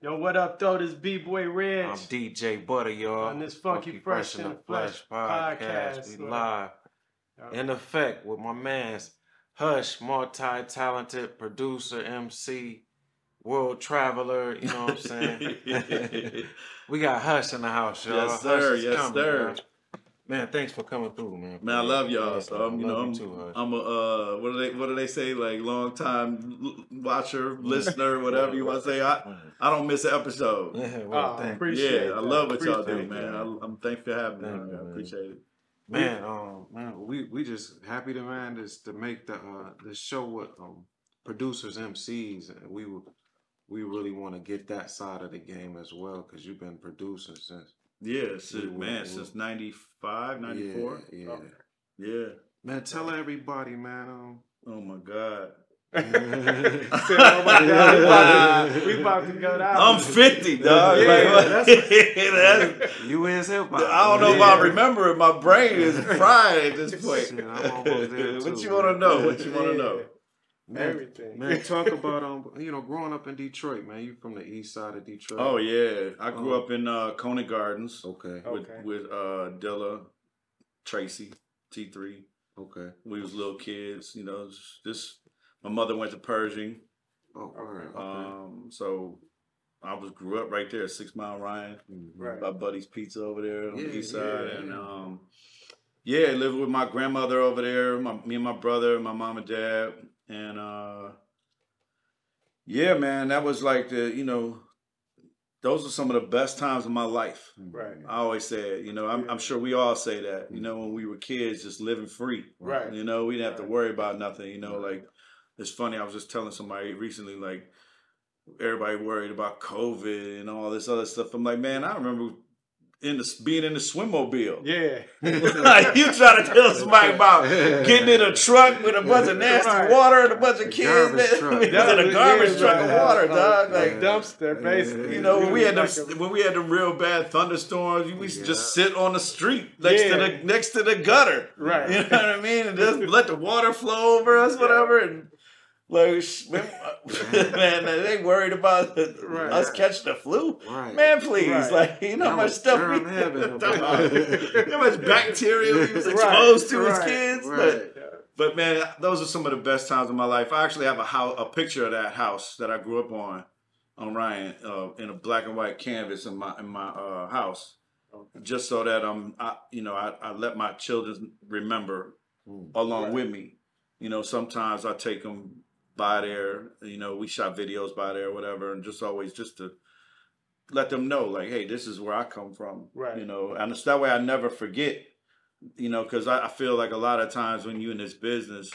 Yo, what up, though? This B-Boy Reg. I'm DJ Butter, y'all. On this Funky Fresh in the Flesh podcast. We Look. live. Yo, In effect with my man's Hush, multi-talented producer, MC, world traveler, you know what I'm saying? we got Hush in the house, y'all. Yes, sir. Yes, coming, sir. man. Man, thanks for coming through, man. Man, I love y'all. Yeah, So I'm, you know, I'm, too, I'm a uh, what do they what do they say? Like long time watcher, listener, whatever you want to say. I I don't miss an episode. yeah, well, Oh, thank- appreciate Yeah, I love what y'all do, Appreciate man. I, I'm thankful for having me. Thank man. you, I appreciate it. Man, um, man, we we just happy to man just to make the uh the show with um producers, MCs, and we w- we really want to get that side of the game as well because you've been producing since Yeah, since, We- we- man, we- since 95, 94. Yeah, yeah. Okay. Yeah. Man, tell everybody, man. Um, Oh my God. Said, oh my God, we, about to, we about to go down. I'm 50, dog. Yeah, Like, that's- you is hip hop. I don't know if I remember it. My brain is fried at this point. Shit, I'm almost there, what too, you want to know? What you want to know? Man, Everything. man, talk about um, you know, growing up in Detroit, man. You from the east side of Detroit. Oh yeah, I grew Uh-huh. up in uh, Conant Gardens Okay. With Okay. with uh, Dilla, Tracy, T three. Okay. We was little kids, you know. just- This my mother went to Pershing, Oh, all right. Okay. um, so I was grew up right there, Six Mile Ryan, Mhm. Right. by Buddy's Pizza over there on Yeah, the east side, yeah. and um, yeah, lived with my grandmother over there, my, me and my brother, my mom and dad, and uh, yeah, man, that was like the you know, those are some of the best times of my life. Right. I always say it, you know, I'm, I'm sure we all say that, you know, when we were kids, just living free. Right. You know, we didn't have to worry about nothing. You know, like it's funny. I was just telling somebody recently, like everybody worried about COVID and all this other stuff. I'm like, man, I remember in the being in the swimmobile. Yeah. like you try to tell somebody about getting in a truck with a bunch of nasty Right. water and a bunch of kids Garbage man, in a garbage truck of water, dog. A Like dumpster, basically. you know, when we had them, when we had them real bad thunderstorms, we used just sit on the street next to the next to the gutter. Right. You know what I mean? And just let the water flow over us, whatever. And like, man, man, they worried about Right. us catching the flu. Right. Man, please, Right. like you know how much stuff we, heaven. how much bacteria we was Right, exposed to as kids. right. But, but man, those are some of the best times of my life. I actually have a house, a picture of that house that I grew up on, on Ryan, uh, in a black and white canvas in my in my uh, house, Okay. just so that um, I, you know, I, I let my children remember Mm. along Right. with me. You know, sometimes I take them by there. You know, we shot videos by there, whatever, and just always just to let them know, like, hey, this is where I come from. Right. You know, and it's that way I never forget. You know, because I, I feel like a lot of times when you're in this business,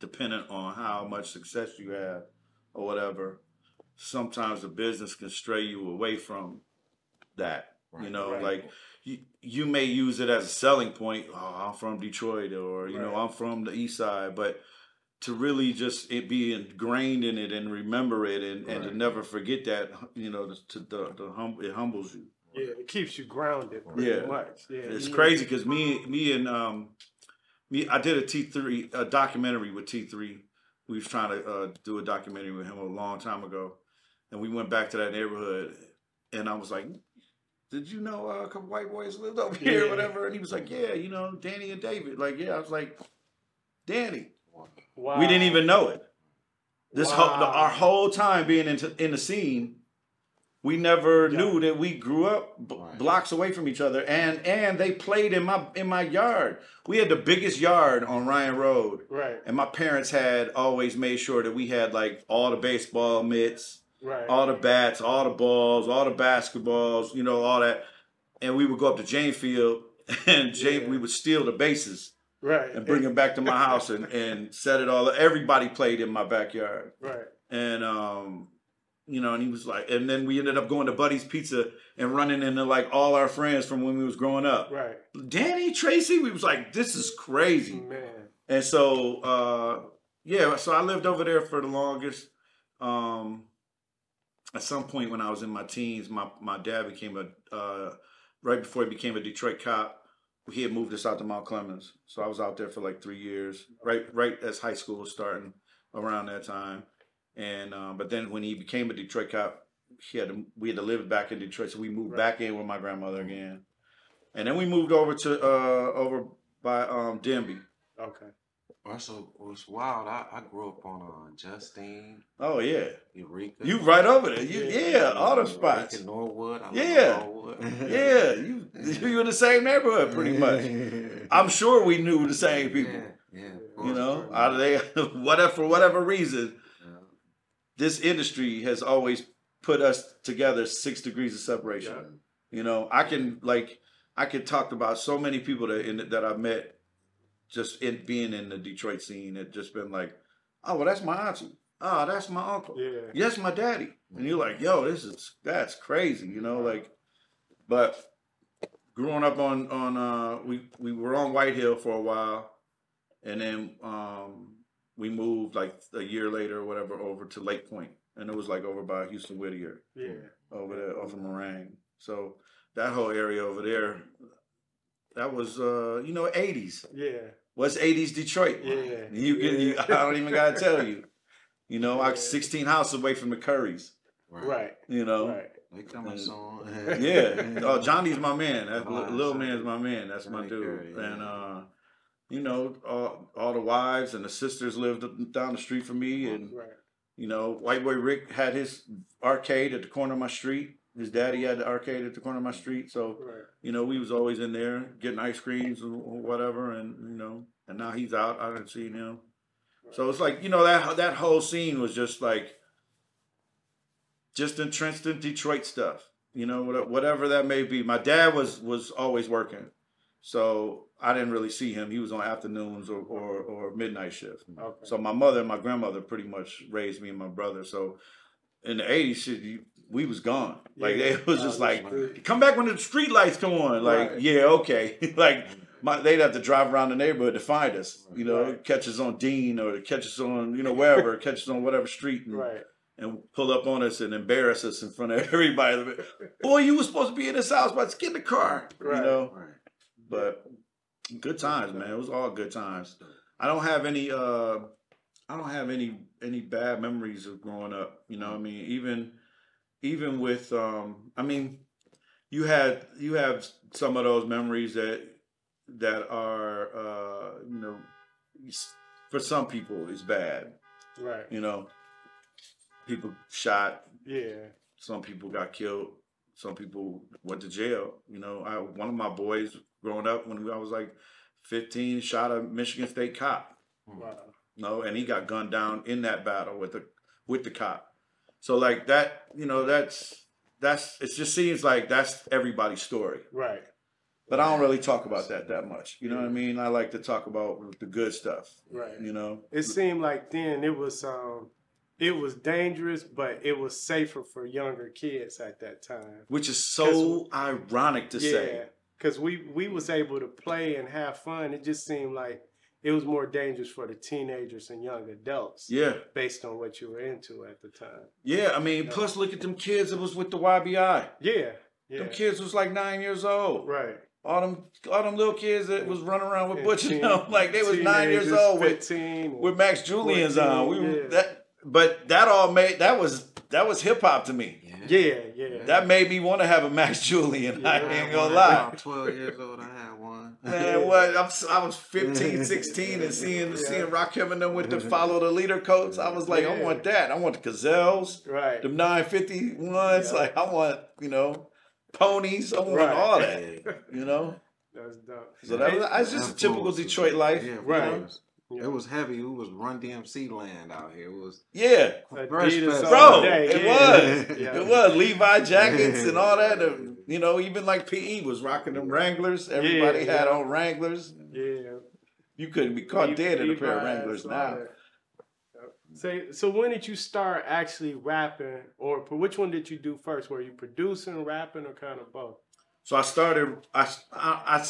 depending on how much success you have or whatever, sometimes the business can stray you away from that. You know, Right. like you, you may use it as a selling point. Oh, I'm from Detroit, or you know, I'm from the East Side, but to really just it be ingrained in it and remember it, and, and to never forget that, you know, to the, the hum, it humbles you. Yeah, it keeps you grounded pretty Yeah. much. Yeah, It's you- crazy because me, me and um, me, I did a T three a documentary with T three. We was trying to uh, do a documentary with him a long time ago, and we went back to that neighborhood, and I was like, "Did you know uh, a couple white boys lived over here, or whatever?" And he was like, "Yeah, you know, Danny and David." Like, yeah, I was like, "Danny." Wow. We didn't even know it. This whole, the, our whole time being in, in the scene, we never Yeah. knew that we grew up b- Right. blocks away from each other, and and they played in my in my yard. We had the biggest yard on Ryan Road, Right, and my parents had always made sure that we had like all the baseball mitts, right. all the bats, all the balls, all the basketballs, you know, all that. And we would go up to Jane Field, and Jane, Yeah. we would steal the bases right. and bring them back to my house and, and set it all. Everybody played in my backyard, Right. and um, you know, and he was like, and then we ended up going to Buddy's Pizza and running into like all our friends from when we was growing up. Right. Danny Tracy, we was like, this is crazy, Man. and so uh, yeah, so I lived over there for the longest. Um, at some point when I was in my teens, my my dad became a uh, right before he became a Detroit cop. He had moved us out to Mount Clemens, so I was out there for like three years, right right as high school was starting around that time. And um, but then when he became a Detroit cop, he had to, we had to live back in Detroit, so we moved right. back in with my grandmother again, and then we moved over to uh over by um Denby. Okay. Also, was wild. I, I grew up on uh, Justine. Oh yeah, Eureka. You right over there. You, yeah, yeah all the spots. Eureka, Norwood. I yeah, Norwood. yeah. You you in the same neighborhood pretty much. I'm sure we knew the same people. Yeah, yeah you know, out of they whatever for whatever reason, yeah. this industry has always put us together six degrees of separation. Yeah. You know, I can like I could talk about so many people that in, that I've met just in being in the Detroit scene, it just been like, oh, well, that's my auntie. Oh, that's my uncle. Yeah. Yes, my daddy. And you're like, yo, this is that's crazy, you know, like. But growing up on on uh, we we were on White Hill for a while, and then um, we moved like a year later or whatever over to Lake Point, and it was like over by Houston Whittier. Yeah. Over there off of Morang. So that whole area over there, that was uh, you know, eighties. Yeah. What's '80s Detroit? Yeah, you can. You, I don't even gotta tell you. You know, yeah. I 16 houses away from the Currys. Right. You know. Right. They coming soon. yeah. Oh, Johnny's my man. That's oh, little man's my man. That's Johnny my dude. Curry, yeah. And uh, you know, all all the wives and the sisters lived down the street from me, and right. you know, White Boy Rick had his arcade at the corner of my street. His daddy had the arcade at the corner of my street, so right. you know we was always in there getting ice creams or whatever, and you know, and now he's out. I haven't seen him, so it's like you know that that whole scene was just like just entrenched in Detroit stuff, you know, whatever that may be. My dad was was always working, so I didn't really see him. He was on afternoons or or, or midnight shift. Okay. So my mother and my grandmother pretty much raised me and my brother. So in the eighties, shit, we was gone. Like yeah. it was just like, come back when the street lights come on. Like, right. yeah, okay. like my, they'd have to drive around the neighborhood to find us. You know, right. catch us on Dean or catch us on you know wherever, catch us on whatever street. And, right. And pull up on us and embarrass us in front of everybody. Boy, you were supposed to be in this house, but get in the car. Right. You know. But good times, man. It was all good times. I don't have any. uh I don't have any any bad memories of growing up. You know, I mean, even even with um, I mean, you had you have some of those memories that that are uh, you know for some people is bad. Right. You know, people shot. Yeah. Some people got killed. Some people went to jail. You know, I one of my boys growing up when I was like 15 shot a Michigan State cop. Wow. No, and he got gunned down in that battle with the with the cop. So like that, you know, that's that's it just seems like that's everybody's story. Right. But I don't really talk about that that much. You know what I mean? I like to talk about the good stuff. Right. You know. It seemed like then it was um it was dangerous, but it was safer for younger kids at that time. Which is so ironic to yeah, say. Because we we was able to play and have fun. It just seemed like it was more dangerous for the teenagers and young adults. Yeah. Based on what you were into at the time. Yeah, I mean, plus look at them kids that was with the YBI. Yeah. Yeah. Them kids was like nine years old. Right. All them, all them little kids that was running around with Butch and them, like they was nine years old with, with Max Julien's 14, on. We yeah. that, but that all made that was that was hip hop to me. Yeah, yeah. That made me want to have a Max Julien. Yeah, I ain't gonna lie. Twelve years old, I had one. Man, what? I'm, I was 15, 16 and seeing yeah. seeing Rakim and them with the follow the leader coats. I was like, yeah. I want that. I want the gazelles, right? The 950 ones. Yeah. Like I want, you know, ponies. I want right. all that. You know. That's dope. So that was, that's just a typical Detroit life. Yeah, right. It was heavy. It was Run DMC land out here. It was yeah, bro. It was. It was Levi jackets and all that. You know, even like PE was rocking them Wranglers. Everybody yeah, had on Wranglers. Yeah, you couldn't be caught Le- dead in a pair of Wranglers now. So, so when did you start actually rapping, or which one did you do first? Were you producing, rapping, or kind of both? So I started. I I,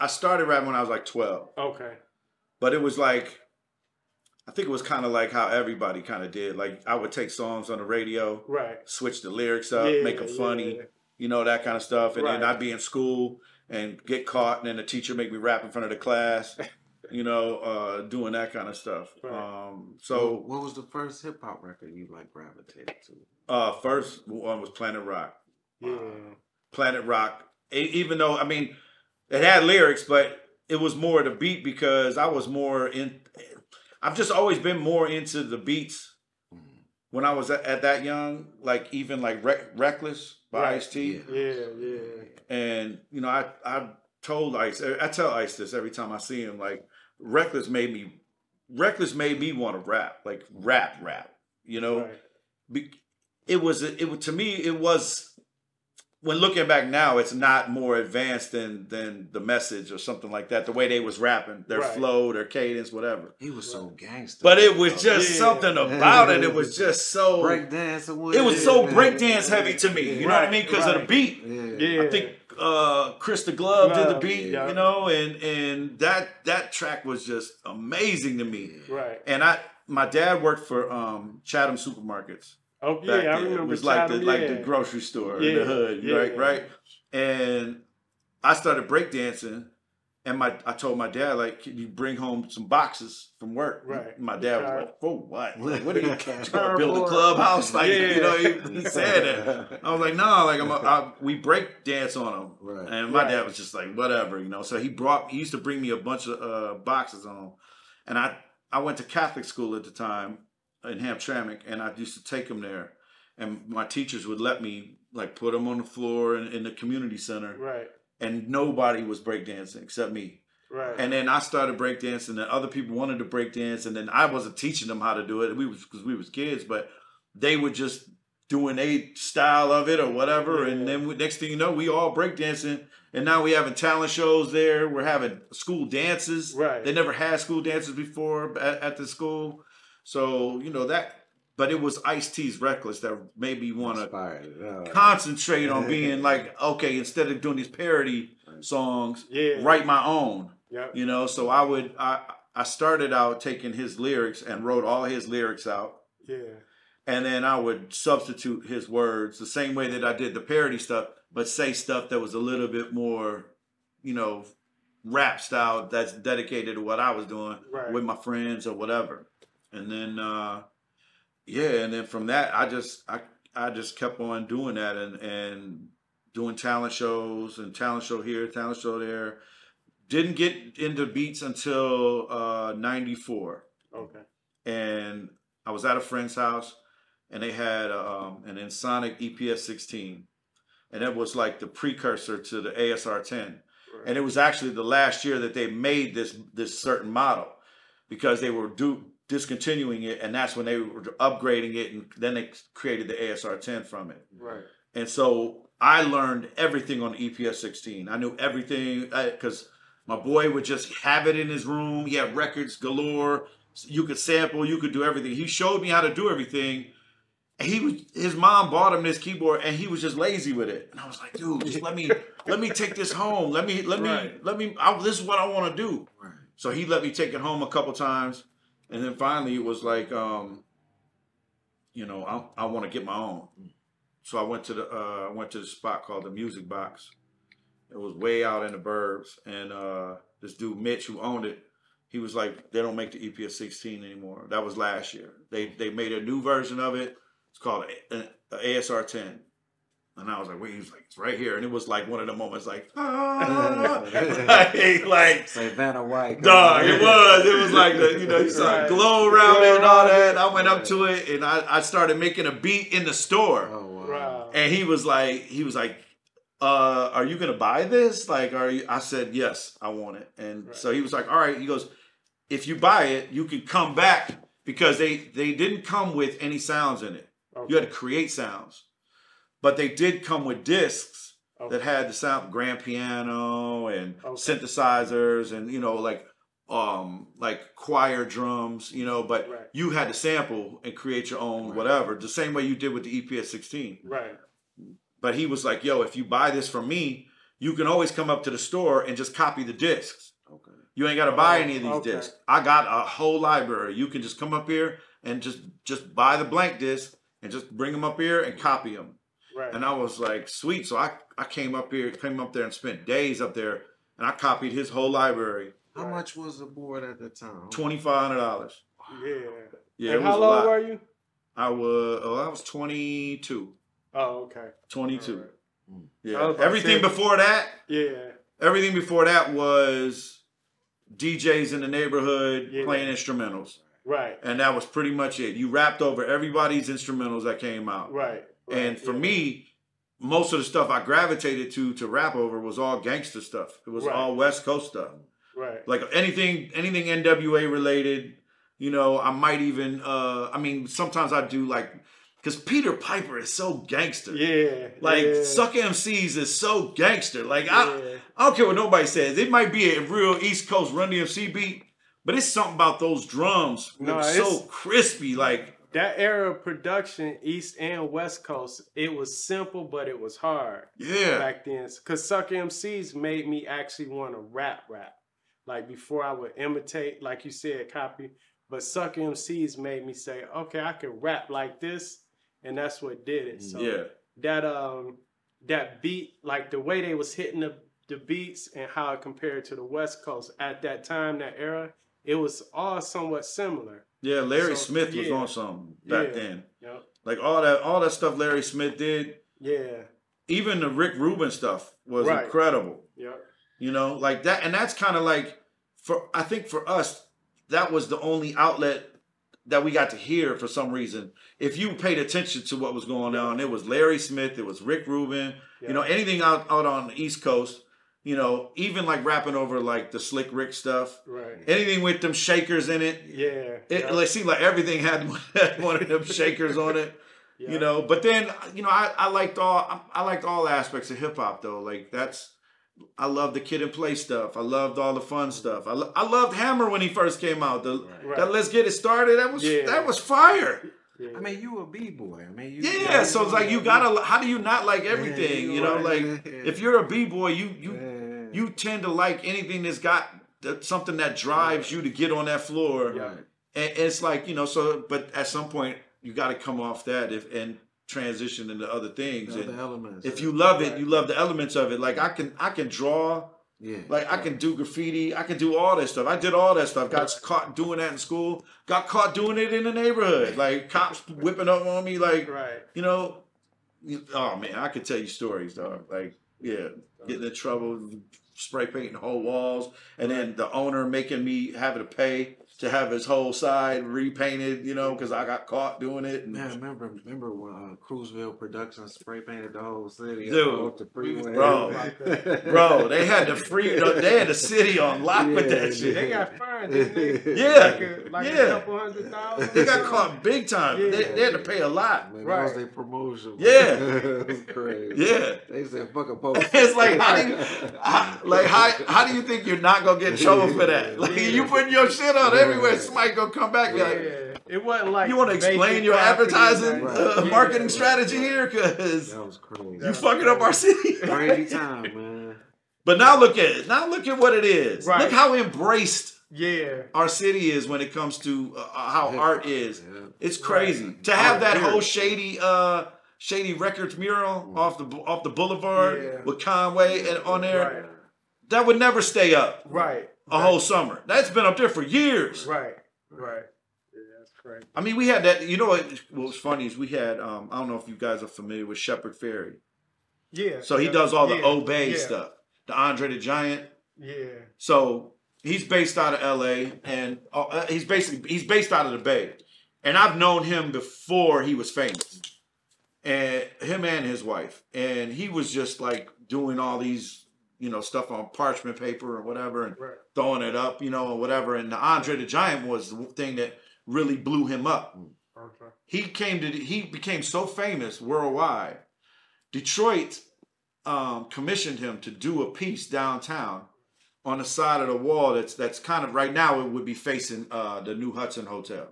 I started rapping when I was like twelve. Okay. But it was like, I think it was kind of like how everybody kind of did. Like I would take songs on the radio, right? Switch the lyrics up, yeah, make them funny, yeah. you know that kind of stuff. And right. then I'd be in school and get caught, and then the teacher make me rap in front of the class. you know, uh, doing that kind of stuff. Right. Um, So, so what was the first hip hop record you like gravitated to? uh, first one was Planet Rock. Yeah. Planet Rock. E- even though I mean, it had lyrics, but it was more the beat because I was more in. I've just always been more into the beats when I was at, at that young. Like even like Rec- Reckless by Right. Ice T, Yeah. Yeah, yeah. and you know I I told Ice I tell Ice this every time I see him. Like Reckless made me. Reckless made me want to rap, like rap, rap. You know, Right. be, it was it was to me it was when looking back now it's not more advanced than than the message or something like that the way they was rapping their Right. flow their cadence whatever He was so gangster. but it was just Yeah. something about it it was just so breakdance. it was so breakdance heavy to me you know what i mean because of the beat Yeah. Yeah. i think uh chris the glove did the beat yeah. you know and and that that track was just amazing to me Right. and i my dad worked for um chatham supermarkets Oh back yeah, I then. remember. It was like the Chatham, like yeah. the grocery store in Yeah, the hood, yeah. right? Right. And I started breakdancing, and my I told my dad like, "Can you bring home some boxes from work?" Right. My dad was like, "For what? Like, what are you you Car gonna build a clubhouse?" Like Yeah. you know, he, he said that. I was like, "No, like I'm a, I, we break dance on them." Right. And my Right. dad was just like, "Whatever," you know. So he brought he used to bring me a bunch of uh, boxes on 'em. and I I went to Catholic school at the time in Hamtramck, and I used to take them there. And my teachers would let me like put them on the floor in, in the community center. Right. and nobody was breakdancing except me. Right. and then i started breakdancing and other people wanted to breakdance and then i wasn't teaching them how to do it. We was because we was kids but they were just doing a style of it or whatever and then we, next thing you know we all breakdancing and now we having talent shows there. We're having school dances. Right. they never had school dances before at, at the school so you know that but it was Ice T's Reckless that made me want to Inspired. Concentrate on being like, okay, instead of doing these parody songs, Yeah. write my own. Yep. You know, so I would I I started out taking his lyrics and wrote all his lyrics out. Yeah. And then I would substitute his words the same way that I did the parody stuff, but say stuff that was a little bit more, you know, rap style that's dedicated to what I was doing Right. with my friends or whatever. And then uh yeah, and then from that I just I I just kept on doing that and and doing talent shows and talent show here, talent show there. Didn't get into beats until uh 94 Okay. and I was at a friend's house, and they had um, an Ensoniq EPS 16, and it was like the precursor to the ASR 10, Right. and it was actually the last year that they made this this certain model, because they were do discontinuing it, and that's when they were upgrading it, and then they created the ASR 10 from it. Right. And so I learned everything on the EPS 16. I knew everything uh, because my boy would just have it in his room. He had records galore. You could sample, you could do everything. He showed me how to do everything. And he was his mom bought him this keyboard and he was just lazy with it. And I was like, dude, just let me let me take this home. Let me let me Right. let me I, this is what I want to do. Right. So he let me take it home a couple times. And then finally it was like um you know, I I want to get my own. So I went to the uh, I went to the spot called the Music Box. It was way out in the burbs, and uh, this dude Mitch, who owned it, he was like, "They don't make the EPS 16 anymore." That was last year. They they made a new version of it. It's called a, a, a ASR 10. And I was like, "Wait," he was like, "It's right here," and it was like one of the moments, like, ah, like, like Say Vanna White. Dog, it was. It was like the, you know, you saw Right. glow around it and all that. I went up to it and I, I started making a beat in the store. Oh wow. Wow. And he was like, he was like, uh, are you gonna buy this? Like, are you? I said, yes, I want it. And Right. so he was like, all right. He goes, if you buy it, you can come back because they they didn't come with any sounds in it. Okay. You had to create sounds, but they did come with discs okay. that had the sound grand piano and Okay. synthesizers and you know like um like choir drums you know but Right. you had to sample and create your own Right. whatever the same way you did with the EPS 16 Right. but he was like yo if you buy this from me you can always come up to the store and just copy the discs Okay. you ain't got to buy Oh, any of these okay. discs i got a whole library you can just come up here and just just buy the blank disc and just bring them up here and copy them Right. and I was like, sweet. So I, I came up here, came up there and spent days up there and I copied his whole library How Right. much was the board at the time? Twenty five hundred dollars. Yeah. Yeah, and how was a long were you? I was oh, I was 22. Oh, okay. 22. Alright. I Yeah. was about to Everything say- before that, Yeah. everything before that was DJs in the neighborhood Yeah. playing instrumentals. Right. And that was pretty much it. You rapped over everybody's instrumentals that came out. Right. Right, And for yeah. me, most of the stuff I gravitated to to rap over was all gangster stuff. It was Right. all West Coast stuff. Right. Like anything anything NWA related, you know, I might even uh I mean sometimes I do like cuz Peter Piper is so gangster. Yeah. Like yeah, Sucker MCs is so gangster. Like I yeah. I don't care what nobody says. It might be a real East Coast Run DMC beat, but it's something about those drums. No, it's- so crispy. Like that era of production, East and West Coast, it was simple, but it was hard yeah, back then. Cause Sucker MCs made me actually want to rap rap. Like before I would imitate, like you said, copy. But Sucker MCs made me say, okay, I can rap like this, and that's what did it. So yeah, that um that beat, like the way they was hitting the the beats and how it compared to the West Coast at that time, that era, it was all somewhat similar. Yeah. Larry So, Smith was yeah. on something back Yeah. then. Yep. Like all that, all that stuff Larry Smith did. Yeah. Even the Rick Rubin stuff was Right. incredible. Yeah. You know, like that, and that's kind of like for I think for us, that was the only outlet that we got to hear for some reason. If you paid attention to what was going on, it was Larry Smith, it was Rick Rubin, you know, anything out out on the East Coast, you know, even like rapping over like the Slick Rick stuff, Right. anything with them shakers in it. Yeah. It yep, like seemed like everything had one of them shakers on it yep. you know but then you know i, I liked all I, I liked all aspects of hip-hop though like that's i loved the kid and play stuff i loved all the fun stuff i, lo- I loved hammer when he first came out the, Right. that let's get it started that was Yeah. that was fire Yeah. I mean, you a b boy. I mean, you. yeah so it's like you gotta how do you not like everything you know right. like if you're a b-boy you you Yeah. You tend to like anything that's got something that drives you to get on that floor. Yeah. And it's like you know so but at some point you got to come off that if and transition into other things. The other elements. if you love it you love the elements of it. Like i can i can draw. Yeah, like i can do graffiti. I can do all that stuff. I did all that stuff. Got caught doing that in school. Got caught doing it in the neighborhood. Like cops whipping up on me. Like Right. you know oh man i could tell you stories dog. Like yeah getting in trouble spray painting whole walls and then the owner making me having to pay to have his whole side repainted you know because i got caught doing it and Man, remember, remember when uh, Cruiseville Productions spray painted the whole city Dude. off the freeway, Bro. bro they had the free they had the city on lock with Yeah, that shit They got fined, didn't they? Yeah, Like a, like yeah. a couple hundred thousand. They got caught big time. They, Yeah. they had to pay a lot. Man, that was their promotion. Yeah. it was crazy. Yeah. They said, "Fuck a post." It's like how do you, how, like how, how do you think you're not gonna get in trouble for that? Like Yeah. you putting your shit on everywhere, somebody gonna come back and Yeah. like, It wasn't like you want to explain your advertising like- uh, Right. marketing Yeah. strategy here, cause that was crazy. you fucking up our city. crazy time, man. But now look at. Now look at what it is. Right. Look how embraced Yeah. our city is when it comes to uh, how Yeah. art is. Yeah. It's crazy Right. to have that whole shady, uh, shady records mural off the off the boulevard Yeah. with Conway and on there. Right. That would never stay up Right. A whole summer. That's been up there for years. Right. Right. Yeah, that's crazy. I mean, we had that. You know what? What was funny is we had. Um, I don't know if you guys are familiar with Shepard Fairey. Yeah. So he does all the yeah, Obey yeah, stuff, the Andre the Giant. Yeah. So he's based out of L.A. and uh, he's basically he's based out of the Bay. And I've known him before he was famous, and him and his wife. And he was just like doing all these, you know, stuff on parchment paper or whatever, and Right. throwing it up, you know, or whatever. And the Andre the Giant was the thing that really blew him up. Okay. He came to he became so famous worldwide. Detroit um, commissioned him to do a piece downtown on the side of the wall that's that's kind of right now it would be facing uh, the new Hudson Hotel.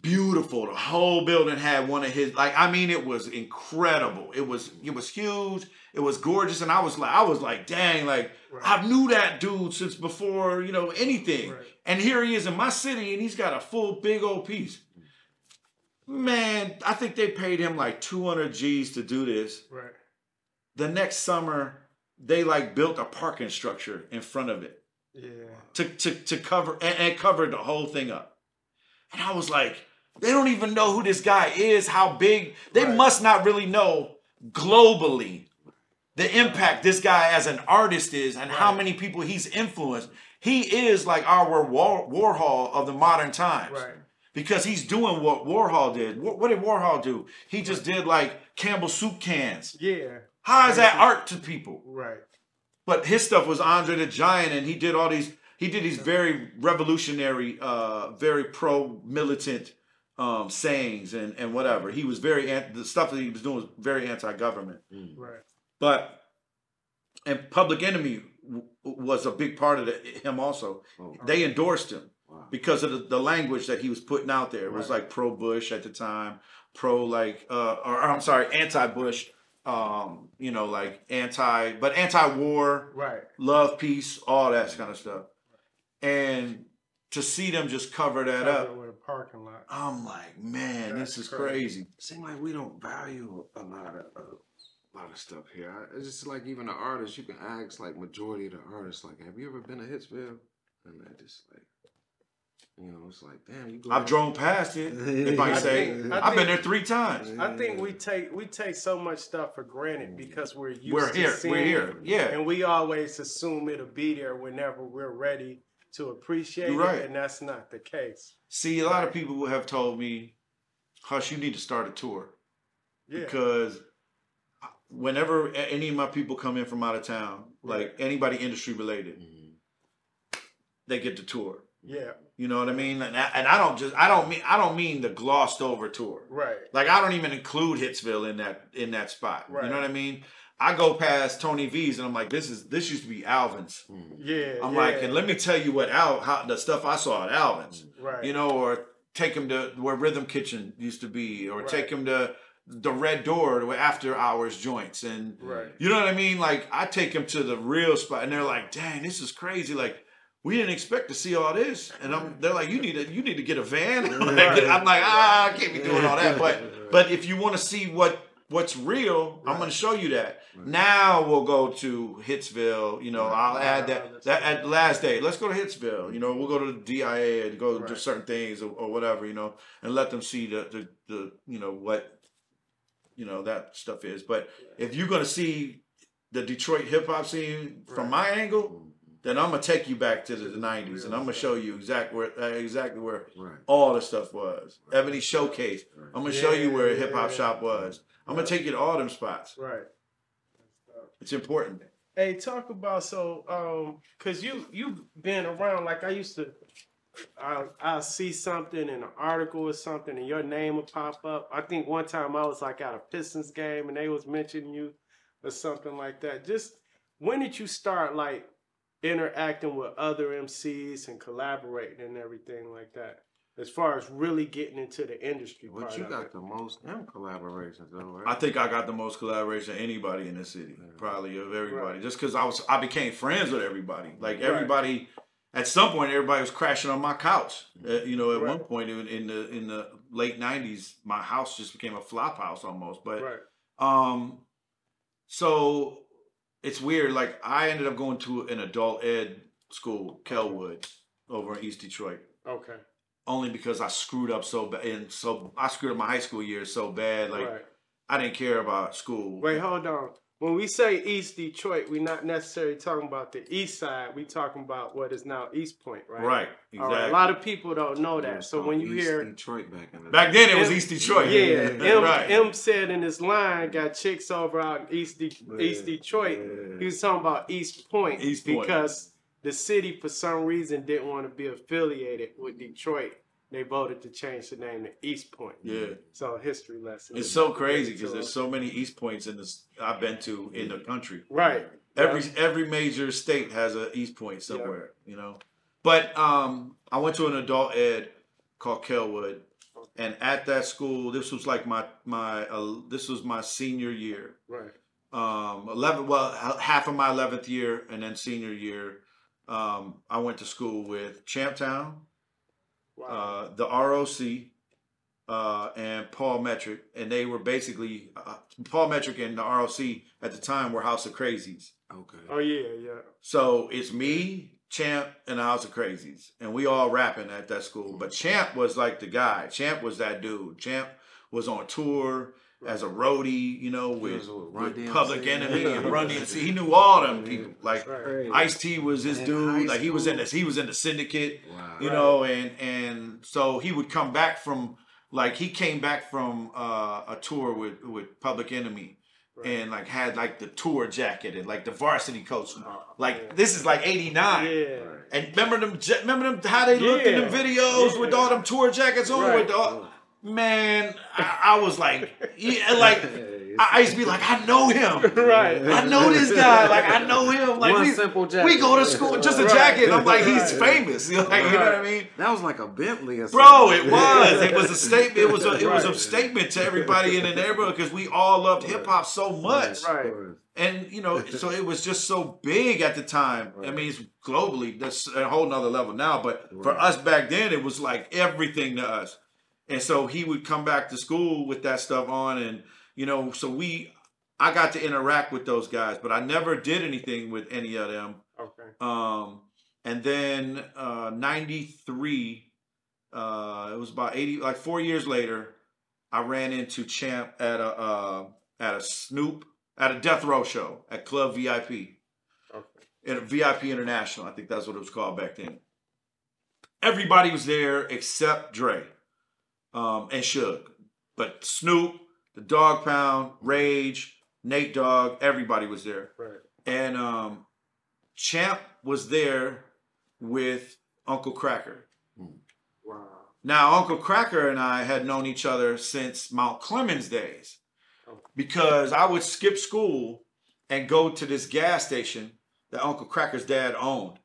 Beautiful. The whole building had one of his like I mean it was incredible. It was it was huge. It was gorgeous and I was like I was like dang like Right. I knew that dude since before, you know, anything. Right. And here he is in my city and he's got a full big old piece. Man, I think they paid him like 200 G's to do this. Right. The next summer, they like built a parking structure in front of it. Yeah. to to to cover and, and covered the whole thing up. And I was like, they don't even know who this guy is, how big. They Right. must not really know globally the impact this guy as an artist is and how many people he's influenced. He is like our War, Warhol of the modern times Right. because he's doing what Warhol did. What, what did Warhol do? He just did like Campbell soup cans. Yeah. How is that art to people? Right. But his stuff was Andre the Giant, and he did all these. He did these very revolutionary, uh, very pro militant um, sayings and and whatever. He was very an- the stuff that he was doing was very anti government. Right. But and Public Enemy w- was a big part of the, him also. Oh, They endorsed him wow. because of the, the language that he was putting out there. It was Right. like pro Bush at the time, pro like uh or, or I'm sorry, anti Bush. Um, you know, like anti but anti war Right. love, peace, all that kind of stuff. And to see them just cover that Covered up, with a parking lot. I'm like, man, That's this is crazy. crazy. seem like we don't value a lot of uh, a lot of stuff here. I, it's just like even the artists, you can ask like majority of the artists, like, have you ever been to Hitsville? And they just like, you know, it's like, damn, you go. I've there- drove past it. If I say, think- I I've been there three times. I think we take we take so much stuff for granted because we're used We're to here. seeing We're here. Yeah. and we always assume it'll be there whenever we're ready to appreciate You're right. it, and that's not the case. See, a lot of people have told me, Hush, you need to start a tour. Yeah, Because whenever any of my people come in from out of town, like anybody industry related, Mhm. they get the tour. yeah, You know what I mean? And I, and I don't just I don't mean I don't mean the glossed over tour. right, Like I don't even include Hitsville in that in that spot. Right. You know what I mean? I go past Tony V's and I'm like, this is this used to be Alvin's. Yeah. I'm yeah, like, and let me tell you what Al how the stuff I saw at Alvin's. right, You know, or take him to where Rhythm Kitchen used to be, or Right. take him to the Red Door to after hours joints and right, you know what I mean? Like I take them to the real spot, and they're like, "Dang, this is crazy!" Like we didn't expect to see all this, and I'm. They're like, "You need to, you need to get a van." I'm like, Right. I'm like, ah, I can't be doing all that. But, but if you want to see what what's real, I'm going to show you that. Now we'll go to Hitsville. You know, I'll add that that at last day. Let's go to Hitsville. You know, we'll go to the DIA and go do certain things or, or whatever. You know, and let them see the the, the you know what you know that stuff is. But if you're gonna see the Detroit hip hop scene from my angle, then I'm gonna take you back to the '90s and I'm gonna show you exactly where uh, exactly where Right. all the stuff was. Ebony Showcase. I'm gonna show you where Yeah, hip hop yeah. shop was. I'm gonna take you to all them spots. right. It's important. Hey, talk about so um, cause you you been around like I used to. I I see something in an article or something, and your name will pop up. I think one time I was like at a Pistons game, and they was mentioning you or something like that. Just when did you start like interacting with other MCs and collaborating and everything like that? As far as really getting into the industry part But you of got it. the most M collaborations though, right? I think I got the most collaboration of anybody in the city, Yeah. probably of everybody. Right. Just because I was, I became friends with everybody. Like Right. everybody, at some point, everybody was crashing on my couch. Uh, you know, at one point in, in the in the late '90s, my house just became a flop house almost. But right, um, so it's weird. Like I ended up going to an adult ed school, Kelwood, over in East Detroit okay, only because I screwed up so bad. And so I screwed up my high school years so bad. Like right. I didn't care about school. Wait, hold on. When we say East Detroit, we're not necessarily talking about the east side. We're talking about what is now Eastpointe, right? Right. Exactly. right. A lot of people don't know that. So when you East hear, Detroit back in the Back then it was East Detroit. yeah, M, right. M said in his line, got chicks over out in East, De- East Detroit. He was talking about Eastpointe East Point. because the city, for some reason, didn't want to be affiliated with Detroit. They voted to change the name to Eastpointe. yeah. So history lesson. It's so crazy because there's so many East Points in this I've been to in the country. right. Every Yeah. every major state has a East Point somewhere, you know. But um, I went to an adult ed called Kelwood, and at that school, this was like my my uh, this was my senior year. right. um 11 well half of my 11th year and then senior year um i went to school with champtown Wow. uh the roc uh and Paul Methric and they were basically uh, Paul Methric and the roc at the time were House of Krazees Okay. oh yeah, yeah. so it's me Champ, and the House of Krazees, and we all rapping at that school. But Champ was like the guy. Champ was that dude. Champ was on tour as a roadie, you know, with, with Run with DMC. Public Enemy and Run DMC. He knew all them people. Like Right. Ice T was his In dude. Like he was in this. He was in the Syndicate. Wow. You know, and and so he would come back from like he came back from uh, a tour with with Public Enemy. And like had like the tour jacket and like the varsity coats, like this is like '89. Yeah. And remember them? Remember them? How they looked in them Yeah. videos with all them tour jackets on. Right. With all, man, I, I was like, yeah, like I, I used to be like, I know him. Right. I know this guy. Like I know him. Like One we, simple jacket. we go to school just a Right. jacket. I'm like, he's Right. famous. You know, you know what I mean? That was like a Bentley or something. Bro, it was. It was a statement. It was a, it was a statement to everybody in the neighborhood because we all loved hip hop so much. Right. And you know, so it was just so big at the time. I mean, it's globally that's a whole nother level now. But for us back then, it was like everything to us. And so he would come back to school with that stuff on, and you know, so we, I got to interact with those guys, but I never did anything with any of them. Okay. Um, and then uh, '93, uh, it was about 80, like four years later, I ran into Champ at a uh, at a Snoop at a Death Row show at Club VIP, Okay. at VIP International. I think that's what it was called back then. Everybody was there except Dre um, and Suge, but Snoop, the Dog Pound, Rage, Nate Dogg, everybody was there Right. and um, Champ was there with Uncle Kracker. Wow. Now, Uncle Kracker and I had known each other since Mount Clemens days because I would skip school and go to this gas station that Uncle Kracker's dad owned.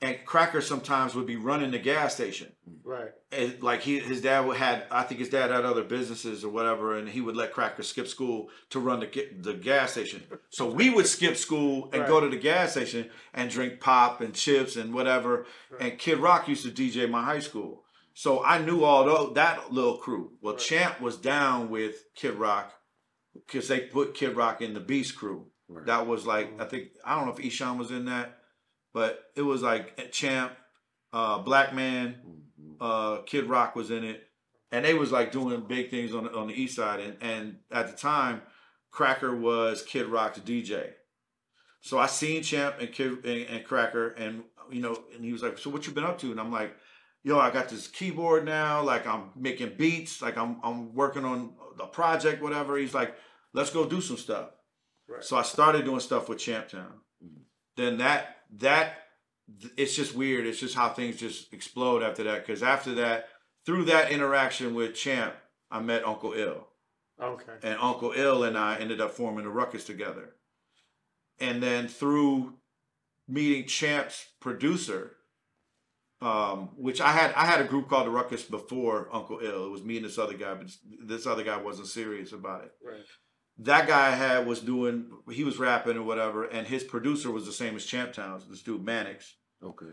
And Kracker sometimes would be running the gas station. Right. And like he, his dad would had, I think his dad had other businesses or whatever, and he would let Kracker skip school to run the the gas station. So we would skip school and go to the gas station and drink pop and chips and whatever. And Kid Rock used to DJ my high school, so I knew all tho- that little crew. Well, Champ was down with Kid Rock because they put Kid Rock in the Beast crew. Right. That was like mm. I think I don't know if Eshawn was in that, but it was like Champ, uh, Black Man Mhm. uh, Kid Rock was in it, and they was like doing big things on the, on the east side. And and at the time, Kracker was Kid Rock's DJ. So I seen Champ and Kid and, and Kracker, and you know, and he was like, "So what you been up to?" And I'm like, "Yo, I got this keyboard now. Like I'm making beats. Like I'm I'm working on the project, whatever." He's like, "Let's go do some stuff." Right. So I started doing stuff with Champtown. Then that that it's just weird. It's just how things just explode after that. Because after that, through that interaction with Champ, I met Uncle Ill, Okay. and Uncle Ill and I ended up forming the Ruckus together. And then through meeting Champ's producer, um, which I had, I had a group called the Ruckus before Uncle Ill. It was me and this other guy, but this other guy wasn't serious about it Right. That guy I had was doing he was rapping or whatever, and his producer was the same as Champtown's, this dude Mannix. Okay.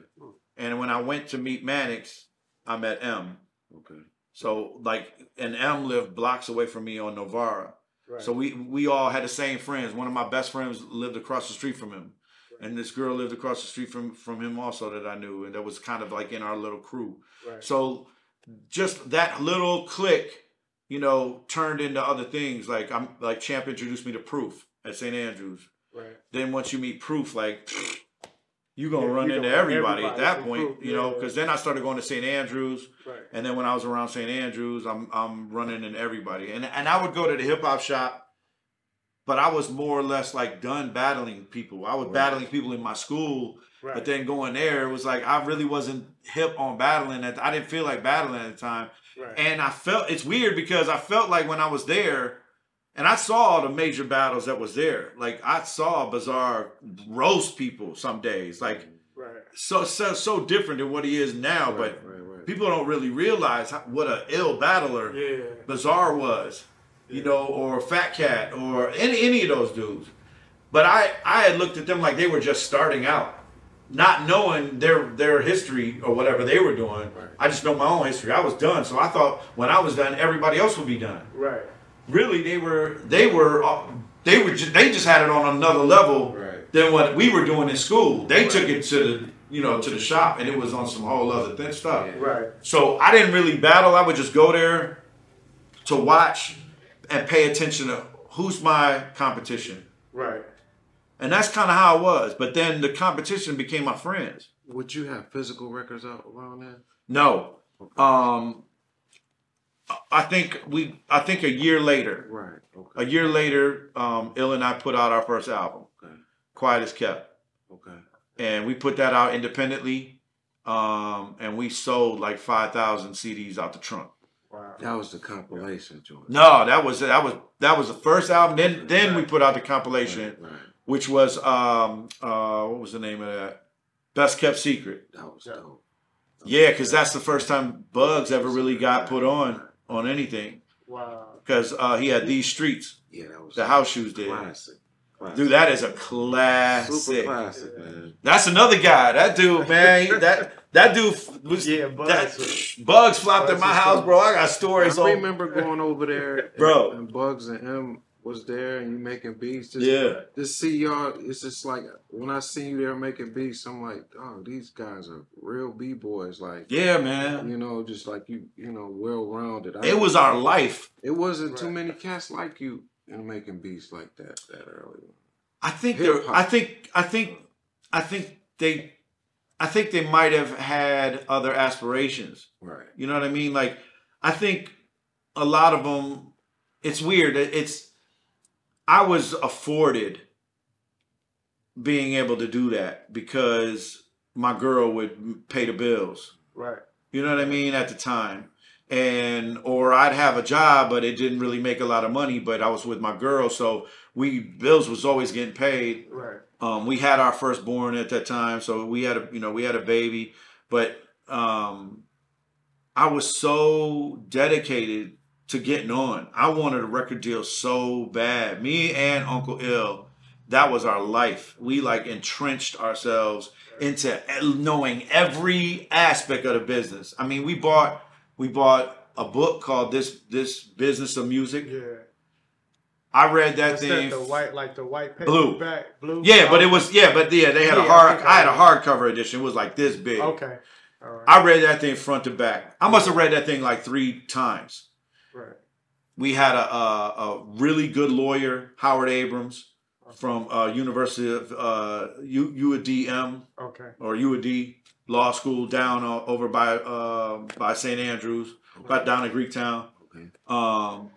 And when I went to meet Mannix, I met M. Okay. So like and M lived blocks away from me on Novara. Right. So we we all had the same friends. One of my best friends lived across the street from him. And this girl lived across the street from from him also that I knew, and that was kind of like in our little crew. right. So just that little click, you know, turned into other things. Like I'm like Champ introduced me to Proof at St. Andrews. right. Then once you meet Proof, like you gonna Yeah, run you into gonna- everybody, at that point, Proof, you know, yeah. because then I started going to St. Andrews, Right. and then when I was around St. Andrews, I'm I'm running into everybody, and and I would go to the hip hop shop, but I was more or less like done battling people. I was Right. battling people in my school, Right. but then going there, it was like I really wasn't hip on battling. At I didn't feel like battling at the time, right. and I felt it's weird because I felt like when I was there, and I saw all the major battles that was there. Like I saw Bizarre roast people some days, like right. so so so different than what he is now. Right, but right, right. people don't really realize how, what a ill battler Yeah. Bizarre was, you know, or Fat Cat, or any any of those dudes. But I I had looked at them like they were just starting out, not knowing their their history or whatever they were doing. Right. I just know my own history. I was done, so I thought when I was done, everybody else would be done. Right. Really, they were they were uh, they were just, they just had it on another level Right. than what we were doing in school. They took it to the you know, to the shop, and it was on some whole other thin stuff. Yeah. Right. So I didn't really battle. I would just go there to watch and pay attention to who's my competition. Right. And that's kind of how it was. But then the competition became my friends. Would you have physical records out around then? No. Um I think we I think a year later, Right. Okay. a year later, um, Ill and I put out our first album, Okay. Quiet as Kept. Okay. And we put that out independently. Um, and we sold like five thousand CDs out the trunk. Wow. That was the compilation George. No, that was that was that was the first album. Then then we put out the compilation, Right. right. Which was um uh what was the name of that? Best kept secret. That was Yeah. dope. Yeah, because that's the first time Bugs ever really got put on on anything. Wow. Because uh, he had these streets. Yeah, that was The house shoes did. classic. classic. Dude, that is a classic. super classic. classic, man. That's another guy. That dude, man. he- that that dude was Yeah, Bugs that- was- Bugs flopped Bugs at my house, dope. bro. I got stories I on. remember going over there, and, Bro. and Bugs and him was there, and you making beats. Just, Yeah. Just see y'all. It's just like when I see you there making beats, I'm like, oh, these guys are real b boys. Like, Yeah, man. you know, just like you, you know, well rounded. It was our life. It wasn't too many cats like you in making beats like that that early. I think there. Hip-hop. I think. I think. I think they. I think they might have had other aspirations. Right. You know what I mean? Like, I think a lot of them. It's weird. It's. I was afforded being able to do that because my girl would pay the bills. Right. You know what I mean? At the time. And or I'd have a job, but it didn't really make a lot of money. But I was with my girl, so we bills was always getting paid. Right. Um, we had our firstborn at that time, so we had a you know we had a baby. But um, I was so dedicated to getting on. I wanted a record deal so bad. Me and Uncle Ill, that was our life. We like entrenched ourselves into knowing every aspect of the business. I mean, we bought we bought a book called this this business of music. Yeah. I read that thing. that, the white, like the white paper Blue. back, blue. Yeah, but it was yeah, but yeah, they had a Yeah, I hard. I I had a hardcover edition. It was like this big. Okay. All right. I read that thing front to back. I must have read that thing like three times. Right. We had a a, a really good lawyer, Howard Abrams, from uh, University of uh, U, UADM Okay. or UAD Law School down uh, over by uh, by St Andrews, about down in Greektown, Okay. um,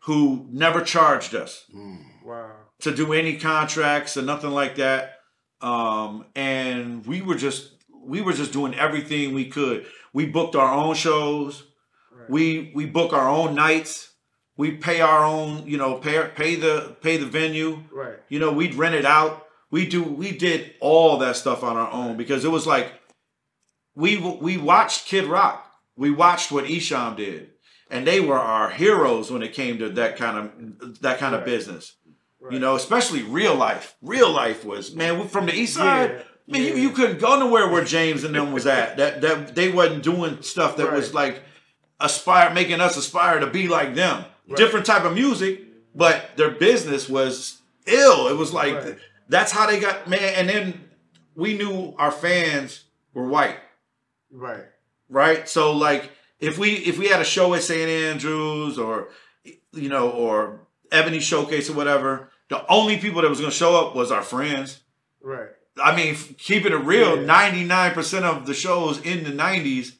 who never charged us Mm. Wow. to do any contracts or nothing like that. Um, and we were just we were just doing everything we could. We booked our own shows. Right. We we book our own nights. We pay our own, you know, pay pay the pay the venue. Right. You know, we'd rent it out. We do we did all that stuff on our own because it was like we we watched Kid Rock. We watched what Esham did. And they were our heroes when it came to that kind of that kind of business. Right. You know, especially real life. Real life was man from the east side. Yeah, Man, you, yeah. you couldn't go nowhere where James and them was at. That that they wasn't doing stuff that was like aspire making us aspire to be like them. Right. Different type of music, but their business was ill. It was like Right. that's how they got man. And then we knew our fans were white, Right. right? So like if we if we had a show at St. Andrews or you know or Ebony Showcase or whatever, the only people that was going to show up was our friends. Right. I mean, keeping it real, ninety nine percent of the shows in the nineties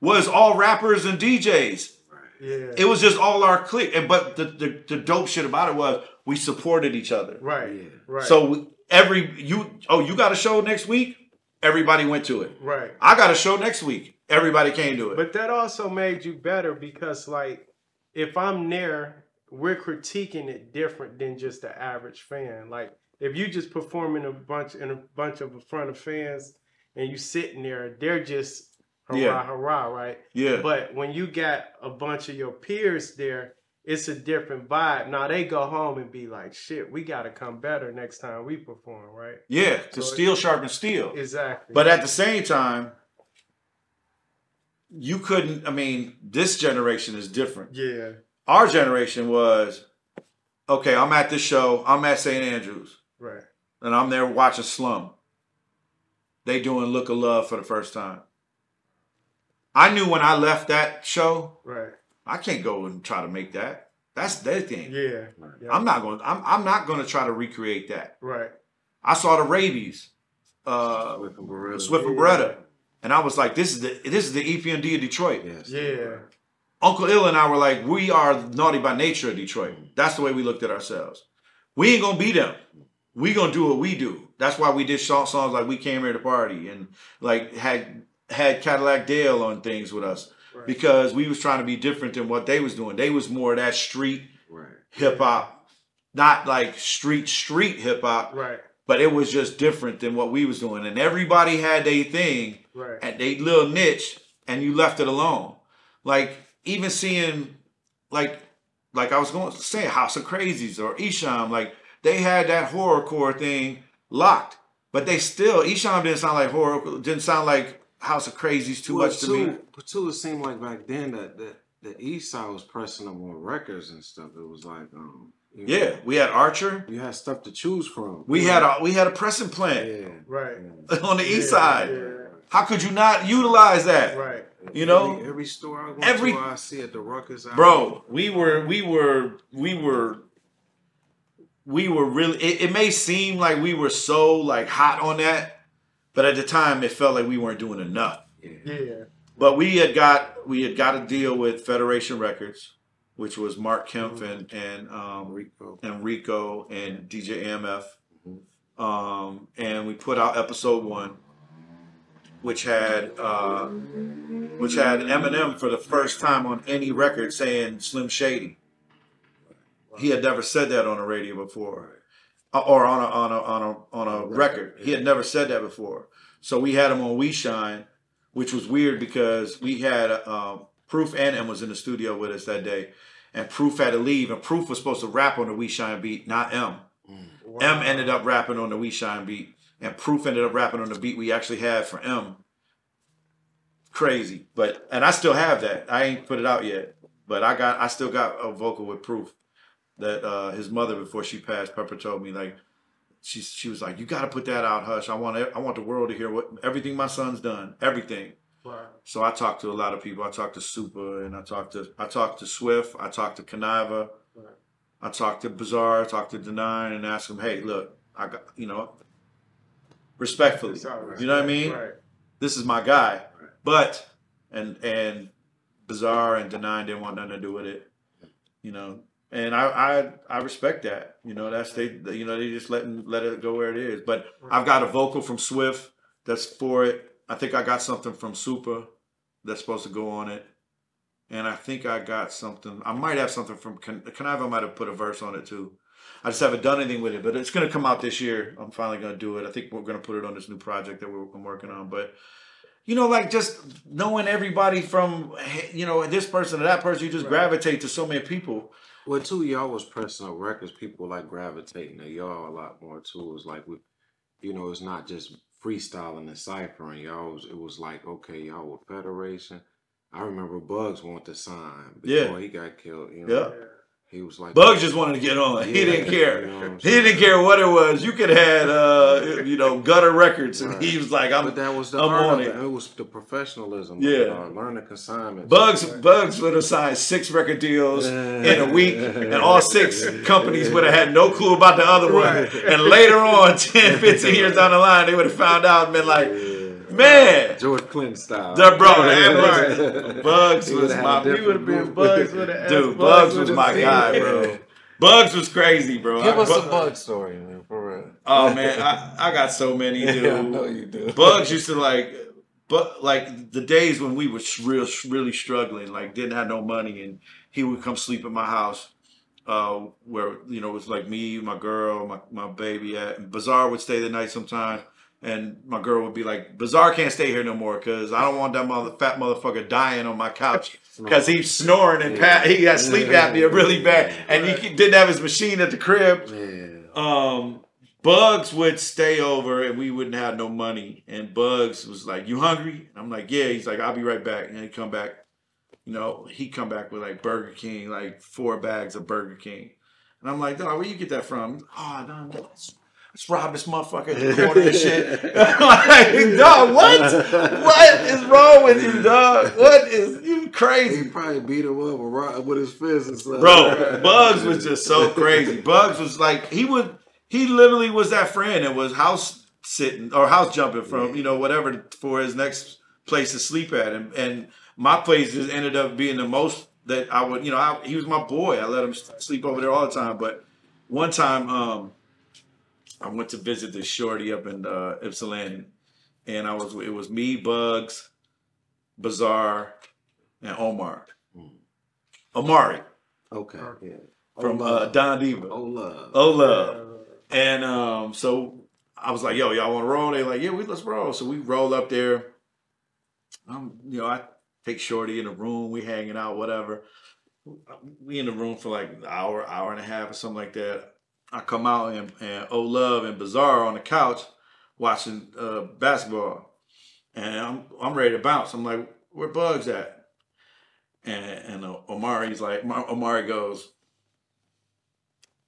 was all rappers and DJs. Yeah. It was just all our clique. And but the, the the dope shit about it was we supported each other. right. Yeah. Right. So every you oh you got a show next week, everybody went to it. right. I got a show next week, everybody came to it. But that also made you better because, like, if I'm there, we're critiquing it different than just the average fan. Like, if you just performing a bunch in a bunch of a front of fans and you sitting there, they're just hurrah, Yeah. hurrah, right? yeah, But when you got a bunch of your peers there, it's a different vibe. Now they go home and be like, "Shit, we got to come better next time we perform." Right? yeah, to So- steel sharpens steel. Exactly. But at the same time, you couldn't. I mean, this generation is different. yeah, our generation was okay i'm at this show i'm at st andrews right, and i'm there watching slum they doing Look of Love for the first time. I knew when I left that show, Right. I can't go and try to make that. That's their thing. Yeah. yeah. I'm not going. I'm I'm not going to try to recreate that. right. I saw the rabies, uh, Swift and Beretta. Swift and Beretta, and I was like, this is the this is the E EPMD of Detroit. Yes. Yeah. Uncle Ill and I were like, we are naughty by nature of Detroit. That's the way we looked at ourselves. We ain't gonna be them. We gonna do what we do. That's why we did songs like "We Came Here to Party" and like had had Cadillac Dale on things with us Right. because we was trying to be different than what they was doing. They was more of that street Right. hip hop, not like street street hip hop, Right. but it was just different than what we was doing. And everybody had their thing Right. at they little niche and you left it alone. Like even seeing like like I was going to say House of Krazees or Esham, like they had that horrorcore thing locked. But they still Esham didn't sound like horror didn't sound like House of Krazees too Well, much to too, me. But too, it seemed like back then that that the East Side was pressing them on records and stuff. It was like, um, you know, Yeah, we had Archer. you had stuff to choose from. We had a we had a pressing plant yeah, Right. on the east Yeah, side. yeah. How could you not utilize that? Right. You know? every, every store I go Every- to, I see at the Ruckus. I- bro we were we were we were we were really it, it may seem like we were so like hot on that but at the time it felt like we weren't doing enough yeah, Yeah. but we had got we had got a deal with federation records which was mark kemp and and um Rico. and rico and dj amf um and we put out episode one which had uh which had Eminem for the first time on any record saying Slim Shady. He had never said that on the radio before, or on a on a on a on a record. He had never said that before. So we had him on We Shine, which was weird because we had um, Proof and M was in the studio with us that day, and Proof had to leave, and Proof was supposed to rap on the We Shine beat, not M. Wow. M ended up rapping on the We Shine beat, and Proof ended up rapping on the beat we actually had for M. Crazy, but and I still have that. I ain't put it out yet, but I got I still got a vocal with Proof that uh, his mother before she passed, Pepper told me like she she was like you got to put that out, Hush. I want I want the world to hear what everything my son's done, everything. Wow. So I talked to a lot of people. I talked to Super and I talked to I talked to Swift. I talked to. Right. I talked to Bizarre. I talked to Denaun and asked them, hey, look, I got you know, respectfully, right. you know what I mean? Right. This is my guy. But and and Bizarre and Denaun didn't want nothing to do with it, you know. And I I I respect that. You know, that's they you know they just letting let it go where it is. But I've got a vocal from Swift that's for it. I think I got something from Super that's supposed to go on it. And I think I got something. I might have something from Con- Kuniva. Might have put a verse on it too. I just haven't done anything with it, but it's going to come out this year. I'm finally going to do it. I think we're going to put it on this new project that we're I'm working on. But you know, like just knowing everybody from you know this person to that person, you just Right. gravitate to so many people. Well, too, y'all was pressing on records. People like gravitating to y'all a lot more too. It's like we, you know, it's not just freestyling and ciphering. Y'all, was, it was like okay, y'all were Federation. I remember Bugs wanted to sign Yeah. before he got killed. You know, Yeah. He was like Bugs just wanted to get on. he didn't care. you know He didn't care what it was. You could have had, uh, you know, gutter records, and Right. he was like, "I'm But that was the I'm on it. it. It was the professionalism. Yeah. uh, learning consignments. Bugs Bugs would have signed six record deals in a week, and all six companies would have had no clue about the other one. Right. And later on, 10, 15 years down the line, they would have found out and been like, man, George Clinton style. the bro, that Right. Bugs was my a different We would have been. Bugs with an dude. Bugs was my guy, bro. Bugs was crazy, bro. Give I- us a Bu- bug story, man, for real. Oh man, I, I got so many, dude. Yeah, I know you do. Bugs used to like, but like the days when we were real, really struggling, like didn't have no money, and he would come sleep at my house, uh, where you know it was like me, my girl, my my baby at. And Bizarre would stay the night sometimes, and my girl would be like, "Bizarre can't stay here no more because I don't want that mother fat motherfucker dying on my couch because he's snoring and pa- he had sleep apnea really bad, and he didn't have his machine at the crib Yeah. um Bugs would stay over and we wouldn't have no money. And Bugs was like, You hungry? And I'm like, Yeah. He's like, I'll be right back. And he'd come back, you know, he'd come back with like Burger King, like four bags of Burger King. And I'm like, dog, where you get that from? Oh, no, no. it's let's rob this motherfucker corner and shit. Like, dog, what? What is wrong with you, dog? What is you He crazy? probably beat him up with with his fist and stuff. Bro, Bugs was just so crazy. Bugs was like he would he literally was that friend that was house sitting or house jumping from, you know, whatever for his next place to sleep at. And and my place just ended up being the most that I would, you know, I, he was my boy. I let him sleep over there all the time. But one time, um, I went to visit this shorty up in uh, Ypsilanti, and I was it was me, Bugs, Bizarre, and Omar. Omari Okay. Yeah. from oh, uh. Don Diva. oh love. Oh love. And um, so I was like, yo, y'all want to roll? They like, yeah, we let's roll. So we roll up there. Um, you know, I take Shorty in the room, we hanging out, whatever. We in the room for like an hour, hour and a half or something like that. I come out and, and Oh Love and Bizarre on the couch watching uh, basketball. And I'm I'm ready to bounce. I'm like, where Bugs at? And and uh, Omari's like, Omari goes,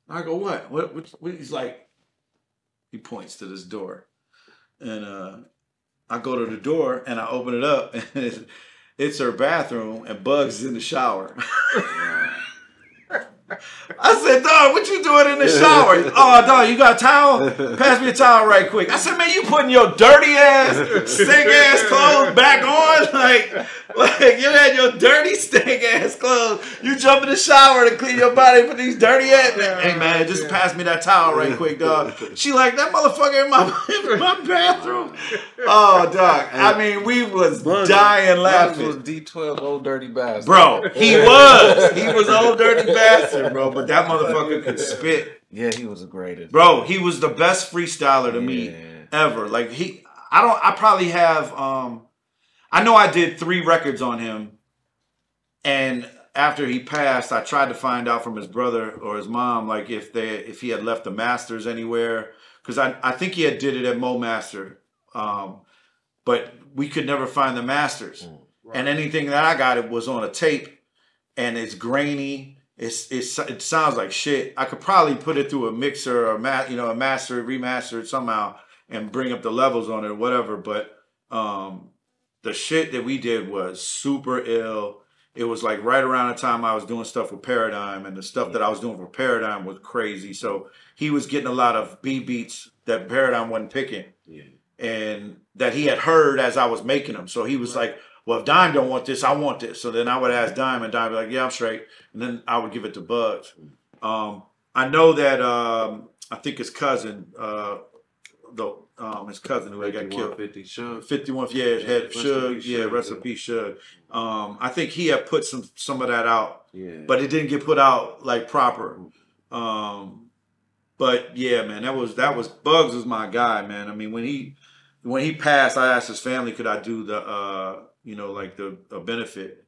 I go, what? What, what? what? He's like, he points to this door, and uh, I go to the door and I open it up, and it's, it's her bathroom, and Bugs is in the shower. I said, dog, what you doing in the shower? oh, dog, you got a towel? Pass me a towel right quick. I said, man, you putting your dirty ass, stink ass clothes back on? Like, like you had your dirty, stink ass clothes. You jump in the shower to clean your body, for these dirty ass. Hey, man, just pass me that towel right quick, dog. She like, that motherfucker in my, in my bathroom. Oh, dog. I mean, we was dying Bugs was. D12 old dirty bastard. Bro, he was. He was old dirty bastard, bro. But that motherfucker could spit. Yeah, he was the greatest. Bro, he was the best freestyler to me ever. Like he I don't I probably have um I know I did three records on him. And after he passed, I tried to find out from his brother or his mom, like if they if he had left the masters anywhere. Cause I, I think he had did it at Mo Master. Um, but we could never find the masters. And anything that I got it was on a tape and it's grainy. It's, it's it sounds like shit. I could probably put it through a mixer or ma- you know a master remaster it somehow and bring up the levels on it or whatever. But um, the shit that we did was super ill. It was like right around the time I was doing stuff with Paradime, and the stuff that I was doing for Paradime was crazy. So he was getting a lot of B beats that Paradime wasn't picking Yeah. and that he had heard as I was making them. So he was like, "Well, if Dime don't want this, I want this." So then I would ask Dime, and Dime would be like, "Yeah, I'm straight," and then I would give it to Bugs. Um, I know that um, I think his cousin, uh, the um, his cousin who had got killed, 5150 Shug. 51th, yeah, had Shug, yeah, recipe yeah. Shug. Um, I think he had put some some of that out Yeah. but it didn't get put out like proper. Um, but yeah, man, that was that was Bugs was my guy, man. I mean, when he when he passed, I asked his family, could I do the uh, you know, like the a benefit,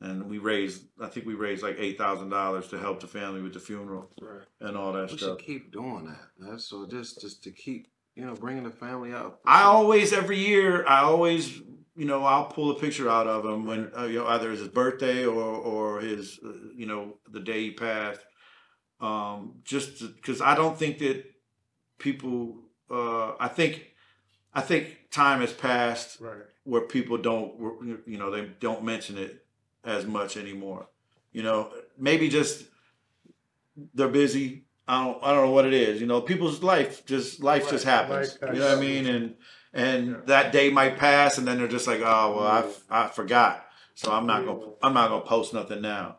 and we raised, I think we raised like eight thousand dollars to help the family with the funeral Right. and all that we stuff. should keep doing that. That's so just just to keep you know bringing the family out. I always every year I always you know I'll pull a picture out of him when uh, you know either it's his birthday or or his uh, you know the day he passed. Um, just because I don't think that people. Uh, I think I think time has passed Right. where people don't you know they don't mention it as much anymore. You know maybe just they're busy. I don't I don't know what it is. You know people's life just life just happens. life you know what I mean? And and Yeah. that day might pass, and then they're just like, oh well, I, f- I forgot, so I'm not gonna I'm not gonna post nothing now.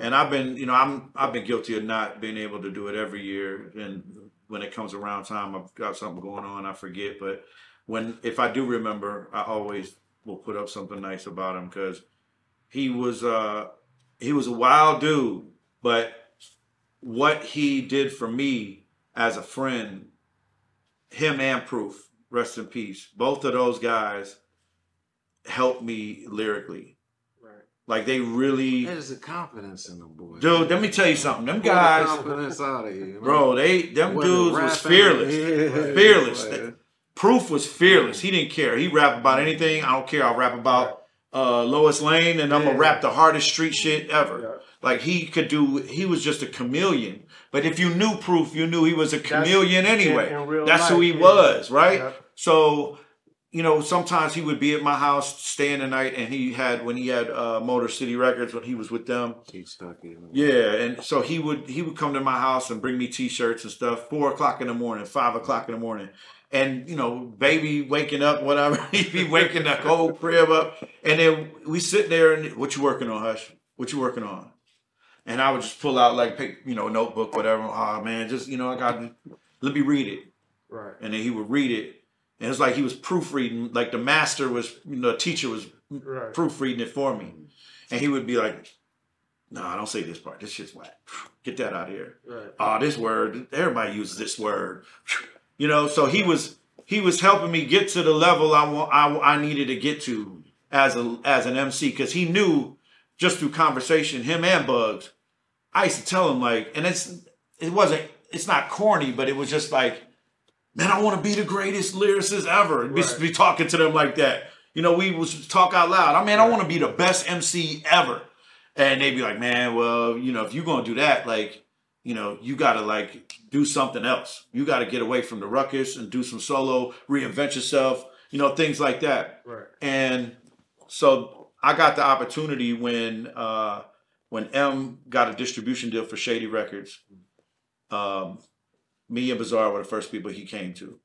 And I've been you know I'm I've been guilty of not being able to do it every year, and when it comes around time, I've got something going on, I forget. But when if I do remember, I always will put up something nice about him because he was uh he was a wild dude, but what he did for me as a friend, him and Proof, rest in peace. Both of those guys helped me lyrically. Right. Like they really, There's a confidence in them boys. dude. Let me tell you something. Them Pull the guys, confidence out of you, you bro. They them Whether dudes was fearless. Yeah. Fearless. Like, Proof was fearless. He didn't care. He rap about anything. I don't care. I'll rap about uh, Lois Lane, and I'm gonna rap the hardest street shit ever. Yeah. like he could do. He was just a chameleon. But if you knew Proof, you knew he was a chameleon anyway. in- in real That's who he yeah. was, right? Yep. So, you know, sometimes he would be at my house staying the night, and he had when he had uh, Motor City Records when he was with them. He stuck in. Yeah, and so he would he would come to my house and bring me T-shirts and stuff. Four o'clock in the morning, five o'clock in the morning, and you know, baby waking up, whatever. He'd be waking the whole crib up, and then we sit there and what you working on, Hush? What you working on? And I would just pull out like you know, a notebook, whatever. Oh man, just you know, I got let me read it Right. and then he would read it. And it's like he was proofreading, like the master was, you know, the teacher was Right. proofreading it for me. And he would be like, no, nah, don't say this part. This shit's whack. Get that out of here. Right. Oh, this word, everybody uses this word. You know, so he was he was helping me get to the level I want I, I needed to get to as a as an MC because he knew just through conversation, him and Bugs, I used to tell him like, and it's it wasn't it's not corny, but it was just like, man, I want to be the greatest lyricist ever. And Be, Right. be talking to them like that. You know, we was talk out loud. I mean, I want to be the best MC ever. And they'd be like, man, well, you know, if you're gonna do that, like, you know, you gotta like do something else. You gotta get away from the ruckus and do some solo, reinvent yourself, you know, things like that. Right. And so I got the opportunity when uh when M got a distribution deal for Shady Records. Um, me and Bizarre were the first people he came to.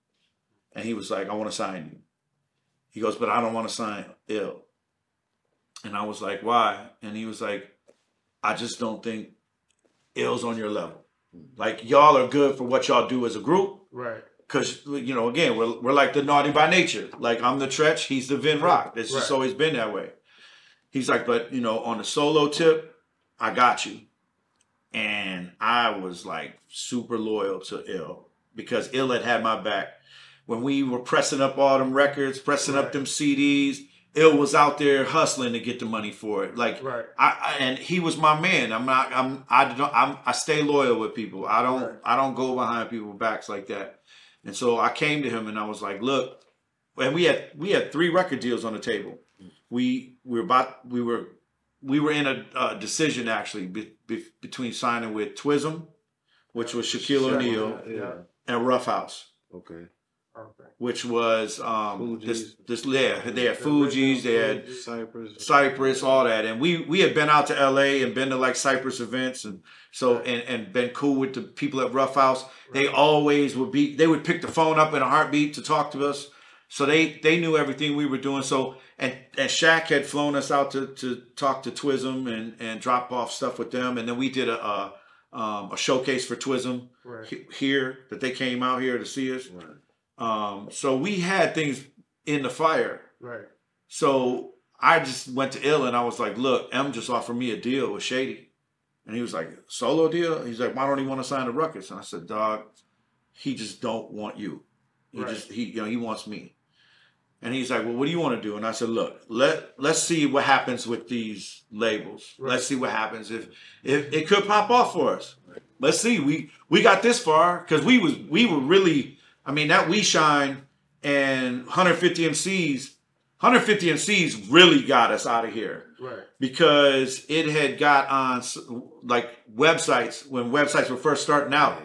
And he was like, I want to sign you. He goes, but I don't want to sign ill. And I was like, why? And he was like, I just don't think ill's on your level. Like y'all are good for what y'all do as a group. Right. Cause you know, again, we're we're like the naughty by nature. Like I'm the Treach, he's the Vin Rock. It's just always been that way. He's like, but you know, on the solo tip, I got you. And I was like super loyal to Ill because Ill had had my back. When we were pressing up all them records, pressing up them CDs, Ill was out there hustling to get the money for it. Like Right. I, I and he was my man. I'm not. I'm. I don't. I'm. I stay loyal with people. I don't. Right. I don't go behind people's backs like that. And so I came to him and I was like, look, and we had we had three record deals on the table. We we were about we were we were in a uh, decision actually be, be, between signing with Twism, which was Shaquille Sure. O'Neal, Yeah. and Ruffhouse, Okay. Okay. which was um this Fugees. this yeah they had Fugees, they had Cypress. Cypress, all that, and we we had been out to L.A. and been to like Cypress events, and so and and been cool with the people at Ruffhouse. They always would be. They would pick the phone up in a heartbeat to talk to us. So they they knew everything we were doing. So and and Shaq had flown us out to to talk to Twism and and drop off stuff with them, and then we did a. a um, a showcase for Twism Right. he- here that they came out here to see us. Right. Um, so we had things in the fire. Right. So I just went to Ill and I was like, look, M just offered me a deal with Shady. And he was like, solo deal? He's like, why don't he want to sign the Ruckus? And I said, dog, he just don't want you. He Right. just he you know, he wants me. And he's like, well, what do you want to do? And I said, look, let let's see what happens with these labels. Right. Let's see what happens if if it could pop off for us. Let's see. We we got this far because we was we were really. I mean that we shine and 150 MCs. 150 MCs really got us out of here Right. because it had got on like websites when websites were first starting out.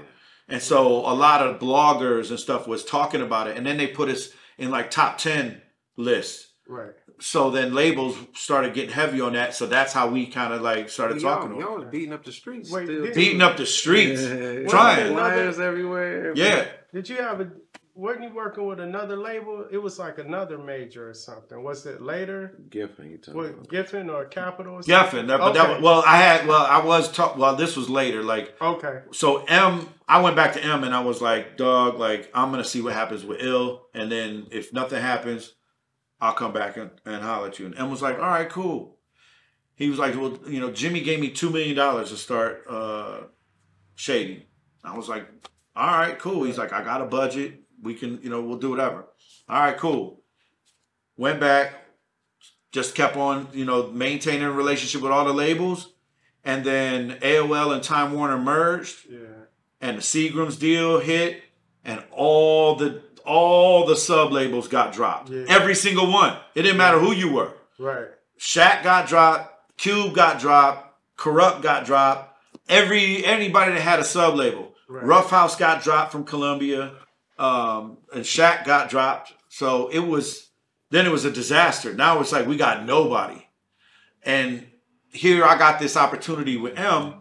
And so a lot of bloggers and stuff was talking about it. And then they put us in like top 10 lists. Right. So then labels started getting heavy on that. So that's how we kind of like started Y'all, talking. to them. y'all was beating up the streets. Wait, still. did- Beating up the streets. Yeah, trying. Flyers everywhere. Yeah. Did you have a? Weren't you working with another label? It was like another major or something. Was it later? Geffen, you talking What about. Geffen or Capitol? Or Geffen. That, but that, Okay. was- well, I had, well, I was talk. Well, this was later. Like, Okay. so M, I went back to M and I was like, dog, like, I'm going to see what happens with Ill. And then if nothing happens, I'll come back and, and holler at you. And M was like, all right, cool. He was like, well, you know, Jimmy gave me $2 million to start uh, Shady. I was like, all right, cool. He's like, I got a budget. We can, you know, we'll do whatever. All right, cool. Went back, just kept on, you know, maintaining a relationship with all the labels. And then AOL and Time Warner merged Yeah. and the Seagrams deal hit, and all the all the sub labels got dropped. Yeah. Every single one. It didn't matter who you were. Right. Shaq got dropped, Cube got dropped, Corrupt got dropped. Every anybody that had a sub label, Right. Ruffhouse got dropped from Columbia, um, and Shaq got dropped. So it was then it was a disaster. Now it's like we got nobody, and here I got this opportunity with M,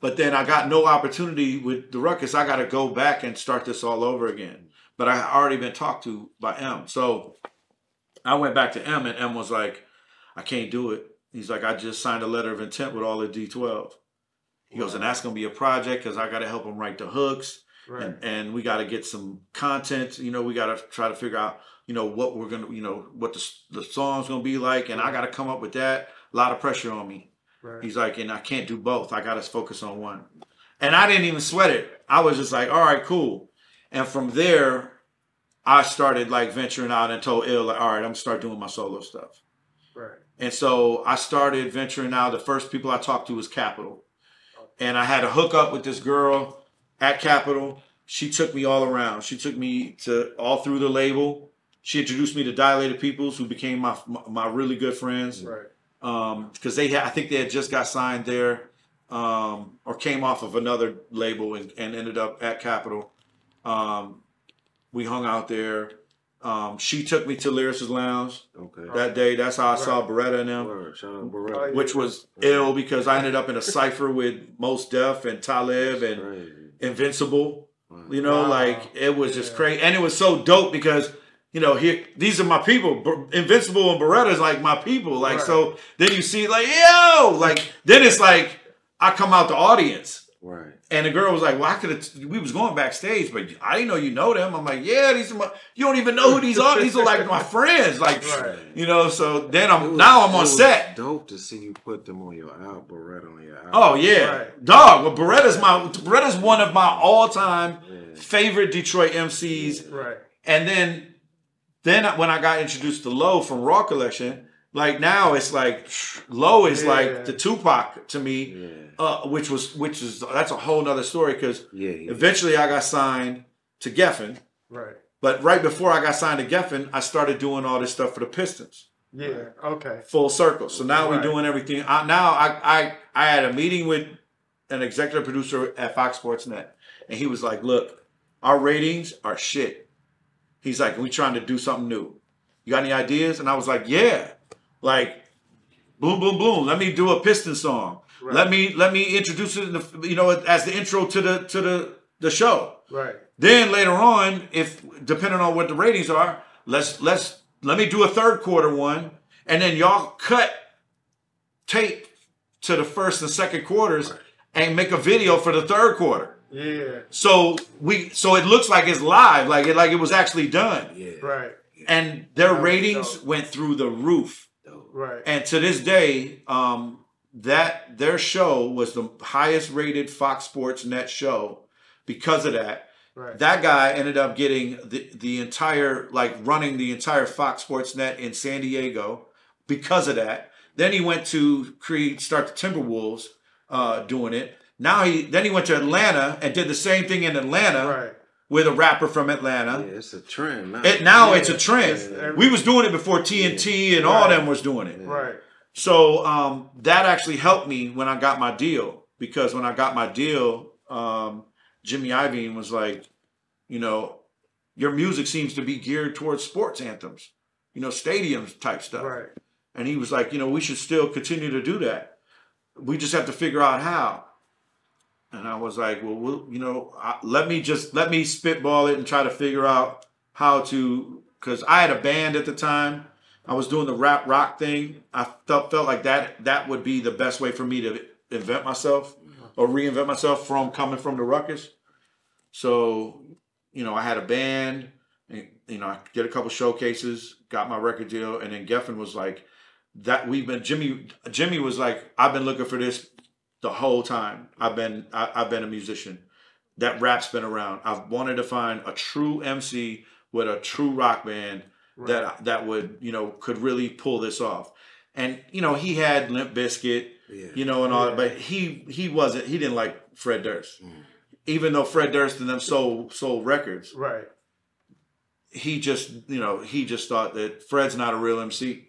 but then I got no opportunity with the Ruckus. I got to go back and start this all over again. But I had already been talked to by M, so I went back to M, and M was like, "I can't do it." He's like, "I just signed a letter of intent with all of D12." He goes, and that's gonna be a project because I got to help him write the hooks, Right. and, and we got to get some content. You know, we got to try to figure out, you know, what we're gonna, you know, what the the song's gonna be like, and I got to come up with that. A lot of pressure on me. Right. He's like, and I can't do both. I got to focus on one. And I didn't even sweat it. I was just like, all right, cool. And from there, I started like venturing out and told Ill, like, all right, I'm gonna start doing my solo stuff. Right. And so I started venturing out. The first people I talked to was Capitol. And I had a hookup with this girl at Capitol. She took me all around. She took me to all through the label. She introduced me to Dilated Peoples, who became my my, my really good friends Right. um because they had i think they had just got signed there um or came off of another label and, and ended up at capitol um we hung out there um she took me to lyricist lounge Okay. that day that's how i saw beretta and them Word. Shout out Oh, which was ill because i ended up in a cipher with Mos Def and talib and Crazy. Invincible Wow. you know, Wow. like it was just crazy, and it was so dope because you know here these are my people. Invincible and Beretta is like my people. Like Right. so, then you see like yo, like then it's like I come out the audience, Right. And the girl was like, "Well, I could have." We was going backstage, but I didn't know you know them. I'm like, "Yeah, these are my. You don't even know who these are. These are like my friends. Like, Right. you know." So then I'm was- now I'm it on was set. Dope to see you put them on your album, Beretta on your album. Oh yeah, Right. dog. Well, Beretta's my Beretta's one of my all time Yeah. favorite Detroit MCs. Right. And then, then when I got introduced to Low from Raw Collection, like now it's like Low is Yeah. like the Tupac to me, Yeah. uh, which was which is that's a whole nother story because Yeah. eventually I got signed to Geffen, Right. but right before I got signed to Geffen, I started doing all this stuff for the Pistons, Yeah. Okay. full circle. So now we're doing everything. I, now I, I I had a meeting with an executive producer at Fox Sports Net, and he was like, "Look, our ratings are shit." He's like, "We trying to do something new. You got any ideas?" And I was like, "Yeah." Like, boom, boom, boom. Let me do a Piston song. Right. Let me let me introduce it, in the, you know, as the intro to the to the the show. Right. Then later on, if depending on what the ratings are, let's let's let me do a third quarter one, and then y'all cut tape to the first and second quarters and make a video for the third quarter. Yeah. So we so it looks like it's live, like it like it was actually done. Yeah. Right. And their ratings dope. went through the roof. Right. And to this day, um, that their show was the highest rated Fox Sports Net show because of that. Right. That guy ended up getting the, the entire, like running the entire Fox Sports Net in San Diego because of that. Then he went to create, start the Timberwolves uh, doing it. Now he, then he went to Atlanta and did the same thing in Atlanta Right. With a rapper from Yeah, Atlanta. it's a trend now. It, now Yeah, it's a trend. it's we was doing it before TNT and all them was doing it. Right. So um, that actually helped me when I got my deal because when I got my deal, um, Jimmy Iovine was like, you know, your music seems to be geared towards sports anthems, you know, stadiums type stuff. Right. And he was like, you know, we should still continue to do that. We just have to figure out how. And I was like, well, you know, I, let me just let me spitball it and try to figure out how to. Because I had a band at the time. I was doing the rap rock thing. I felt felt like that that would be the best way for me to invent myself or reinvent myself from coming from the ruckus. So, you know, I had a band. And, you know, I did a couple showcases, got my record deal, and then Geffen was like, "That we've been Jimmy." Jimmy was like, "I've been looking for this the whole time. I've been I, I've been a musician. That rap's been around. I've wanted to find a true MC with a true rock band that that would you know could really pull this off." And you know, he had Limp Bizkit, Yeah. you know, and all, Yeah. but he he wasn't. He didn't like Fred Durst, Mm. even though Fred Durst and them sold sold records Right. he just you know he just thought that Fred's not a real MC.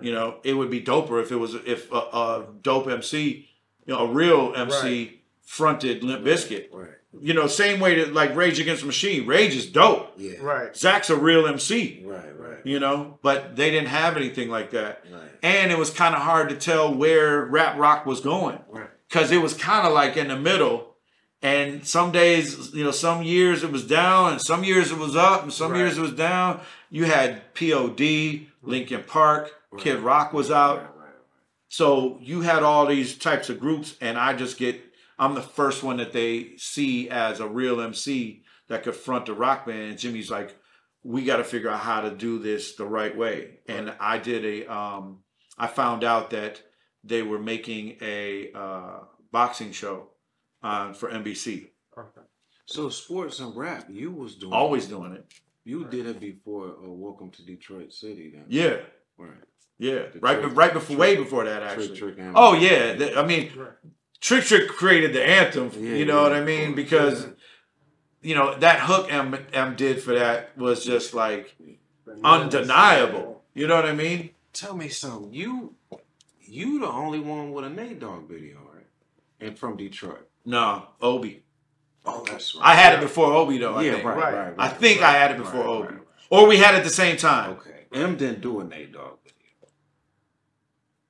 You know, it would be doper if it was if a, a dope MC you know, a real MC fronted Limp Bizkit. Right. You know, same way that like Rage Against the Machine. Rage is dope. Yeah. Right. Zach's a real MC. Right. Right. You know, but they didn't have anything like that. Right. And it was kind of hard to tell where rap rock was going Right. because it was kind of like in the middle. And some days, you know, some years it was down, and some years it was up, and some Right. years it was down. You had POD, Linkin Park, Kid Rock was out. So you had all these types of groups, and I just get, I'm the first one that they see as a real MC that could front a rock band. And Jimmy's like, we got to figure out how to do this the right way. And I did a, um, I found out that they were making a uh, boxing show on for NBC. Okay. So sports and rap, you was doing Always doing it. You did it before uh, Welcome to Detroit City. Then. Yeah, Right. Yeah. The Right, trick- right before, way before that, actually. trick, and Oh yeah, Th- I mean, Right. Trick Trick created the anthem. Yeah, you know yeah, what I mean? Because Yeah. you know that hook M M did for that was just like Bananas. undeniable. You know what I mean? Tell me something. You, you the only one with a Nate Dogg video, right? And from Detroit. No, Obie. Oh, that's right. I had it before Obie though. I yeah, think. right, Right. right, right. I think I had it before right, Obie, right, right. or we had it at the same time. Okay. M didn't do a Nate Dogg video.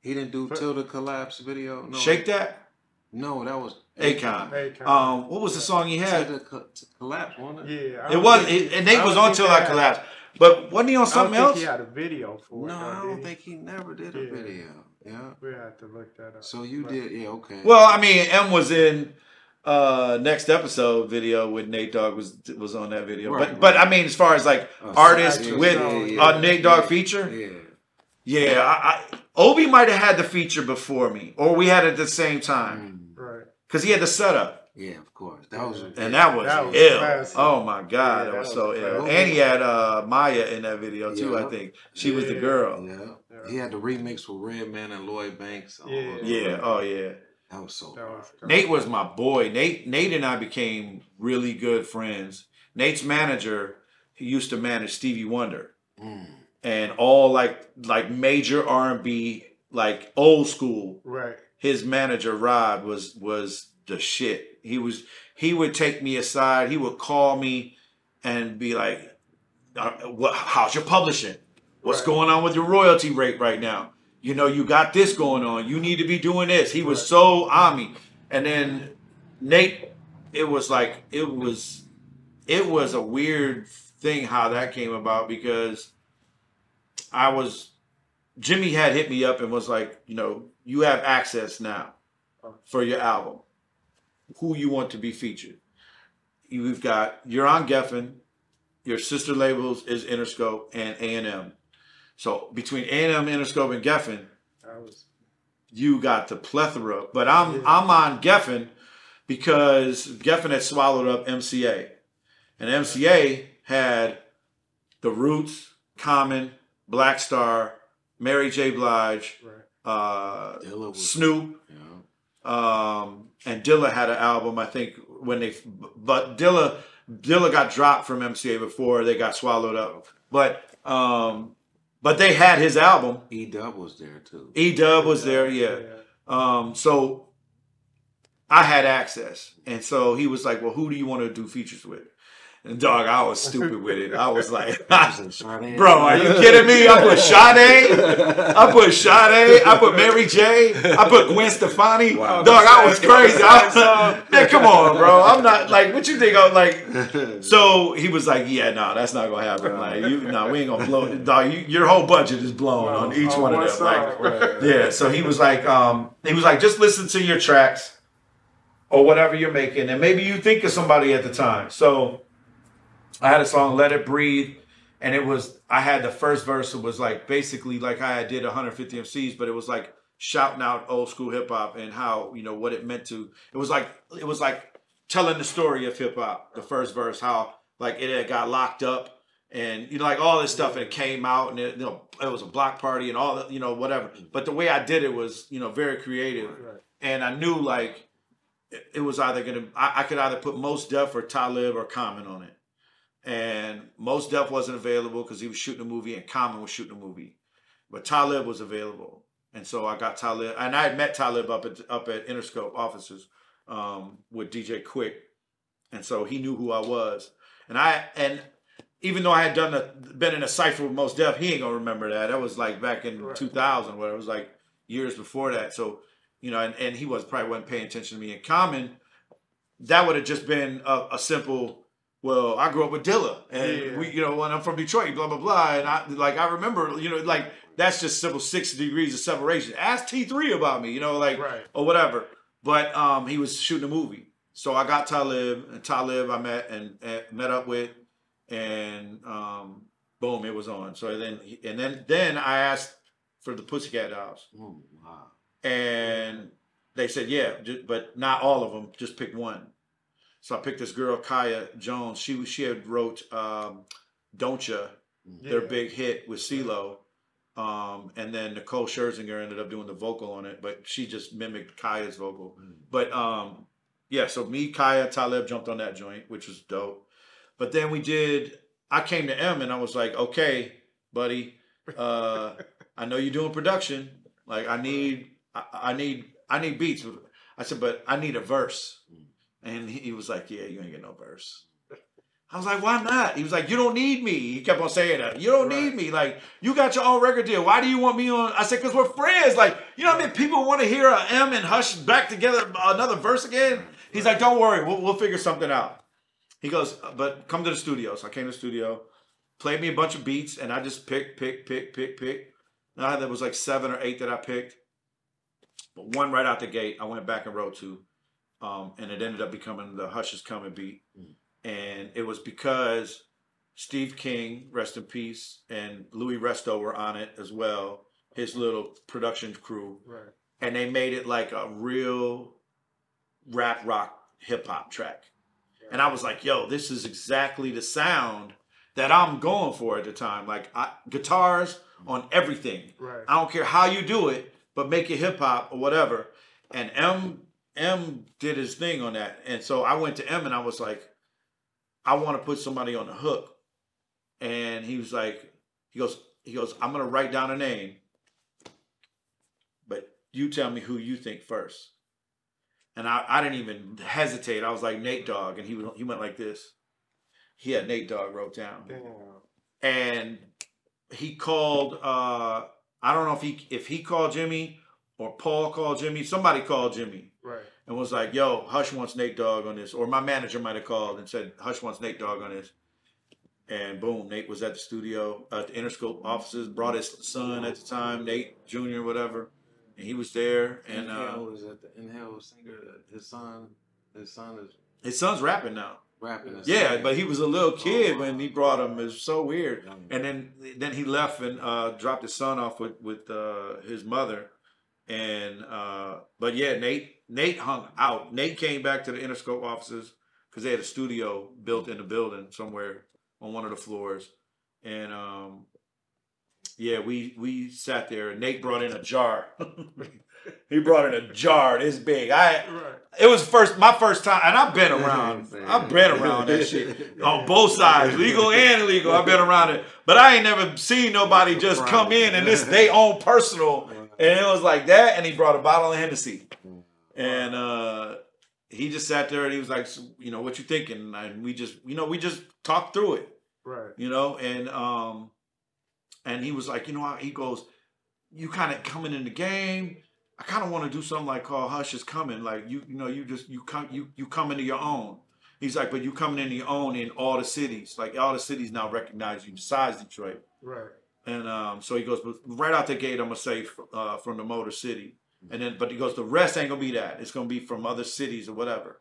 He didn't do But- Till the Collapse video. No. Shake that, No, that was Akon. Akon. Um, what was the song he Till had? the co- to collapse, wasn't it? Yeah. I It don't was, think- it, and Nate I was don't on think till they I had- collapsed. But wasn't he on I don't something think else? he had a video for No, it. I though, don't he? think he never did a Yeah. video. Yeah. We have to look that up. So you But- did, yeah, okay. Well, I mean, M was in uh next episode video with Nate Dogg was was on that video. Right, but but I mean, as far as like Uh, artists actual with song, yeah, a Nate Dogg yeah, feature, Yeah. yeah, I, I Obie might have had the feature before me, or we had it at the same time Mm, Right. because he had the setup, yeah, of course. That was and that was, That was ill. classic. Oh my god, Yeah, that that was was so ill. classic. And he had uh Maya in that video too. I think she was the girl. yeah. Yeah. He had the remix with Redman and Lloyd Banks. all Yeah. Yeah. Oh yeah. That was so That was Nate was my boy. Nate Nate and I became really good friends. Nate's manager, he used to manage Stevie Wonder Mm. And all like like major R and B, like old school. right. His manager Rod was was the shit. He was he would take me aside. He would call me and be like, uh, "What? How's your publishing? What's Right. going on with your royalty rate right now? You know, you got this going on. You need to be doing this." He was Right. so on me. And then Nate, it was like it was it was a weird thing how that came about because I was Jimmy had hit me up and was like, you know, you have access now for your album. Who you want to be featured? You've got you're on Geffen. Your sister labels is Interscope and A and M. So between A and M, Interscope, and Geffen, was you got the plethora. But I'm Yeah. I'm on Geffen because Geffen had swallowed up MCA, and MCA had the Roots, Common, Black Star, Mary J. Blige, right. uh, was, Snoop, yeah. um, and Dilla had an album. I think when they, but Dilla, Dilla got dropped from MCA before they got swallowed up. But um, but they had his album. E Dub was there too. E Dub was there, yeah. Um, so I had access, and so he was like, "Well, who do you want to do features with?" And dog, I was stupid with it. I was like, "Bro, are you kidding me? I put Sade, I put Sade, I put Mary J, I put Gwen Stefani. Wow. Dog, I was crazy. I was, uh, man, come on, bro. I'm not like what you think. I'm like. So he was like, "Yeah, no, that's not gonna happen. Like, you, no, we ain't gonna blow it, dog. You, your whole budget is blown on each one of them. Like, yeah, so he was like, um, he was like, just listen to your tracks or whatever you're making, and maybe you think of somebody at the time. So I had a song, Let It Breathe, and it was I had the first verse. It was like basically like I did 150 MCs, but it was like shouting out old school hip hop and how you know what it meant to. It was like it was like telling the story of hip hop. The first verse, how like it had got locked up. And you know, like all this stuff, and it came out, and it, you know, it was a block party, and all that, you know, whatever. But the way I did it was, you know, very creative Right. and I knew like it, was either gonna I, I could either put Mos Def or Talib or Common on it, and Mos Def wasn't available because he was shooting a movie and Common was shooting a movie, but Talib was available, and so I got Talib, and I had met Talib up at up at Interscope offices um, with DJ Quik, and so he knew who I was, and I and even though I had done a, been in a cipher with Mos Def, he ain't gonna remember that. That was like back in Right. 2000, where it was like years before that. So you know, and, and he was probably wasn't paying attention to me. In Common, that would have just been a, a simple. Well, I grew up with Dilla, and Yeah. we, you know, when I'm from Detroit, blah blah blah, and I like I remember, you know, like that's just simple six degrees of separation. Ask T3 about me, you know, like Right. or whatever. But um, he was shooting a movie, so I got Talib, and Talib I met and, and met up with, and um, boom, it was on. So then, and then then I asked for the Pussycat Dolls, Oh, wow. and they said yeah, ju- but not all of them. Just pick one. So I picked this girl, Kaya Jones. She she had wrote um, "Don't Ya," their Yeah. big hit with CeeLo. Um, and then Nicole Scherzinger ended up doing the vocal on it, but she just mimicked Kaya's vocal. But um, yeah, so me, Kaya, Talib jumped on that joint, which was dope. But then we did. I came to M and I was like, okay, buddy, uh, I know you're doing production. Like I need, I, I need, I need beats. I said, but I need a verse. And he, was like, yeah, you ain't get no verse. I was like, why not? He was like, you don't need me. He kept on saying that. You don't Right. need me. Like, you got your own record deal. Why do you want me on? I said, because we're friends. Like, you know what I mean? People want to hear a M and Hush back together, another verse again. He's like, don't worry. We'll, we'll figure something out. He goes, uh, but come to the studio. So I came to the studio, played me a bunch of beats, and I just picked, pick, pick, pick, pick. And I, there was like seven or eight that I picked. But one right out the gate, I went back and wrote to. Um, and it ended up becoming the Hush is Coming beat. And it was because Steve King, rest in peace, and Luis Resto were on it as well, his little production crew. Right. And they made it like a real rap rock hip hop track. And I was like, yo, this is exactly the sound that I'm going for at the time. Like I, guitars on everything. Right. I don't care how you do it, but make it hip hop or whatever. And M M did his thing on that. And so I went to M and I was like, I want to put somebody on the hook. And he was like, he goes, he goes, I'm gonna write down a name, but you tell me who you think first. And I, I didn't even hesitate. I was like Nate Dogg, and he was, he went like this. He had Nate Dogg wrote down Damn. and he called uh I don't know if he if he called Jimmy or Paul called Jimmy, somebody called Jimmy Right. and was like, "Yo, Hush wants Nate Dogg on this," or my manager might have called and said, "Hush wants Nate Dogg on this." And boom, Nate was at the studio at the Interscope offices. Brought his son at the time, Nate Junior, whatever, and he was there. And Inhale uh, was at the Inhale singer. His son, his son is his son's rapping now. rapping. and Yeah, but he was a little kid Oh, when he brought him. It was so weird. And then then he left and uh, dropped his son off with with uh, his mother. And uh, but yeah, Nate Nate hung out. Nate came back to the Interscope offices because they had a studio built in the building somewhere on one of the floors. And um, yeah, we we sat there. and Nate brought in a jar. he brought in a jar this big. I Right. it was first my first time, and I've been around. I've been around that shit on both sides, legal and illegal. I've been around it, but I ain't never seen nobody just come in and this they own personal, and it was like that. And he brought a bottle of Hennessy, and uh, he just sat there and he was like, "So, you know, what you thinking? And we just, you know, we just talked through it Right. you know, and um, and he was like, you know, how he goes, you kind of coming in the game. I kind of want to do something like called Hush is coming, like you, you know, you just you come you you come into your own. He's like, but you coming into your own in all the cities, like all the cities now recognize you besides Detroit. Right. And um, so he goes, but right out the gate, I'm gonna say uh, from the Motor City, and then but he goes, the rest ain't gonna be that. It's gonna be from other cities or whatever.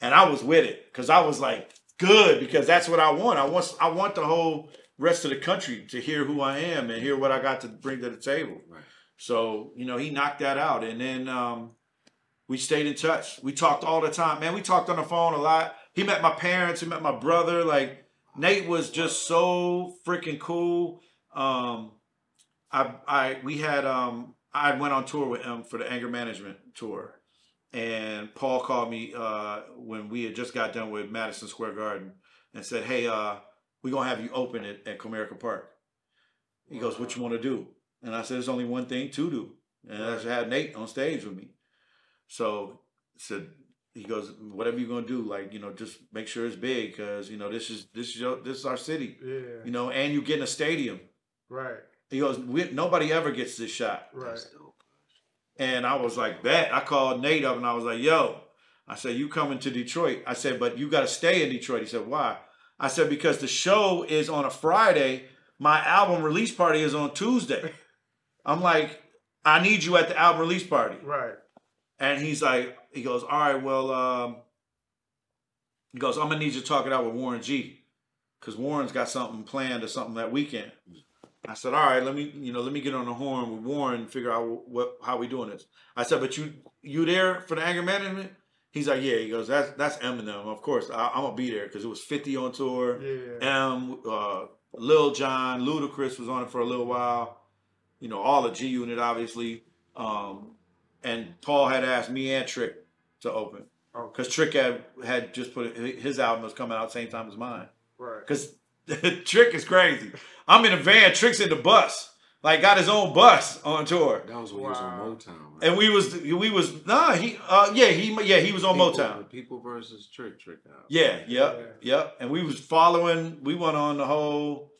And I was with it because I was like, good because that's what I want. I want I want the whole rest of the country to hear who I am and hear what I got to bring to the table. Right. So you know, he knocked that out, and then um, we stayed in touch. We talked all the time, man. We talked on the phone a lot. He met my parents. He met my brother. Like Nate was just so freaking cool. Um, I I we had um I went on tour with him for the anger management tour, and Paul called me uh, when we had just got done with Madison Square Garden and said, "Hey, uh, we're gonna have you open it at Comerica Park." He goes, "What you want to do?" And I said, "There's only one thing to do. and I had Nate on stage with me. So said he goes, whatever you're gonna do, like you know, just make sure it's big because you know this is this is your, this is our city, Yeah. you know, and you get in a stadium. Right. He goes, we, nobody ever gets this shot. Right. And I was like, bet. I called Nate up and I was like, yo, I said, you coming to Detroit? I said, but you got to stay in Detroit. He said, why? I said, because the show is on a Friday. My album release party is on Tuesday. I'm like, I need you at the album release party. Right. And he's like, he goes, all right, well, um, he goes, I'm gonna need you to talk it out with Warren G, because Warren's got something planned or something that weekend. I said, all right, let me, you know, let me get on the horn with Warren figure out what how we doing this. I said, but you you there for the anger management? He's like, yeah. He goes, that's that's Eminem, of course. I, I'm gonna be there because it was 50 on tour. Yeah. M, uh, Lil Jon, Ludacris was on it for a little while. You know, all the G Unit, obviously. Um, and Paul had asked me and Trick to open Okay. because Trick had had just put it, his album was coming out same time as mine. Right. Because Trick is crazy. I'm in a van, Trick's in the bus, like got his own bus on tour. That was when he was on Motown. Right? And we was we was nah he uh yeah he yeah he was on people, Motown. People versus Trick Trick out. Yeah, yep, yep. And we was following. We went on the whole,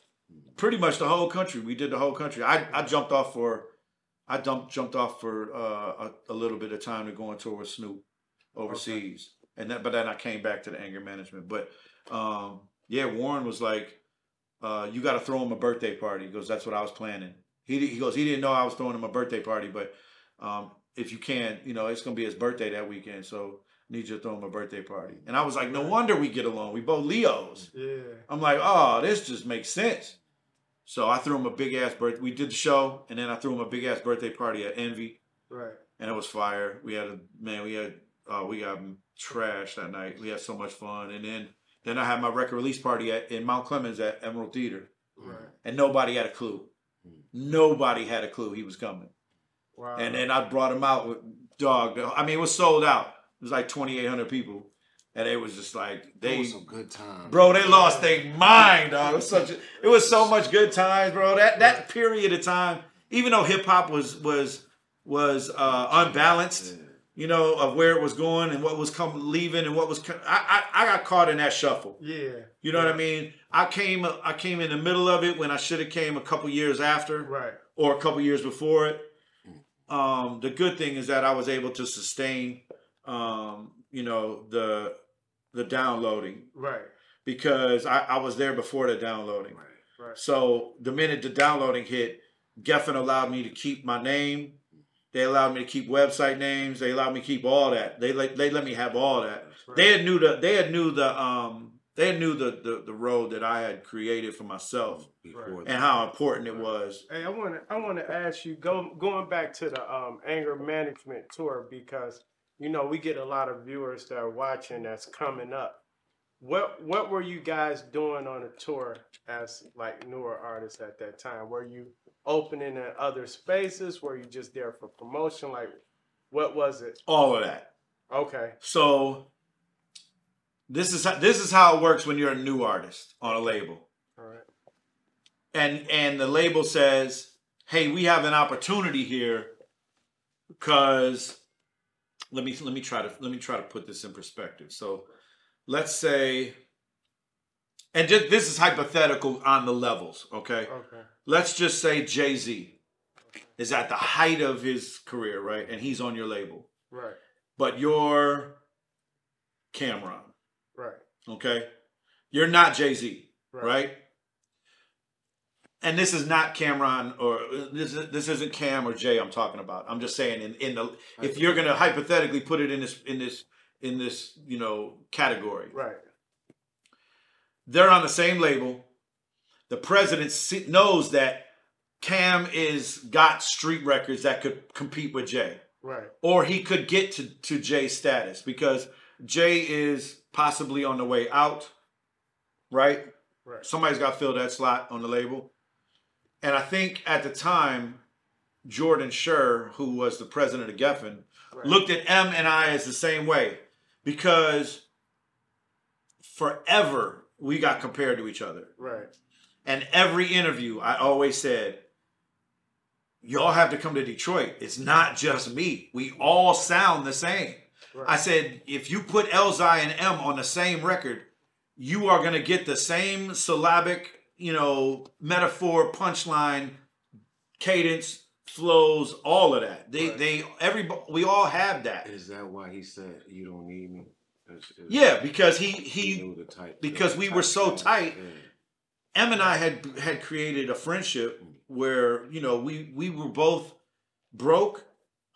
pretty much the whole country. We did the whole country. I, I jumped off for, I dumped jumped off for uh, a, a little bit of time to go on tour with Snoop overseas, and that. But then I came back to the anger management. But um, yeah, Warren was like, uh, "You got to throw him a birthday party." He goes, "That's what I was planning." He he goes, he didn't know I was throwing him a birthday party, but um, if you can, you know, it's gonna be his birthday that weekend, so need you to throw him a birthday party. And I was like, no wonder we get along. We both Leos. Yeah. I'm like, oh, this just makes sense. So I threw him a big ass birthday. We did the show, and then I threw him a big ass birthday party at Envy, Right. and it was fire. We had a man, we had uh, we got trashed that night. We had so much fun, and then then I had my record release party at in Mount Clemens at Emerald Theater, Right. and nobody had a clue. Nobody had a clue he was coming. Wow. And then I brought him out with dog. I mean, it was sold out. It was like 2,800 people, and it was just like they, was some good time. bro, they lost their mind. Dog. It was such. A, it was so much good times, bro. That that period of time, even though hip hop was was was uh, unbalanced, Yeah. You know, of where it was going and what was coming, leaving, and what was. I, I I got caught in that shuffle. yeah. You know what I mean? I came I came in the middle of it when I should have came a couple years after Right. or a couple years before it. Um, the good thing is that I was able to sustain, um, you know, the the downloading Right. because I, I was there before the downloading. Right. Right. So the minute the downloading hit, Geffen allowed me to keep my name. They allowed me to keep website names. They allowed me to keep all that. They let they let me have all that. Right. They had knew the they had knew the um they knew the the, the road that I had created for myself Before and how important it was. Hey, I want to I want to ask you go going back to the um, anger management tour because you know we get a lot of viewers that are watching that's coming up. What what were you guys doing on a tour as like newer artists at that time? Were you opening in other spaces? Were you just there for promotion? Like, what was it? All of that. Okay, So this is how, this is how it works when you're a new artist on a label. all right, and and the label says, "Hey, we have an opportunity here because let me let me try to let me try to put this in perspective. So, let's say and just this is hypothetical on the levels, okay? okay, Let's just say Jay-Z is at the height of his career, right? And he's on your label. right, But you're Cameron, right, okay? You're not Jay-Z, right, right? And this is not Cameron or uh, this is, this isn't Cam or Jay I'm talking about. I'm just saying in, in the if you're gonna hypothetically put it in this in this in this you know category, right, they're on the same label. The president knows that Cam is got street records that could compete with Jay, right, or he could get to to Jay's status because Jay is possibly on the way out, right? right, Somebody's got to fill that slot on the label. And I think at the time, Jordan Schur, who was the president of Geffen, right. looked at M and I as the same way because forever we got compared to each other. right, And every interview, I always said, y'all have to come to Detroit. It's not just me. We all sound the same. Right. I said, if you put Elzhi and M on the same record, you are gonna get the same syllabic, you know, metaphor, punchline, cadence, flows, all of that. They Right. they every we all have that. Is that why he said you don't need me? Is- is- Yeah, because he he he knew the type. because the we type were so thing. tight. Yeah. Em and I had had created a friendship mm. where you know we we were both broke,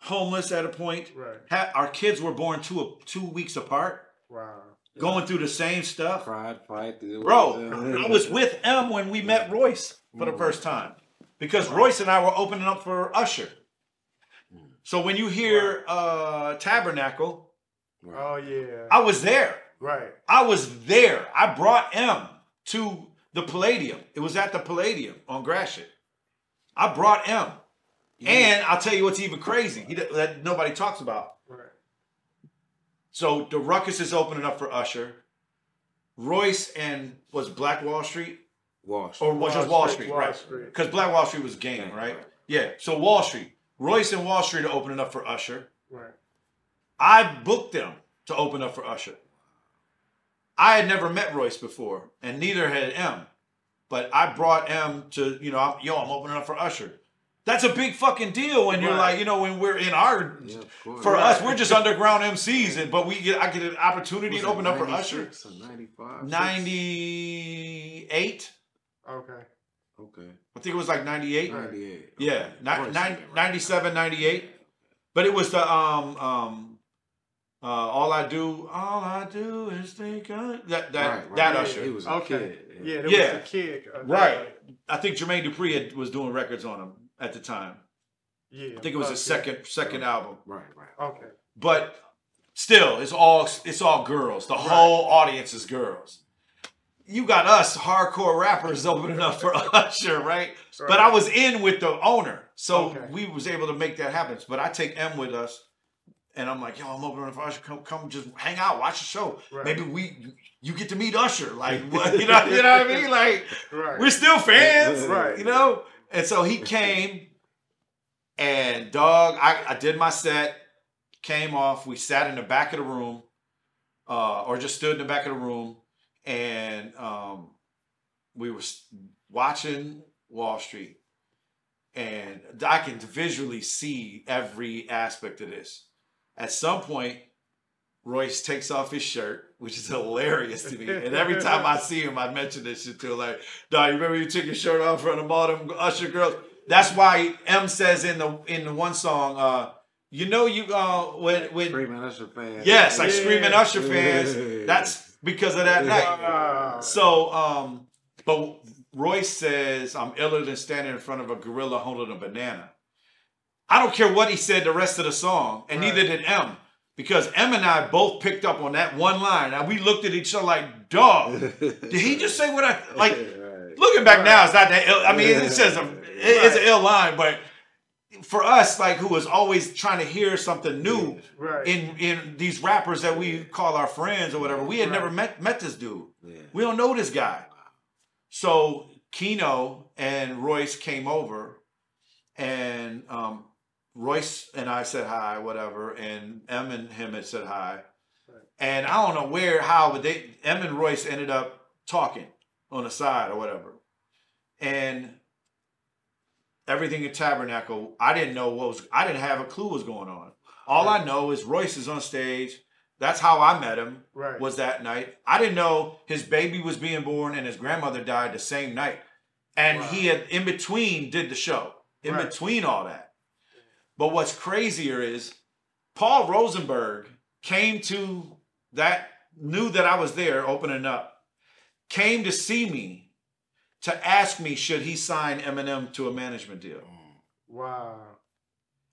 homeless at a point. Right. Ha- our kids were born two two weeks apart, Wow. going through the same stuff. Pride fight, Bro, I was with M when we met mm. Royce for the mm. first time because Royce and I were opening up for Usher. So when you hear uh, Tabernacle, Oh yeah. I was there. Right. I was there. I brought M to the Palladium. It was at the Palladium on Gratiot. I brought M. And I'll tell you what's even crazy he, that nobody talks about. Right. So the Ruckus is opening up for Usher. Royce and was Black Wall Street Wall Street. or was Wall just Wall Street, Street, Wall right? Because Black Wall Street was game, Game, right? right. Yeah. So Wall Street, Royce and Wall Street are opening up for Usher. Right. I booked them to open up for Usher. I had never met Royce before, and neither had M. But I brought M to, you know, I'm, yo, I'm opening up for Usher. That's a big fucking deal when you're Right. like, you know, when we're in our, Yeah, course. for Right. us, we're just underground MCs, and but we get, I get an opportunity to open up for Usher. 96 95? 98, Okay. Okay. I think it was like 98. 98. Yeah, Okay. ni- Royce nine- did it, right. 97, 98. But it was the um um uh all I do all I do is think of that that Right, right. that Usher. He was a Okay. kid. Yeah. There Yeah. was a kid. uh, Right. I think Jermaine Dupri had, was doing records on him at the time. Yeah. I think it was okay. his second second album. Right, right. Okay. But still, it's all it's all girls. The whole audience is girls. You got us hardcore rappers opening up for Usher, right? But I was in with the owner, so Okay. we was able to make that happen. But I take M with us, and I'm like, yo, I'm opening for Usher. Come, come, just hang out, watch the show. Right. Maybe we, you get to meet Usher, like, what, you know, you know what I mean? Like, Right. we're still fans, Right. You know. And so he came, and dog, I, I did my set, came off. We sat in the back of the room, uh, or just stood in the back of the room, and um, we were watching Wall Street, and I can visually see every aspect of this. At some point, Royce takes off his shirt, which is hilarious to me. And every time I see him, I mention this shit to him. Like, dog, you remember you took your shirt off in front of all them Usher girls? That's why M says in the in the one song, uh, you know you uh when when Screaming Usher fans. yes, like Yeah. screaming Usher fans. Yeah. That's because of that night. So, um, but Royce says I'm iller than standing in front of a gorilla holding a banana. I don't care what he said the rest of the song, and neither Right. did M, because M and I both picked up on that one line, and we looked at each other like, "Dog, did he just say what I like?" Right. Looking back now, it's not that ill. I mean, it says a, it's an ill line, but for us, like who was always trying to hear something new Right. in in these rappers that we call our friends or whatever, we had Right. never met met this dude. Yeah. We don't know this guy. So Kino and Royce came over, and um, Royce and I said hi, whatever, and Em and him had said hi. Right. And I don't know where, how, but they Em and Royce ended up talking on the side or whatever. And everything in Tabernacle, I didn't know what was I didn't have a clue what was going on. All I know is Royce is on stage. That's how I met him right. was that night. I didn't know his baby was being born and his grandmother died the same night. And Wow. he had in between did the show. In Right. between all that. But what's crazier is Paul Rosenberg came to that knew that I was there opening up. Came to see me to ask me should he sign Eminem to a management deal. Mm. wow.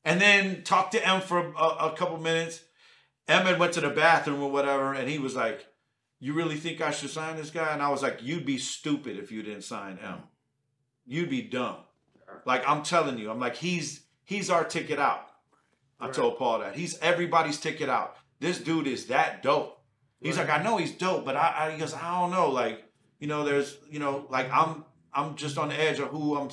And then talked to M for a, a couple minutes. Emmett went to the bathroom or whatever, and he was like, You really think I should sign this guy? And I was like, You'd be stupid if you didn't sign M. You'd be dumb. Like I'm telling you, I'm like, he's he's our ticket out. I Right. told Paul that. He's everybody's ticket out. This dude is that dope. He's Right. like, I know he's dope, but I, I he goes, I don't know. Like, you know, there's, you know, like I'm I'm just on the edge of who I'm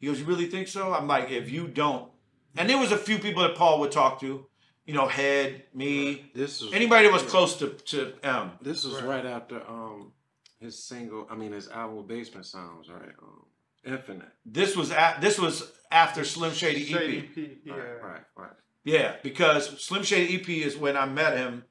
He goes, "You really think so?" I'm like, "If you don't," and there was a few people that Paul would talk to, you know, Head, me, This is anybody that was close to to M. This was Right. right after um his single. I mean his album Basement Sounds, right? Um, Infinite. This was at this was after Slim Shady EP. Shady P, yeah. Right, right, right. Yeah, because Slim Shady EP is when I met him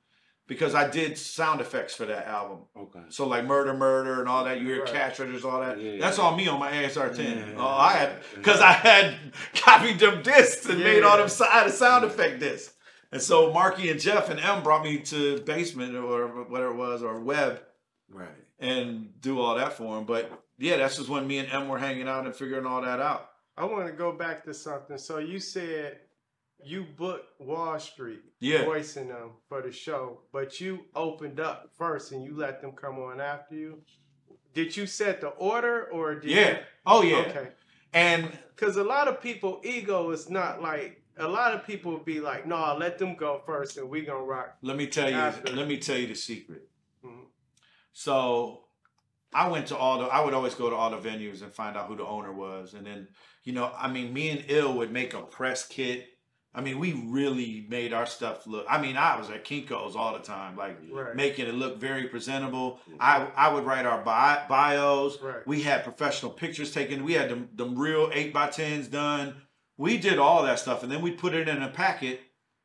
because I did sound effects for that album. Okay. So like murder, murder, and all that. You hear Right. cash registers, all that. Yeah, That's yeah. all me on my ASR ten. Yeah, oh, I had yeah. because I had copied them discs and made all Yeah. them side sound effect discs. And so Marky and Jeff and M brought me to Basement or whatever it was or Web Right. and do all that for him. But yeah, that's just when me and M were hanging out and figuring all that out. I want to go back to something. So you said you booked Wall Street, Yeah. voicing them for the show, but you opened up first and you let them come on after you. Did you set the order or did Yeah. You, Oh yeah. Okay. And Because a lot of people ego is not like a lot of people would be like, no, I'll let them go first and we gonna rock. let me tell you, After. let me tell you the secret. Mhm. So I went to all the I would always go to all the venues and find out who the owner was. And then, you know, I mean me and Ill would make a press kit. I mean, we really made our stuff look I mean, I was at Kinko's all the time, like Right. making it look very presentable. I I would write our bi- bios. Right. We had professional pictures taken. We had them, them real eight by tens done. We did all that stuff, and then we put it in a packet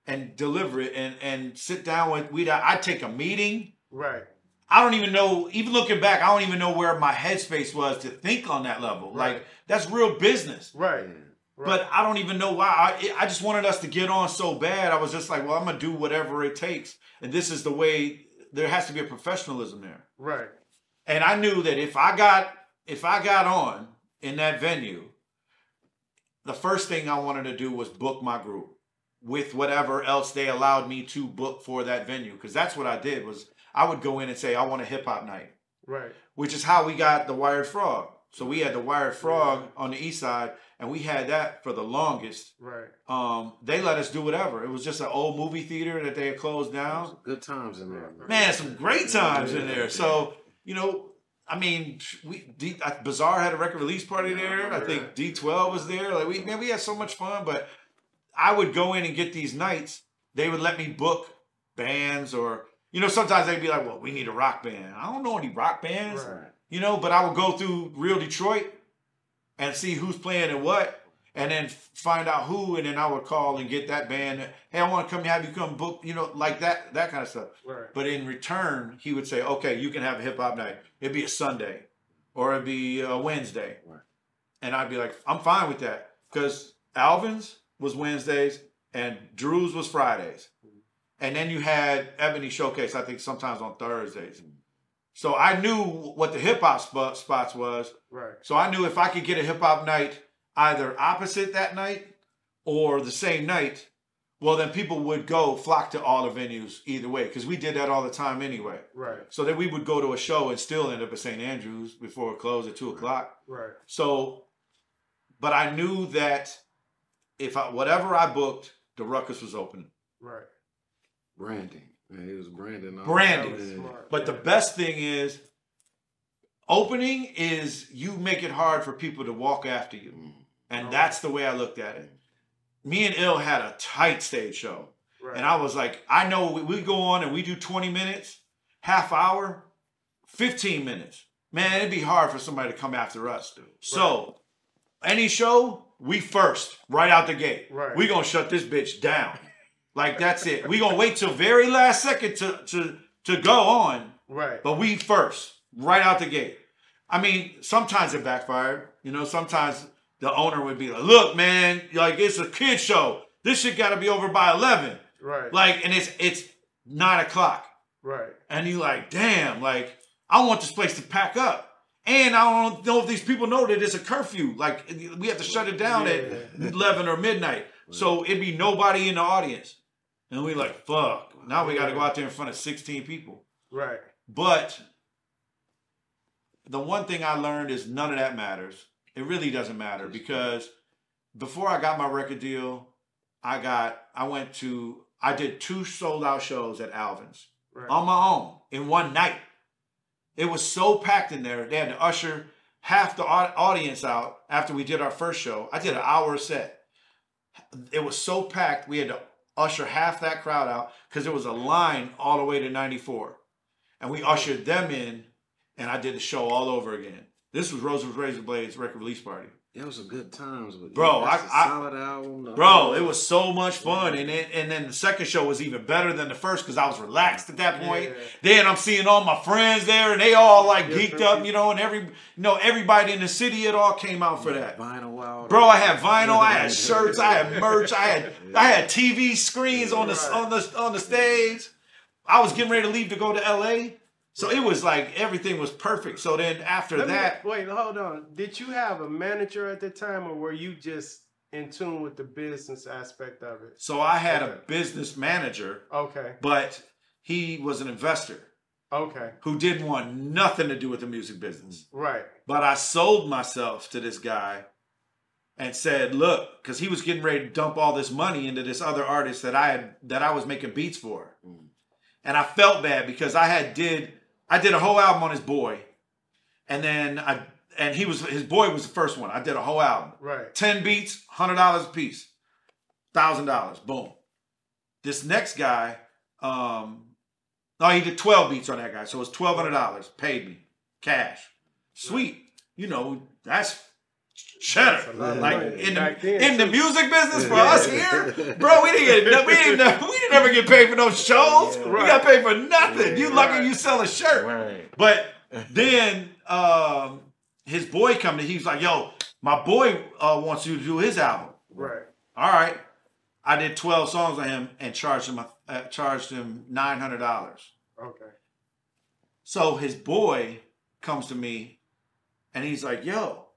and deliver it, and and sit down with. We I take a meeting. Right. I don't even know. Even looking back, I don't even know where my headspace was to think on that level. Right. Like that's real business. Right. Right. But I don't even know why. I, I just wanted us to get on so bad. I was just like, well, I'm gonna do whatever it takes, and this is the way. There has to be a professionalism there. right. And I knew that if I got if I got on in that venue, the first thing I wanted to do was book my group with whatever else they allowed me to book for that venue because that's what I did was I would go in and say I want a hip hop night, Right. which is how we got the Wired Frog. So we had the Wired Frog on the east side and we had that for the longest. Right. Um, they let us do whatever. It was just an old movie theater that they had closed down. Good times in there. Man, some great times in there. So, you know, I mean, we D, uh, Bizarre had a record release party there. I think D12 was there. Like we man, we had so much fun. But I would go in and get these nights. They would let me book bands, or you know, sometimes they'd be like, "Well, we need a rock band." I don't know any rock bands, Right. you know. But I would go through Real Detroit and see who's playing and what. And then find out who, and then I would call and get that band. Hey, I want to come have you come book, you know, like that, that kind of stuff. Right. But in return, he would say, okay, you can have a hip hop night. It'd be a Sunday or it'd be a Wednesday. Right. And I'd be like, I'm fine with that. Because Alvin's was Wednesdays and Drew's was Fridays. And then you had Ebony Showcase, I think sometimes on Thursdays. So I knew what the hip hop spot, spots was. Right. So I knew if I could get a hip hop night either opposite that night or the same night, well, then people would go flock to all the venues either way because we did that all the time anyway. Right. So then we would go to a show and still end up at St. Andrews before it closed at two o'clock. Right. So, but I knew that if I whatever I booked, the Ruckus was open. Right. Branding. Man, he was branding. all- Branding. Was But the best thing is opening is you make it hard for people to walk after you. Mm. And Oh. that's the way I looked at it. Me and Ill had a tight stage show. Right. And I was like, I know we, we go on and we do 20 minutes, half hour, 15 minutes. Man, it'd be hard for somebody to come after us. So, any show, we first, right out the gate. Right. we going to shut this bitch down. Like, that's it. we going to wait till very last second to, to, to go on, right. but we first, right out the gate. I mean, sometimes it backfired. You know, sometimes the owner would be like, look, man, like, it's a kid show. This shit got to be over by 11 Right. like and it's it's nine o'clock right. and you like damn like i want this place to pack up and i don't know if these people know that it's a curfew like we have to shut it down Yeah. at 11 or midnight so it'd be nobody in the audience and we like fuck now we got to go out there in front of 16 people Right. but the one thing i learned is none of that matters it really doesn't matter because before i got my record deal i got i went to i did two sold out shows at alvin's Right. on my own in one night. It was so packed in there. They had to usher half the audience out after we did our first show. I did an hour set. It was so packed, we had to usher half that crowd out because there was a line all the way to 94. And we ushered them in, and I did the show all over again. This was Rose's Razor Blades record release party. It was some good times with Bro, That's I- solid album. Bro, it was so much fun, and then and then the second show was even better than the first because I was relaxed at that point. Yeah. Then I'm seeing all my friends there, and they all like geeked up, you know, and every you know everybody in the city, it all came out for that. vinyl out. Bro, I had vinyl, I had shirts, I had merch, I had I had TV screens on the Right. on the on the stage. I was getting ready to leave to go to LA. So it was like everything was perfect. So then after Let me- that, wait, hold on. Did you have a manager at the time, or were you just in tune with the business aspect of it? so I had a business manager, Okay, but he was an investor okay, who didn't want nothing to do with the music business. right, But I sold myself to this guy and said, "Look, because he was getting ready to dump all this money into this other artist that I had that I was making beats for, mm. and I felt bad because I had did I did a whole album on his boy, and then I and he was his boy was the first one. I did a whole album, right, ten beats, hundred dollars a piece, thousand dollars, boom. This next guy, um, no, he did twelve beats on that guy, so it was twelve hundred dollars. Paid me. Cash. Sweet, you know that's cheddar. That's a lot of Like in the in the music business for us here, bro, we didn't get we didn't we didn't ever get paid for no shows. We got paid for nothing. You lucky you sell a shirt. But then um, his boy come to he was like, "Yo, my boy uh, wants you to do his album." right, All right, I did twelve songs on him and charged him uh, charged him nine hundred dollars. okay, So his boy comes to me and he's like, "Yo,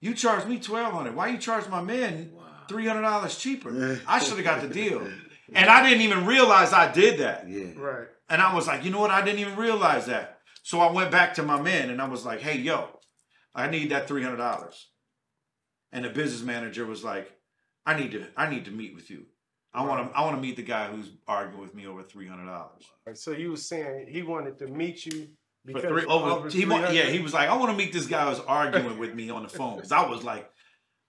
you charged me twelve hundred. Why you charge my man three hundred dollars cheaper? I should have got the deal." And I didn't even realize I did that. Yeah. right, And I was like, you know what? I didn't even realize that. So I went back to my man and I was like, hey, yo, I need that three hundred dollars. And the business manager was like, I need to, I need to meet with you. I want to, I want to meet the guy who's arguing with me over three hundred dollars. So you was saying he wanted to meet you For three, over, he yeah, he was like, I want to meet this guy who's arguing with me on the phone because I was like,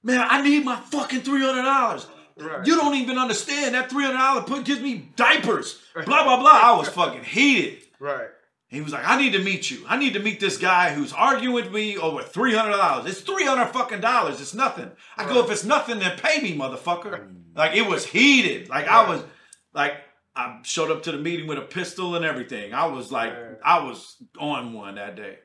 man, I need my fucking three hundred dollars. Right. You don't even understand that three hundred dollars put gives me diapers. Blah blah blah. I was fucking heated. right, He was like, I need to meet you. I need to meet this guy who's arguing with me over three hundred dollars. It's three hundred fucking dollars. It's nothing. I go, if it's nothing, then pay me, motherfucker. Like it was heated. Like I was, like I showed up to the meeting with a pistol and everything. I was like, Right. I was on one that day.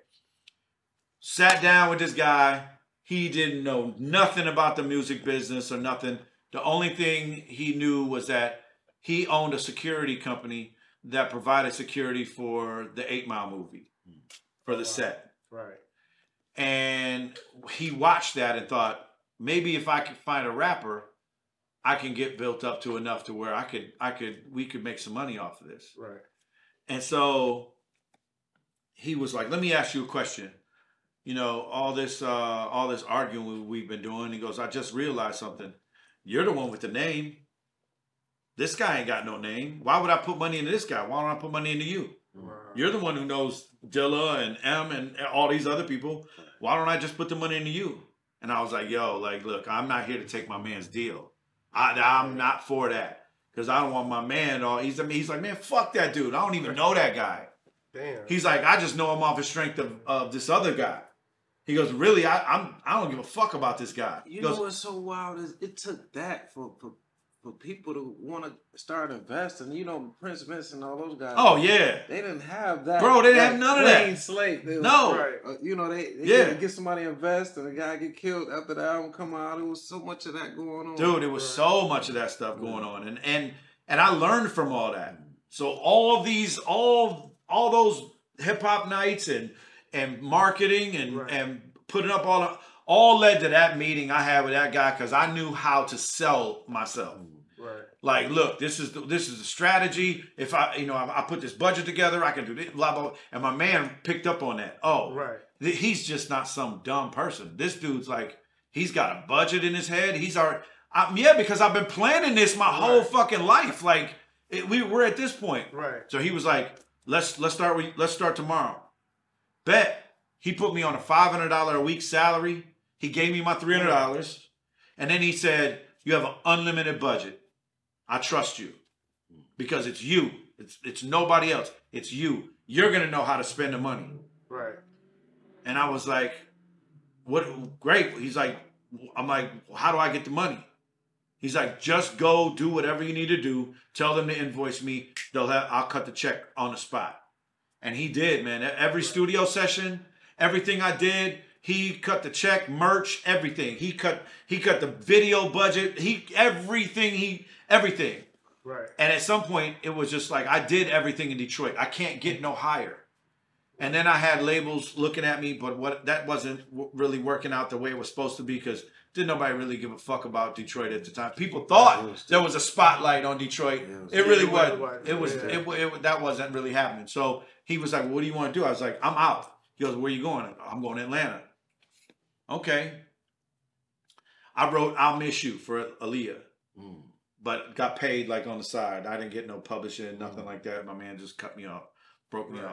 Sat down with this guy. He didn't know nothing about the music business or nothing. The only thing he knew was that he owned a security company that provided security for the Eight Mile movie for the set. right, And he watched that and thought, maybe if I could find a rapper, I can get built up to enough to where I could, I could, we could make some money off of this. right, And so he was like, "Let me ask you a question. You know, all this, uh, all this arguing we've been doing." He goes, "I just realized something. You're the one with the name. This guy ain't got no name. Why would I put money into this guy? Why don't I put money into you? right. You're the one who knows Dilla and M and all these other people. Why don't I just put the money into you?" And I was like, "Yo, like, look, I'm not here to take my man's deal. I, I'm not for that." Because I don't want my man. Or he's, I mean, he's like, man, fuck that dude. I don't even know that guy. Damn. He's like, I just know him off the strength of, of this other guy. He goes, really? I, I'm I don't give a fuck about this guy. He You goes, know what's so wild is it took that for for, for people to want to start investing. You know, Prince Vince and all those guys. oh yeah, they didn't have that. Bro, they didn't have none of that. Slate. They was- no, Right. uh, you know, they, they Yeah. yeah. get somebody to invest and the guy get killed after the album come out. There was so much of that going on. dude, it was so much of that stuff going on, and and and I learned from all that. So all these, all all those hip hop nights and and marketing and Right. and putting up all the, all led to that meeting I had with that guy because I knew how to sell myself. Mm-hmm. Right. Like, look, this is the, this is the strategy. If I, you know, I, I put this budget together, I can do this, blah blah. blah. And my man picked up on that. Oh, Right. th- he's just not some dumb person. This dude's like, he's got a budget in his head. He's our, I, yeah, because I've been planning this my whole fucking life. Like, it, we we're at this point. Right. So he was like, let's let's start with let's start tomorrow. Bet He put me on a five hundred dollar a week salary. He gave me my three hundred dollars, and then he said, "You have an unlimited budget. I trust you because it's you. It's it's nobody else. It's you. You're gonna know how to spend the money." Right. And I was like, "What? Great." He's like, "I'm like, how do I get the money?" He's like, "Just go do whatever you need to do. Tell them to invoice me. They'll have. I'll cut the check on the spot." And he did, man. Every studio session, everything I did, he cut the check, merch, everything. He cut. He cut the video budget. He everything. He everything. Right. And at some point, it was just like I did everything in Detroit. I can't get no higher. And then I had labels looking at me, but what that wasn't w- really working out the way it was supposed to be because didn't nobody really give a fuck about Detroit at the time. People thought there was a spotlight on Detroit. It really was. it was. It was. Yeah. It, wa- it, wa- that wasn't really happening. So he was like, "What do you want to do?" I was like, "I'm out." He goes, "Where you going?" I'm going to Atlanta. Okay. I wrote "I'll Miss You" for Aaliyah Mm. but got paid like on the side. I didn't get no publishing, nothing like that. My man just cut me off, broke me Right.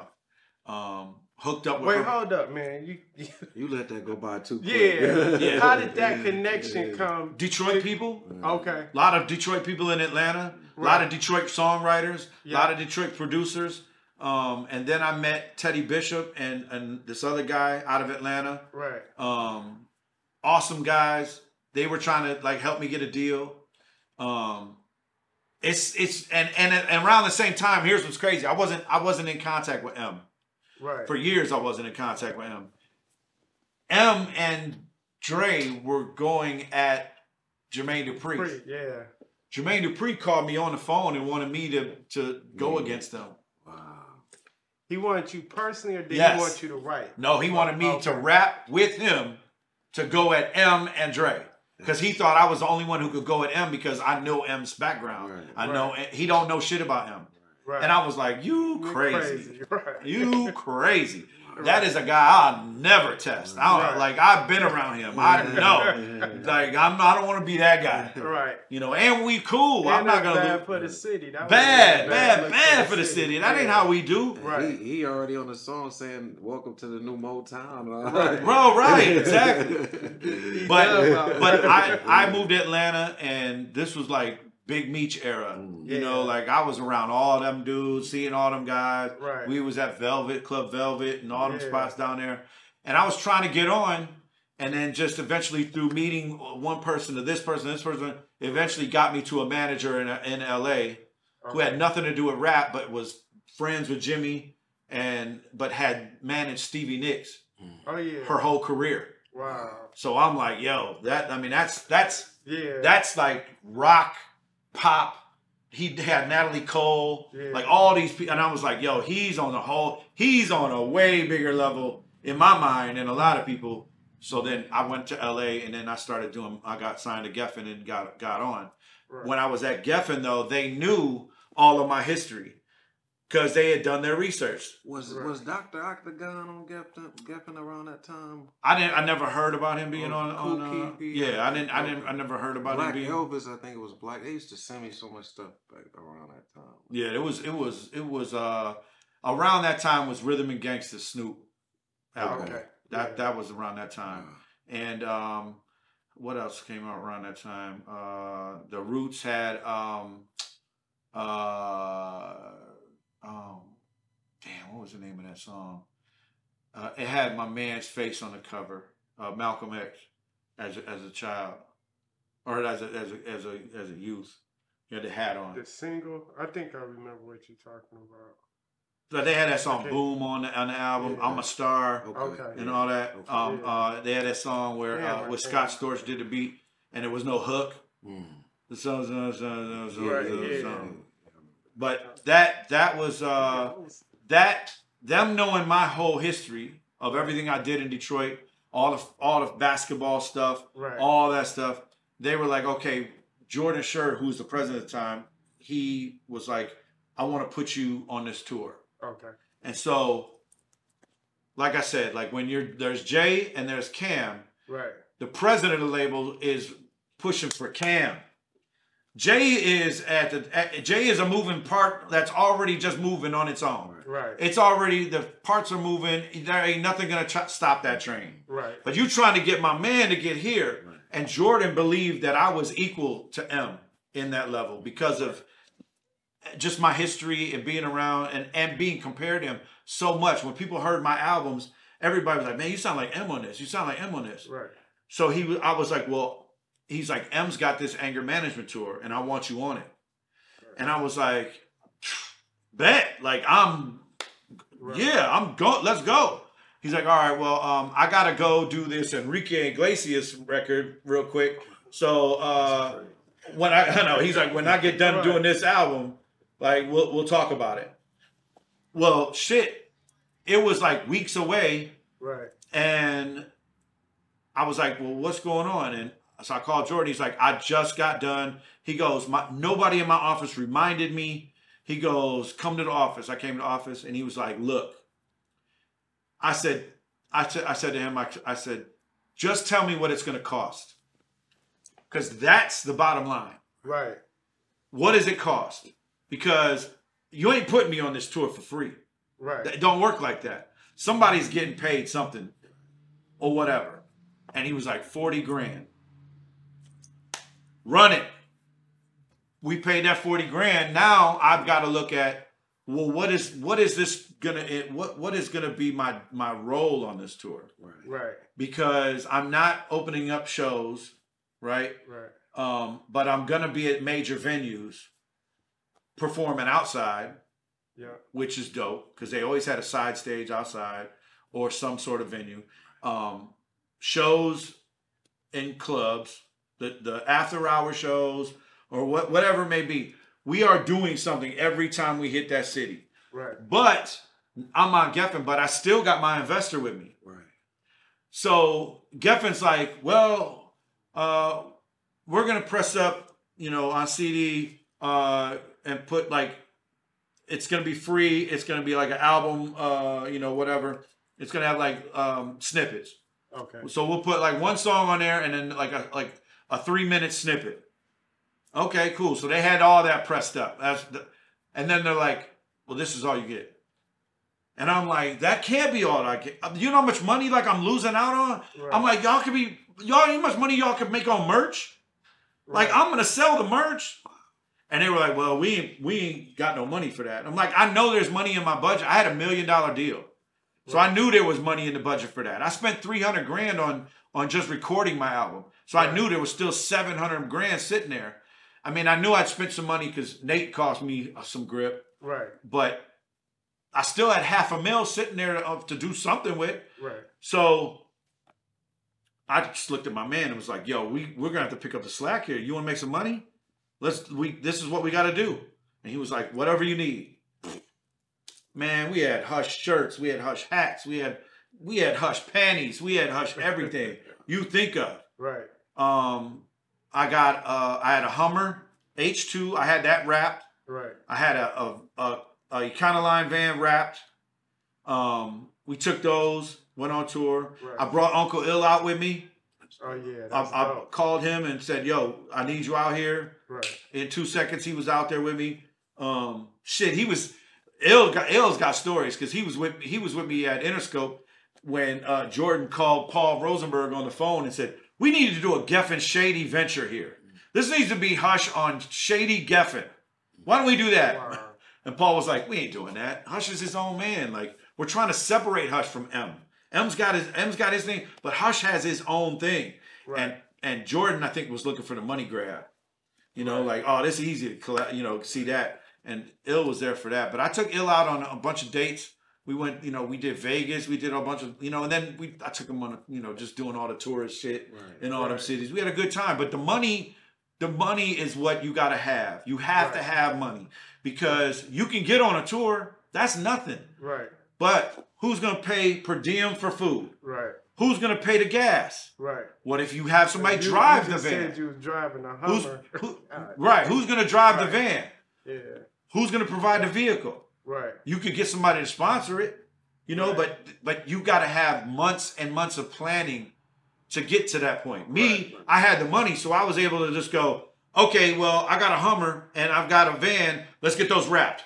off. Um, hooked up with Wait, her. hold up, man. You, you You let that go by too quick. yeah. Yeah. How did that connection Yeah. come? Detroit people. Okay. A lot of Detroit people in Atlanta. A lot of Detroit songwriters. A Yeah. lot of Detroit producers. Um, and then I met Teddy Bishop and and this other guy out of Atlanta. Right. Um, awesome guys. They were trying to like help me get a deal. Um, it's it's and, and and around the same time, here's what's crazy. I wasn't I wasn't in contact with M. Right. For years, I wasn't in contact with M. M and Dre were going at Jermaine Dupri. Pretty, yeah. Jermaine Dupri called me on the phone and wanted me to to go Mm. against them. Wow. He wanted you personally, or did Yes. he want you to write? No, he wanted me to rap with him to go at M and Dre. Because he thought I was the only one who could go at M because I know M's background. Right. I know he don't know shit about M. Right. And I was like, you You're crazy. Right. You crazy. That is a guy I'll never test. I don't Right. like I've been around him. I know. Like I'm I don't want to be that guy. Right. You know, and we cool. And I'm not gonna bad do for the city. That was bad, bad, bad for the city. That ain't how we do. Right. He, he already on the song saying "Welcome to the new Motown." Right. Bro, right, exactly. But but I I moved to Atlanta and this was like Big Meech era. Mm. You know, like I was around all them dudes, seeing all them guys. Right. We was at Velvet, Club Velvet, and all them Yeah. spots down there. And I was trying to get on, and then just eventually through meeting one person to this person, this person, eventually got me to a manager in in LA who had nothing to do with rap, but was friends with Jimmy and but had managed Stevie Nicks Oh yeah. her whole career. Wow. So I'm like, yo, that I mean that's that's Yeah. that's like rock, pop. He had Natalie Cole, Yeah. like all these people, and I was like, yo, he's on a whole, he's on a way bigger level in my mind than a lot of people. So then I went to LA, and then I started doing. I got signed to Geffen and got got on. Right. When I was at Geffen, though, they knew all of my history because they had done their research. Was Right. was Doctor Octagon on Geffen, Geffen around that time? I didn't. I never heard about him being Oh, on. on uh, yeah, I didn't. I didn't. I never heard about Black him being. Elvis, I think it was Black. They used to send me so much stuff back around that time. Yeah, it was. It was. It was. Uh, around that time was Rhythm and Gangsta Snoop. album. Okay. That Yeah. that was around that time. And um, what else came out around that time? Uh, the Roots had um, uh, um, damn, what was the name of that song? Uh, it had my man's face on the cover, uh, Malcolm X, as a, as a child, or as a as a as a as a youth. He had the hat on. The single. I think I remember what you're talking about. But they had that song Okay. "Boom" on the on the album. Yeah. I'm a star. Okay. and all that. Okay. Um, Yeah. uh, they had that song where Yeah, uh, my where. Scott Storch did the beat, and there was no hook. Mm. The song, song, song, song, Right, song, yeah. song. But that that was uh, that them knowing my whole history of everything I did in Detroit, all the all the basketball stuff, Right. all that stuff. They were like, okay, Jordan Schur, who's the president at the time, he was like, I want to put you on this tour. Okay. And so, like I said, like when you're there's Jay and there's Cam, Right. the president of the label is pushing for Cam. Jay is at the at, Jay is a moving part that's already just moving on its own. Right. It's already the parts are moving. There ain't nothing gonna ch- stop that train. Right. But you trying to get my man to get here, right. and Jordan believed that I was equal to M in that level because of just my history and being around and and being compared to him so much. When people heard my albums, everybody was like, "Man, you sound like M on this. You sound like M on this." Right. So he, I was like, well, he's like, M's got this anger management tour, and I want you on it. And I was like, bet, like I'm, Right. yeah, I'm go, let's go. He's like, all right, well, um, I gotta go do this Enrique Iglesias record real quick. So uh, when I, I know he's like, when I get done Right. doing this album, like we'll we'll talk about it. Well, shit, it was like weeks away, Right. and I was like, well, what's going on? And so I called Jordan. He's like, I just got done. He goes, my, nobody in my office reminded me. He goes, come to the office. I came to the office and he was like, look, I said, I said, I said to him, I, I said, just tell me what it's going to cost. Because that's the bottom line. Right. What does it cost? Because you ain't putting me on this tour for free. Right. It don't work like that. Somebody's getting paid something or whatever. And he was like, 40 grand. Run it. We paid that 40 grand. Now I've got to look at, well, what is what is this gonna it, what what is gonna be my my role on this tour? Right. Because I'm not opening up shows, right? Right. Um, but I'm gonna be at major venues performing outside Yeah. which is dope because they always had a side stage outside or some sort of venue. Um, shows in clubs, the the after hour shows or what whatever it may be. We are doing something every time we hit that city. Right. But I'm on Geffen, but I still got my investor with me. Right. So Geffen's like, well, uh, we're gonna press up, you know, on CD uh, and put like, it's gonna be free. It's gonna be like an album, uh, you know, whatever. It's gonna have like um, snippets. Okay. So we'll put like one song on there and then like a like a three minute snippet. Okay, cool. So they had all that pressed up. That's the, and then they're like, well, this is all you get. And I'm like, that can't be all I get. Uh, you know how much money like I'm losing out on? Right. I'm like, y'all could be y'all how much money y'all could make on merch? Like I'm gonna sell the merch. And they were like, well, we ain't we ain't got no money for that. I'm like, I know there's money in my budget. I had a million dollar deal. So I knew there was money in the budget for that. I spent 300 grand on on just recording my album. So I knew there was still 700 grand sitting there. I mean, I knew I'd spent some money because Nate cost me uh, some grip, Right. but I still had half a mil sitting there to, to do something with. Right. So I just looked at my man and was like, "Yo, we we're gonna have to pick up the slack here. You want to make some money? Let's we this is what we got to do." And he was like, "Whatever you need." Man, we had hush shirts, we had hush hats, we had we had hush panties, we had hush everything you think of. Right. Um, I got uh, I had a Hummer H2. I had that wrapped. Right. I had a a, a, a Econoline van wrapped. Um, we took those, went on tour. Right. I brought Uncle Ill out with me. Oh yeah. I, I called him and said, "Yo, I need you out here." Right. In two seconds, he was out there with me. Um, shit, he was Ill. Got, Ill's got stories because he was with he was with me at Interscope when uh, Jordan called Paul Rosenberg on the phone and said, "We need to do a Geffen Shady venture here. This needs to be Hush on Shady Geffen. Why don't we do that?" And Paul was like, "We ain't doing that. Hush is his own man. Like we're trying to separate Hush from M. M's got his M's got his thing, but Hush has his own thing. Right. And and Jordan, I think, was looking for the money grab. You know, like oh, this is easy to collect. You know, see that. And Ill was there for that. But I took Ill out on a bunch of dates. We went, you know, we did Vegas. We did a bunch of, you know, and then we I took them on, you know, just doing all the tourist shit Right. in all them cities. We had a good time. But the money, the money is what you got to have. You have to have money because you can get on a tour. That's nothing. Right. But who's gonna pay per diem for food? Right. Who's gonna pay the gas? Right. What if you have somebody You- drive you the van? Said you was driving a Who's who, right? Who's gonna drive the van? Yeah. Who's gonna provide the vehicle? Right. You could get somebody to sponsor it, you know, Right. but but you got to have months and months of planning to get to that point. Me, Right. I had the money, so I was able to just go. Okay, well, I got a Hummer and I've got a van. Let's get those wrapped.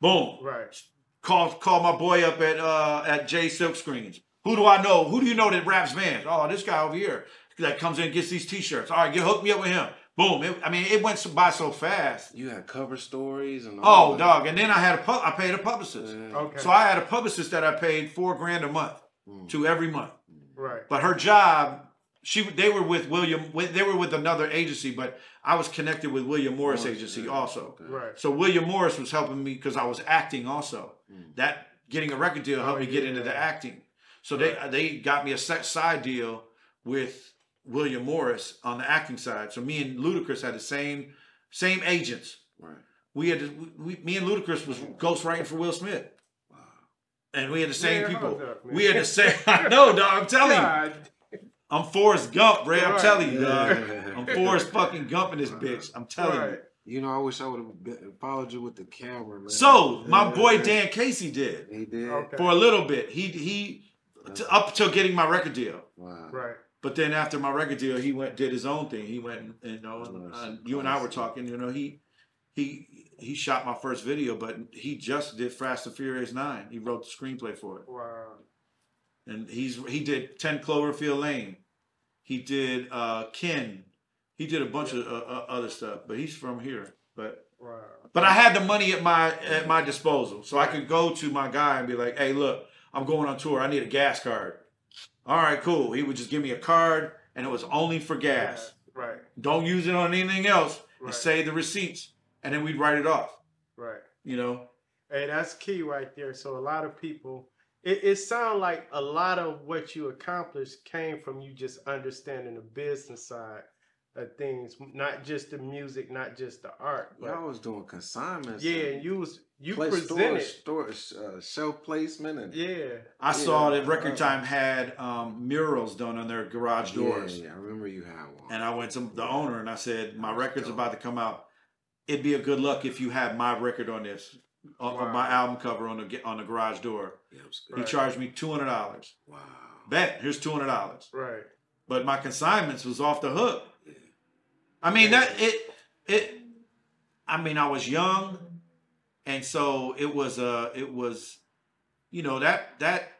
Boom. Right. Call call my boy up at uh at J Silk Screens. Who do I know? Who do you know that wraps vans? Oh, this guy over here that comes in and gets these t-shirts. All right, get hook me up with him. Boom. It, I mean, it went by so fast. You had cover stories and all Oh, that. dog. And then I had a pu- I paid a publicist. Yeah. Okay. So I had a publicist that I paid four grand a month Mm. to every month. right. But her job, she they were with William. They were with another agency, but I was connected with William Morris, Morris, agency yeah, also. okay. Right. So William Morris was helping me because I was acting also. Mm. That getting a record deal helped Oh, me get into the acting. So they they got me a set side deal with William Morris on the acting side. So me and Ludacris had the same same agents. Right. We had to, we, me and Ludacris was ghostwriting for Will Smith, Wow. and we had the same Man, people. up, we had the same. I know, dog. I'm telling you. I'm Forrest Gump, Ray. I'm telling you, dog. I'm Forrest fucking Gump in this bitch. I'm telling Right. you. You know, I wish I would have followed you with the camera, man. So my boy Dan Casey did He did. Okay. for a little bit. He he t- up till getting my record deal. Wow. Right. But then after my record deal, he went did his own thing. He went and you know, Oh, that's and you and I were talking. You know, he he he shot my first video, but he just did Fast and Furious Nine. He wrote the screenplay for it, Wow. and he's he did Ten Cloverfield Lane. He did uh Kin. He did a bunch of uh, uh, other stuff, but he's from here. But Wow. but I had the money at my at my disposal, so I could go to my guy and be like, "Hey, look, I'm going on tour. I need a gas card." All right, cool. He would just give me a card, and it was only for gas. Right. Don't use it on anything else, and Right. save the receipts, and then we'd write it off. Right. You know? Hey, that's key right there. So a lot of people, it, it sounds like a lot of what you accomplished came from you just understanding the business side things, not just the music, not just the art. But Y'all was doing consignments. yeah, and and you was you place presented. store, store uh, shelf placement and Yeah. I saw that Record Time had um, murals done on their garage doors, Yeah, yeah, I remember you had one. and I went to the owner and I said, "My record's dope. about to come out. It'd be a good luck if you had my record on this, on on Wow. my album cover on the on the garage door." yeah, it was good. He Right. charged me two hundred dollars. Wow. Bet here's two hundred dollars. Right. But my consignments was off the hook. Yeah. I mean that it it. I mean I was young, and so it was uh it was, you know that that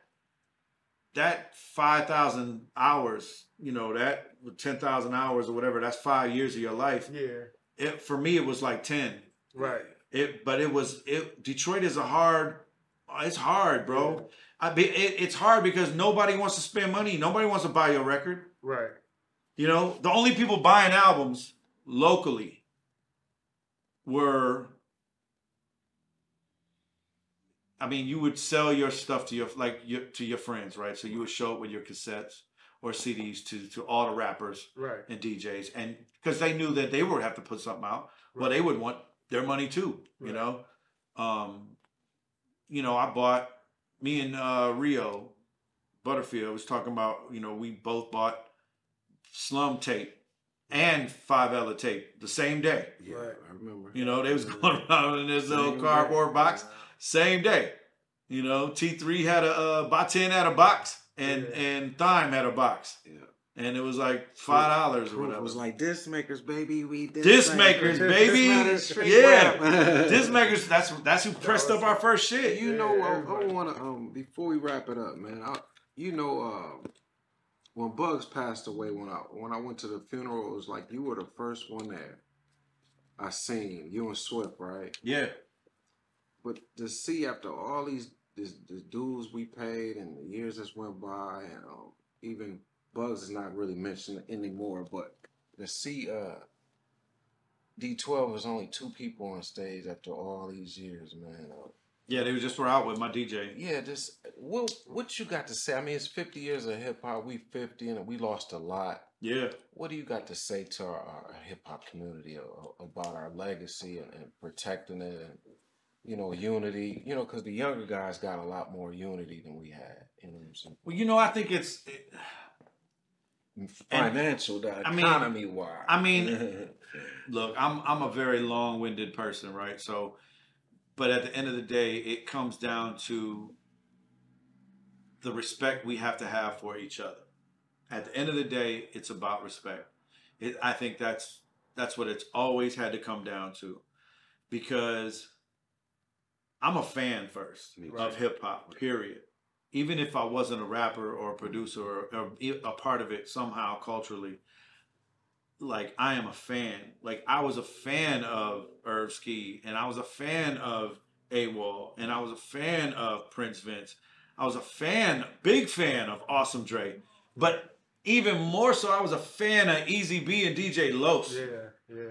that five thousand hours. You know that ten thousand hours or whatever. That's five years of your life. Yeah. It for me it was like ten. Right. It but it was it. Detroit is a hard. It's hard, bro. I be it, it's hard because nobody wants to spend money. Nobody wants to buy your record. Right. You know, the only people buying albums locally were I mean, you would sell your stuff to your like your, to your friends, right? So you would show it with your cassettes or CDs to to all the rappers Right. and DJs, and because they knew that they would have to put something out, well, they would want their money too. You Right. know, um, you know, I bought me and uh, Rio Butterfield was talking about. You know, we both bought Slum tape and Five Ella tape the same day. Yeah, Right. I remember. You know, they was going around in this little cardboard day. box, same day. You know, T three had a uh, Baatin had a box, and Yeah. and Thyme had a box, Yeah. and it was like five dollars or Proof whatever. was like disc makers, baby. We disc, Disc makers, baby. Disc makers, Yeah. Disc makers, that's that's who pressed up our first shit. You know, Yeah, I, I want to um before we wrap it up, man. I, you know, uh, when Bugs passed away, when I when I went to the funeral, it was like you were the first one there. I seen you and Swift, right? Yeah, But to see after all these this, the dues we paid and the years that's went by, and um, even Bugs is not really mentioned anymore, but to see uh D12 was only two people on stage after all these years, man. Uh, yeah, they were just were out with my DJ. yeah, just what what you got to say? I mean, it's 50 years of hip hop. We 50 and we lost a lot. Yeah, What do you got to say to our, our hip hop community about our legacy and, and protecting it and you know unity? You know, because the younger guys got a lot more unity than we had. You know what I'm saying? well, you know, I think it's. Financial, the I mean- economy wise. I mean, look, I'm I'm a very long-winded person, right? So, but at the end of the day, it comes down to the respect we have to have for each other. At the end of the day, it's about respect. It, I think that's That's what it's always had to come down to, because I'm a fan first of hip hop. Period. Even if I wasn't a rapper or a producer or, or a part of it somehow culturally, like I am a fan. Like I was a fan of Irv Ski, and I was a fan of AWOL, and I was a fan of Prince Vince. I was a fan, big fan of Awesome Dre. But even more so, I was a fan of Easy B and DJ Los. Yeah, yeah.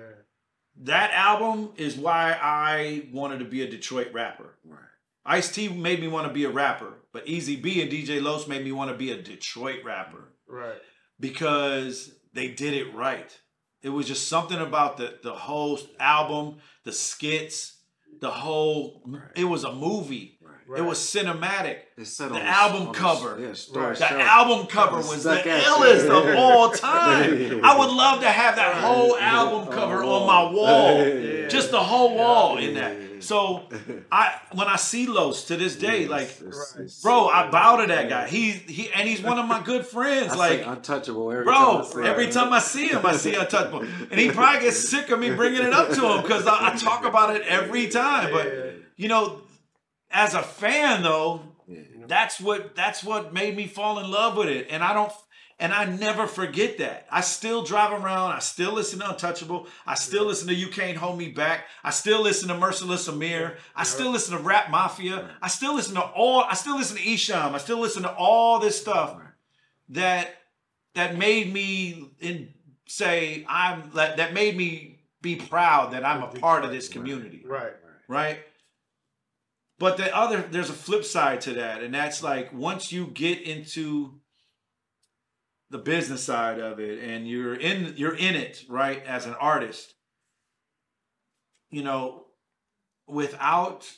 That album is why I wanted to be a Detroit rapper. Right. Ice T made me want to be a rapper, but Easy B and DJ Los made me want to be a Detroit rapper Right. because they did it right. It was just something about the the whole album, the skits, the whole. It was a movie. Right. It was cinematic. It said The on album on cover. yeah, story Right. The shelf. album cover was the Stuck at you. illest of all time. I would love to have that whole album cover on my wall. Yeah. Just the whole wall in Yeah. that. So I when I see Los to this day, like It's- it's- it's- bro, I bow to that guy. He's he and he's one of my good friends. I like say untouchable every time Bro, I see every it. time I see him, I see Untouchable. And he probably gets sick of me bringing it up to him because I, I talk about it every time. Yeah. But, you know, as a fan, though, Yeah. that's what that's what made me fall in love with it. And I don't and I never forget that. I still drive around. I still listen to Untouchable. I still listen to You Can't Hold Me Back. I still listen to Merciless Amir. I still listen to Rap Mafia. I still listen to all. I still listen to Esham. I still listen to all this stuff that that made me in say I'm that that made me be proud that I'm a part of this community Right. right? But the other, there's a flip side to that, and that's like once you get into the business side of it, and you're in, you're in it, right, as an artist. You know, without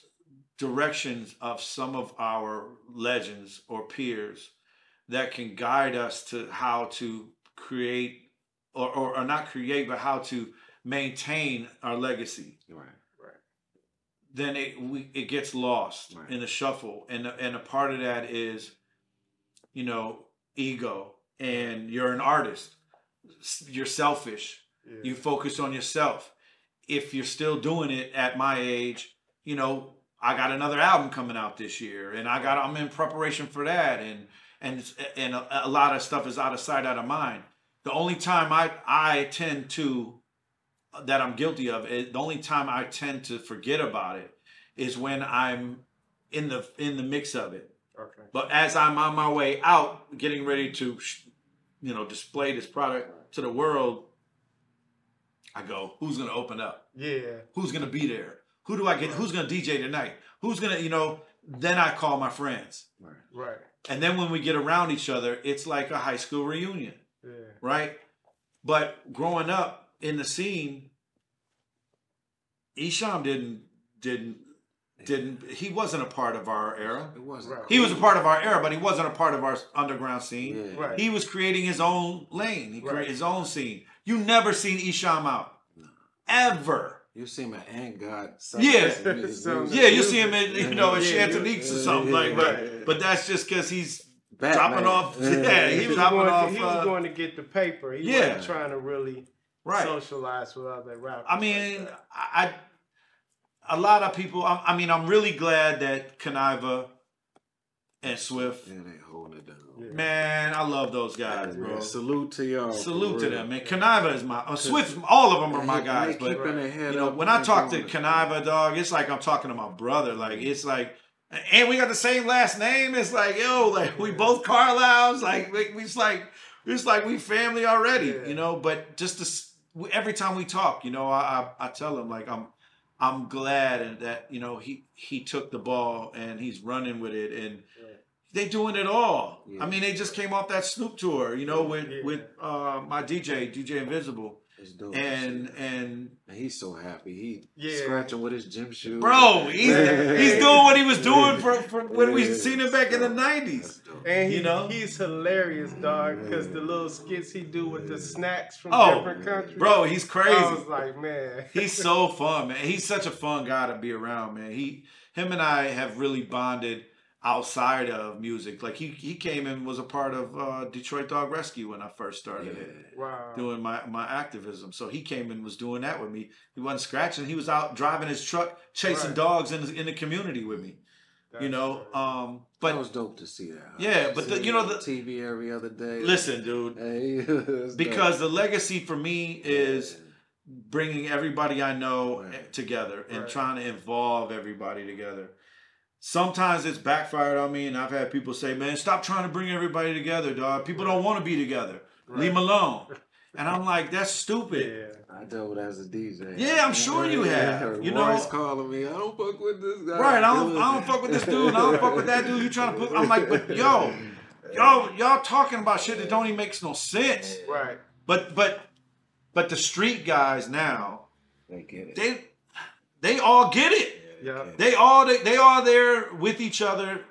directions of some of our legends or peers that can guide us to how to create, or, or, or not create, but how to maintain our legacy Right. then it we, it gets lost Right. in the shuffle, and and a part of that is, you know, ego, and you're an artist, you're selfish, Yeah. you focus on yourself. If you're still doing it at my age, you know, I got another album coming out this year, and I got I'm in preparation for that, and and and a, a lot of stuff is out of sight, out of mind. The only time I I tend to uh, that I'm guilty of. It, the only time I tend to forget about it is when I'm in the in the mix of it. Okay. But as I'm on my way out, getting ready to, you know, display this product to the world, I go, who's gonna open up? Yeah. Who's gonna be there? Who do I get? Who's gonna DJ tonight? Who's gonna, you know? Then I call my friends, Right. Right. and then when we get around each other, it's like a high school reunion Yeah. right? But growing up in the scene, Esham didn't didn't didn't he wasn't a part of our era. It wasn't. Right. He was a part of our era, but he wasn't a part of our underground scene. Yeah. Right. He was creating his own lane. He Right. created his own scene. You never seen Esham out. Ever. You see him at Ant God. Yeah. Some- Yeah, you see him at you know at Yeah, Chantonique's or yeah, something like but right. but that's just because he's Batman. dropping off- yeah, he He was was, hopping going off, to, he uh, was going to get the paper. He Yeah. wasn't trying to really right. socialize with other rappers. I mean, that. I, I a lot of people. I, I mean, I'm really glad that Kuniva and Swift. Yeah, they holding it down. Yeah. Man, I love those guys, Yeah, bro. Salute to y'all. Salute to them, man. Kuniva is my uh, Swift. All of them are my guys, but keeping their head you know, when I talk to Kuniva, dog, it's like I'm talking to my brother. Like it's like, and we got the same last name. It's like, yo, like we both Carlisle's. Like we, we it's like it's like we family already, you know. But just to, every time we talk, you know, I, I I tell him like I'm I'm glad that you know he he took the ball and he's running with it and. Yeah. They doing it all. Yeah. I mean, they just came off that Snoop tour, you know, with Yeah. with uh, my DJ, DJ Invisible. And and And he's so happy. He Yeah. scratching with his gym shoes. Bro, he's, he's doing what he was doing for, for when we seen him back in the nineties. And he, You know? he's hilarious, dog, because the little skits he do with the snacks from Oh, different countries. Bro, he's I crazy. was like, man. He's so fun, man. He's such a fun guy to be around, man. He him and I have really bonded outside of music. Like he he came and was a part of uh, Detroit Dog Rescue when I first started Yeah. it, Wow. doing my my activism. So he came and was doing that with me. He wasn't scratching. He was out driving his truck, chasing Right. dogs in the, in the community with me. you know, um, But but that was dope to see that. Yeah, but the- you know, the- TV every other day. listen, dude, hey, it's dope. because the legacy for me is Yeah. bringing everybody I know Right. together and Right. trying to involve everybody together. Sometimes it's backfired on me, and I've had people say, "Man, stop trying to bring everybody together, dog. People don't want to be together. Leave them alone." And I'm like, "That's stupid." yeah. I dealt with as a DJ. Yeah, I'm sure you have. You know- Roy's calling me. I don't fuck with this guy. Right? I don't, I don't fuck with this dude. and I don't fuck with that dude. You trying to put? I'm like, but yo, yo, y'all talking about shit that don't even makes no sense. Right. But but but the street guys now, They get it. they they all get it. Yeah. They all they, they are there with each other,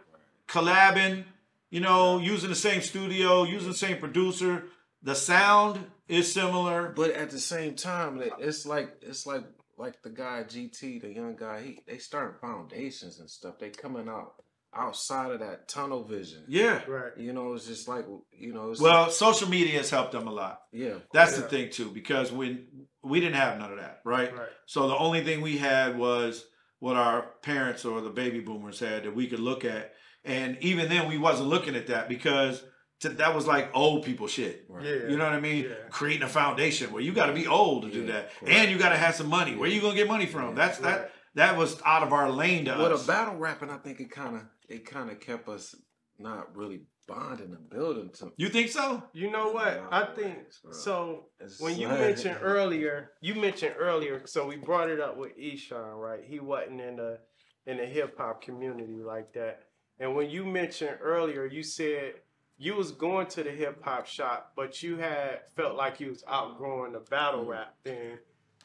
collabing, you know, using the same studio, using the same producer. The sound is similar. But at the same time, it's like it's like like the guy GT, the young guy. He they starting foundations and stuff. They coming out outside of that tunnel vision. Yeah. Right. You know, it's just like you know. It's Well, social media has helped them a lot. yeah. That's the thing too, because when we didn't have none of that, right? Right. So the only thing we had was what our parents or the baby boomers had that we could look at, and even then we wasn't looking at that because to, that was like old people shit. Right. Yeah. You know what I mean? Yeah. Creating a foundation where you got to be old to do that, correct. and you got to have some money. Where you gonna get money from? Yeah. That's that. Right. That was out of our lane to With us. a battle rapping, I think it kind of it kind of kept us not really bonding and building to. you think so? You know what? I think Bro. so. It's When you like- mentioned earlier, you mentioned earlier, so we brought it up with Esham, right? He wasn't in the in the hip hop community like that. And when you mentioned earlier, you said you was going to the hip hop shop, but you had felt like you was outgrowing the battle mm. rap thing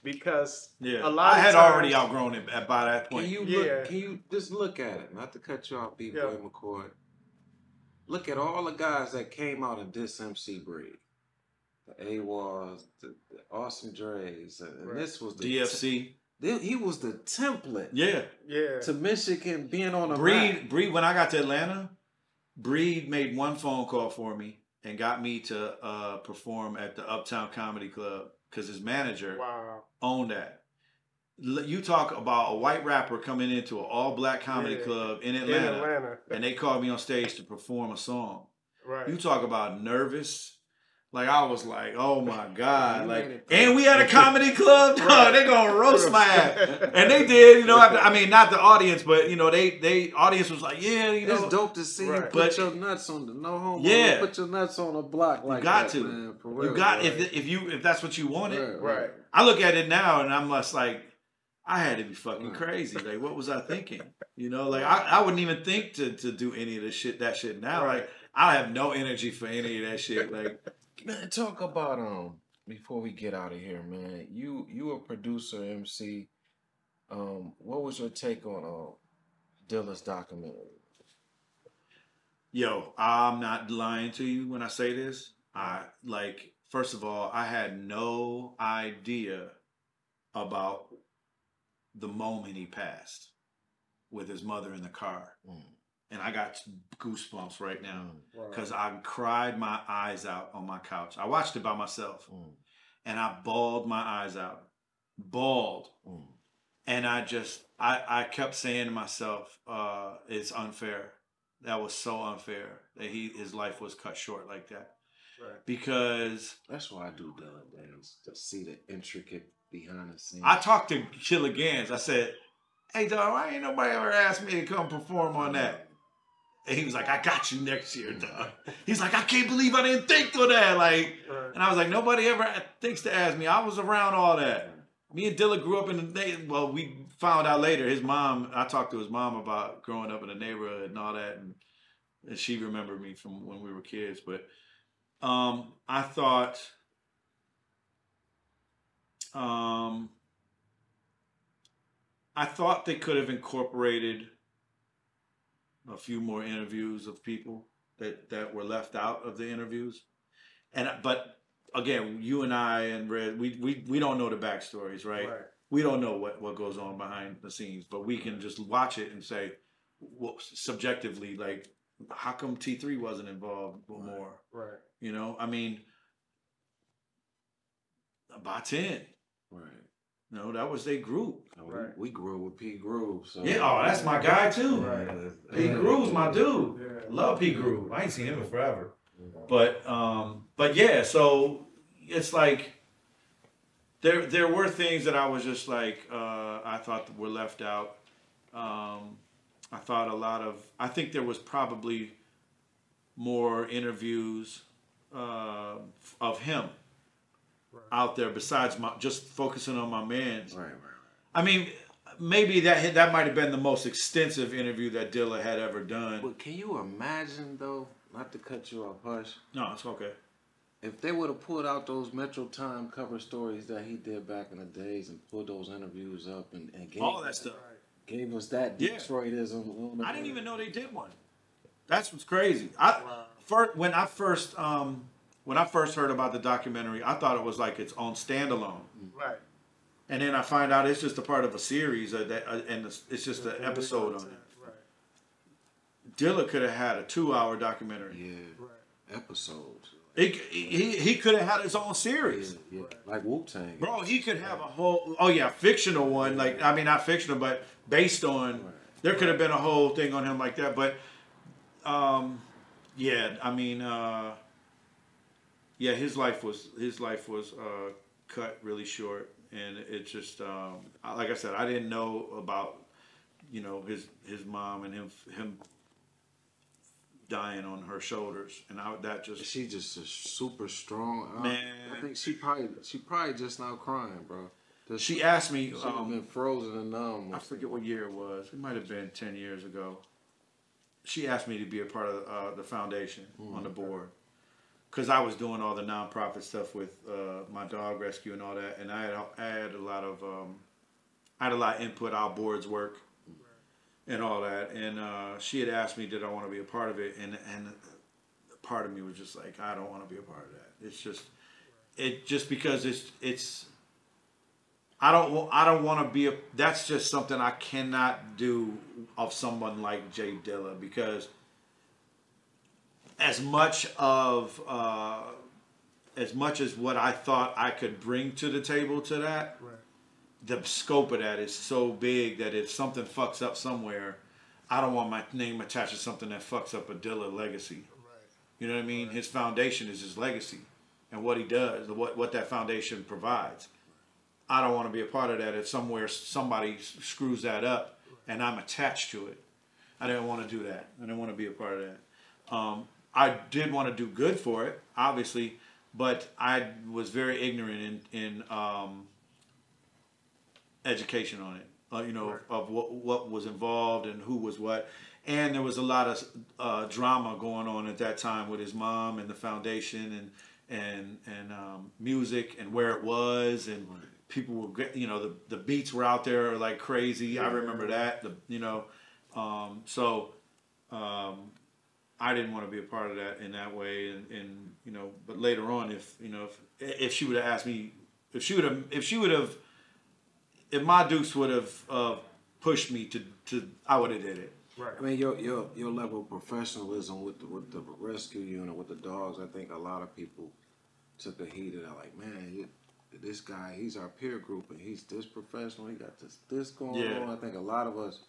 because Yeah. a lot I of had already outgrown it by that point. Can point. you Yeah. look? Can you just look at it? Not to cut you off, B boy Yeah. McCoy. Look at all the guys that came out of this MC Breed. The AWAS, the, the Awesome Dre's, and Right. this was the DFC. Te- he was the template Yeah. yeah, to Michigan being on a map. Breed, Breed. When I got to Atlanta, Breed made one phone call for me and got me to uh, perform at the Uptown Comedy Club because his manager wow, owned that. L- You talk about a white rapper coming into an all-black comedy Yeah. club in in Atlanta, Atlanta, and they called me on stage to perform a song. right? You talk about nervous. Like I was like, oh my god! Like, and we had a comedy club. Dog, Right. they gonna roast my ass. And they did, you know. After, I mean, not the audience, but you know, they they audience was like, yeah, you know, It's dope to see you put But- your nuts on the no home. Yeah. put your nuts on a block like got that, to. Man, for you got right. if if you if that's what you wanted. Right. I look at it now and I'm just like, I had to be fucking crazy. Like, what was I thinking? You know, like I, I wouldn't even think to to do any of this shit, that shit now. Right. Like, I have no energy for any of that shit. Like, Man, talk about um before we get out of here, man. You you a producer, MC. Um, what was your take on uh Dilla's documentary? yo, I'm not lying to you when I say this. I like, first of all, I had no idea about the moment he passed with his mother in the car. Mm, And I got goosebumps right now. mm, Right. because I cried my eyes out on my couch. I watched it by myself mm, and I bawled my eyes out. Bawled. mm. And I just, I, I kept saying to myself, uh, it's unfair. That was so unfair that he his life was cut short like that. right. Because That's why I do Dilla days to see the intricate behind the scenes. I talked to Killer Gans. I said, hey, dog, why ain't nobody ever asked me to come perform on that? And he was like, I got you next year, dog. He's like, I can't believe I didn't think of that. Like, right. And I was like, nobody ever thinks to ask me. I was around all that. Me and Dilla grew up in the na- well, we found out later. His mom, I talked to his mom about growing up in the neighborhood and all that, and, and she remembered me from when we were kids. But um, I thought, um, I thought they could have incorporated a few more interviews of people that that were left out of the interviews, and but again, you and I and Red, we we we don't know the backstories, right? Right. We don't know what what goes on behind the scenes, but we can just watch it and say, what subjectively like how come T3 wasn't involved more? Right. You know, I mean, about ten. Right. No, that was their group. And we- Right. We, grew up with P Groove. So Yeah, oh, that's my guy too. Right. P Groove's my dude. Yeah. Love P Groove. I ain't seen him in forever. But um, but yeah, so it's like there there were things that I was just like uh, I thought that were left out. Um, I thought a lot of I think there was probably more interviews uh, of him out there besides my just focusing on my man's. Right, right, I mean, maybe that that might have been the most extensive interview that Dilla had ever done. But can you imagine though? Not to cut you off, Hush. No, it's okay. If they would have pulled out those Metro Time cover stories that he did back in the days and pulled those interviews up and, and gave, All that stuff. gave us that Yeah. Detroitism. I didn't even know they did one. That's what's crazy. I first when I first um when I first heard about the documentary, I thought it was like its own standalone, Right. and then I find out it's just a part of a series, uh, that, uh, and it's, it's just an episode on it. Right. Dilla could have had a two-hour documentary. Yeah, Right. episodes. He he, he could have had his own Yeah, series. yeah. Like Wu Tang. Bro, he could have a whole oh yeah, fictional one. Like I mean not fictional, but based on there could have been a whole thing on him like that. But um yeah, I mean uh yeah, his life was his life was uh cut really short and it just um like I said, I didn't know about you know his his mom and him him dying on her shoulders and I that just She just is super strong. Man. I think she probably she probably just now crying, bro. Just- she asked me she um, been frozen and numb. I forget what year it was. It might have been ten years ago. She asked me to be a part of uh, the foundation on the board because I was doing all the nonprofit stuff with uh, my dog rescue and all that, and I had I had a lot of um, I had a lot of input. Our board's work and all that, and uh, she had asked me did I want to be a part of it, and and part of me was just like I don't want to be a part of that. It's just it just because it's it's I don't I don't want to be a that's just something I cannot do of someone like Jay Dilla because as much of uh, as much as what I thought I could bring to the table to that Right. the scope of that is so big that if something fucks up somewhere I don't want my name attached to something that fucks up a Dilla legacy Right. you know what I mean? His foundation is his legacy and what he does, what what that foundation provides. I don't want to be a part of that if somewhere somebody screws that up and I'm attached to it. I didn't want to do that. I didn't want to be a part of that. Um, I did want to do good for it, obviously, but I was very ignorant in in um, education on it. Uh, you know, Right. of what what was involved and who was what. And there was a lot of uh, drama going on at that time with his mom and the foundation and and and um, music and where it was and people were get- you know the the beats were out there like crazy. I remember that the you know um, so um, I didn't want to be a part of that in that way and, and you know but later on if you know if if she would have asked me if she would have if she would have if my dukes would have uh, pushed me to to I would have did it. Right. I mean, your your your level of professionalism with the, with the rescue unit with the dogs. I think a lot of people took a heat of that. Like, man, you, this guy, he's our peer group, and he's this professional. He got this this going Yeah. on. I think a lot of us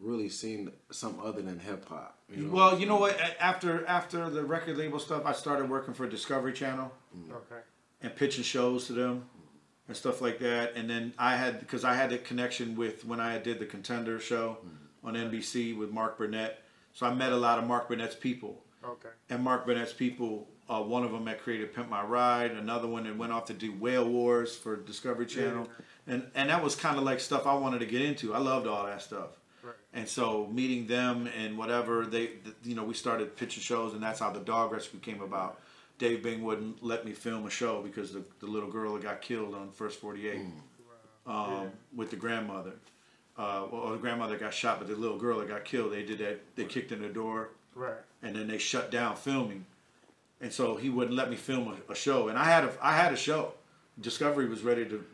really seen some other than hip hop. You know? Well, you know what? After after the record label stuff, I started working for Discovery Channel Okay. and pitching shows to them and stuff like that. And then I had because I had the connection with when I did the Contender show on NBC with Mark Burnett. So I met a lot of Mark Burnett's people. Okay. and Mark Burnett's people. Uh, one of them that created Pimp My Ride, another one that went off to do Whale Wars for Discovery Channel, and and that was kind of like stuff I wanted to get into. I loved all that stuff, Right. And so meeting them and whatever they, you know, we started pitching shows, and that's how the Dog Rescue came about. Dave Bing wouldn't let me film a show because the, the little girl that got killed on First 48 um, with the grandmother. Uh, well, the grandmother got shot, but the little girl that got killed, they did that. They kicked in the door Right. and then they shut down filming, and so he wouldn't let me film a, a show. And I had a I had a show. Discovery was ready to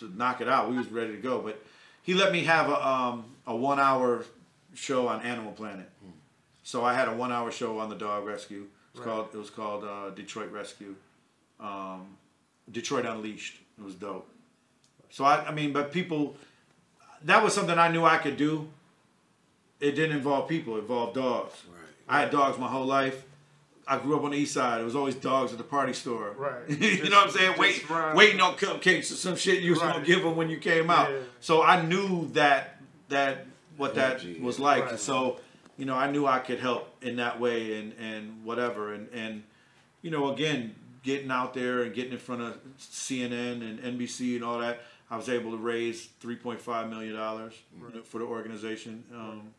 to knock it out. We was ready to go, but he let me have a um, a one hour show on Animal Planet. So I had a one hour show on the dog rescue. It's Right. called it was called uh, Detroit Rescue. Um, Detroit Unleashed. It was dope. So I, I mean, but people, that was something I knew I could do. It didn't involve people; it involved dogs. Right. I had dogs my whole life. I grew up on the east side. It was always dogs at the party store. Right. you Just- know what I'm saying? Wait, waiting on cupcakes or some shit you was gonna give them when you came out. Yeah. So I knew that that what that Energy, was like. Right. So, you know, I knew I could help in that way and and whatever. And and you know, again, getting out there and getting in front of CNN and NBC and all that, I was able to raise three point five million dollars for the organization. Um,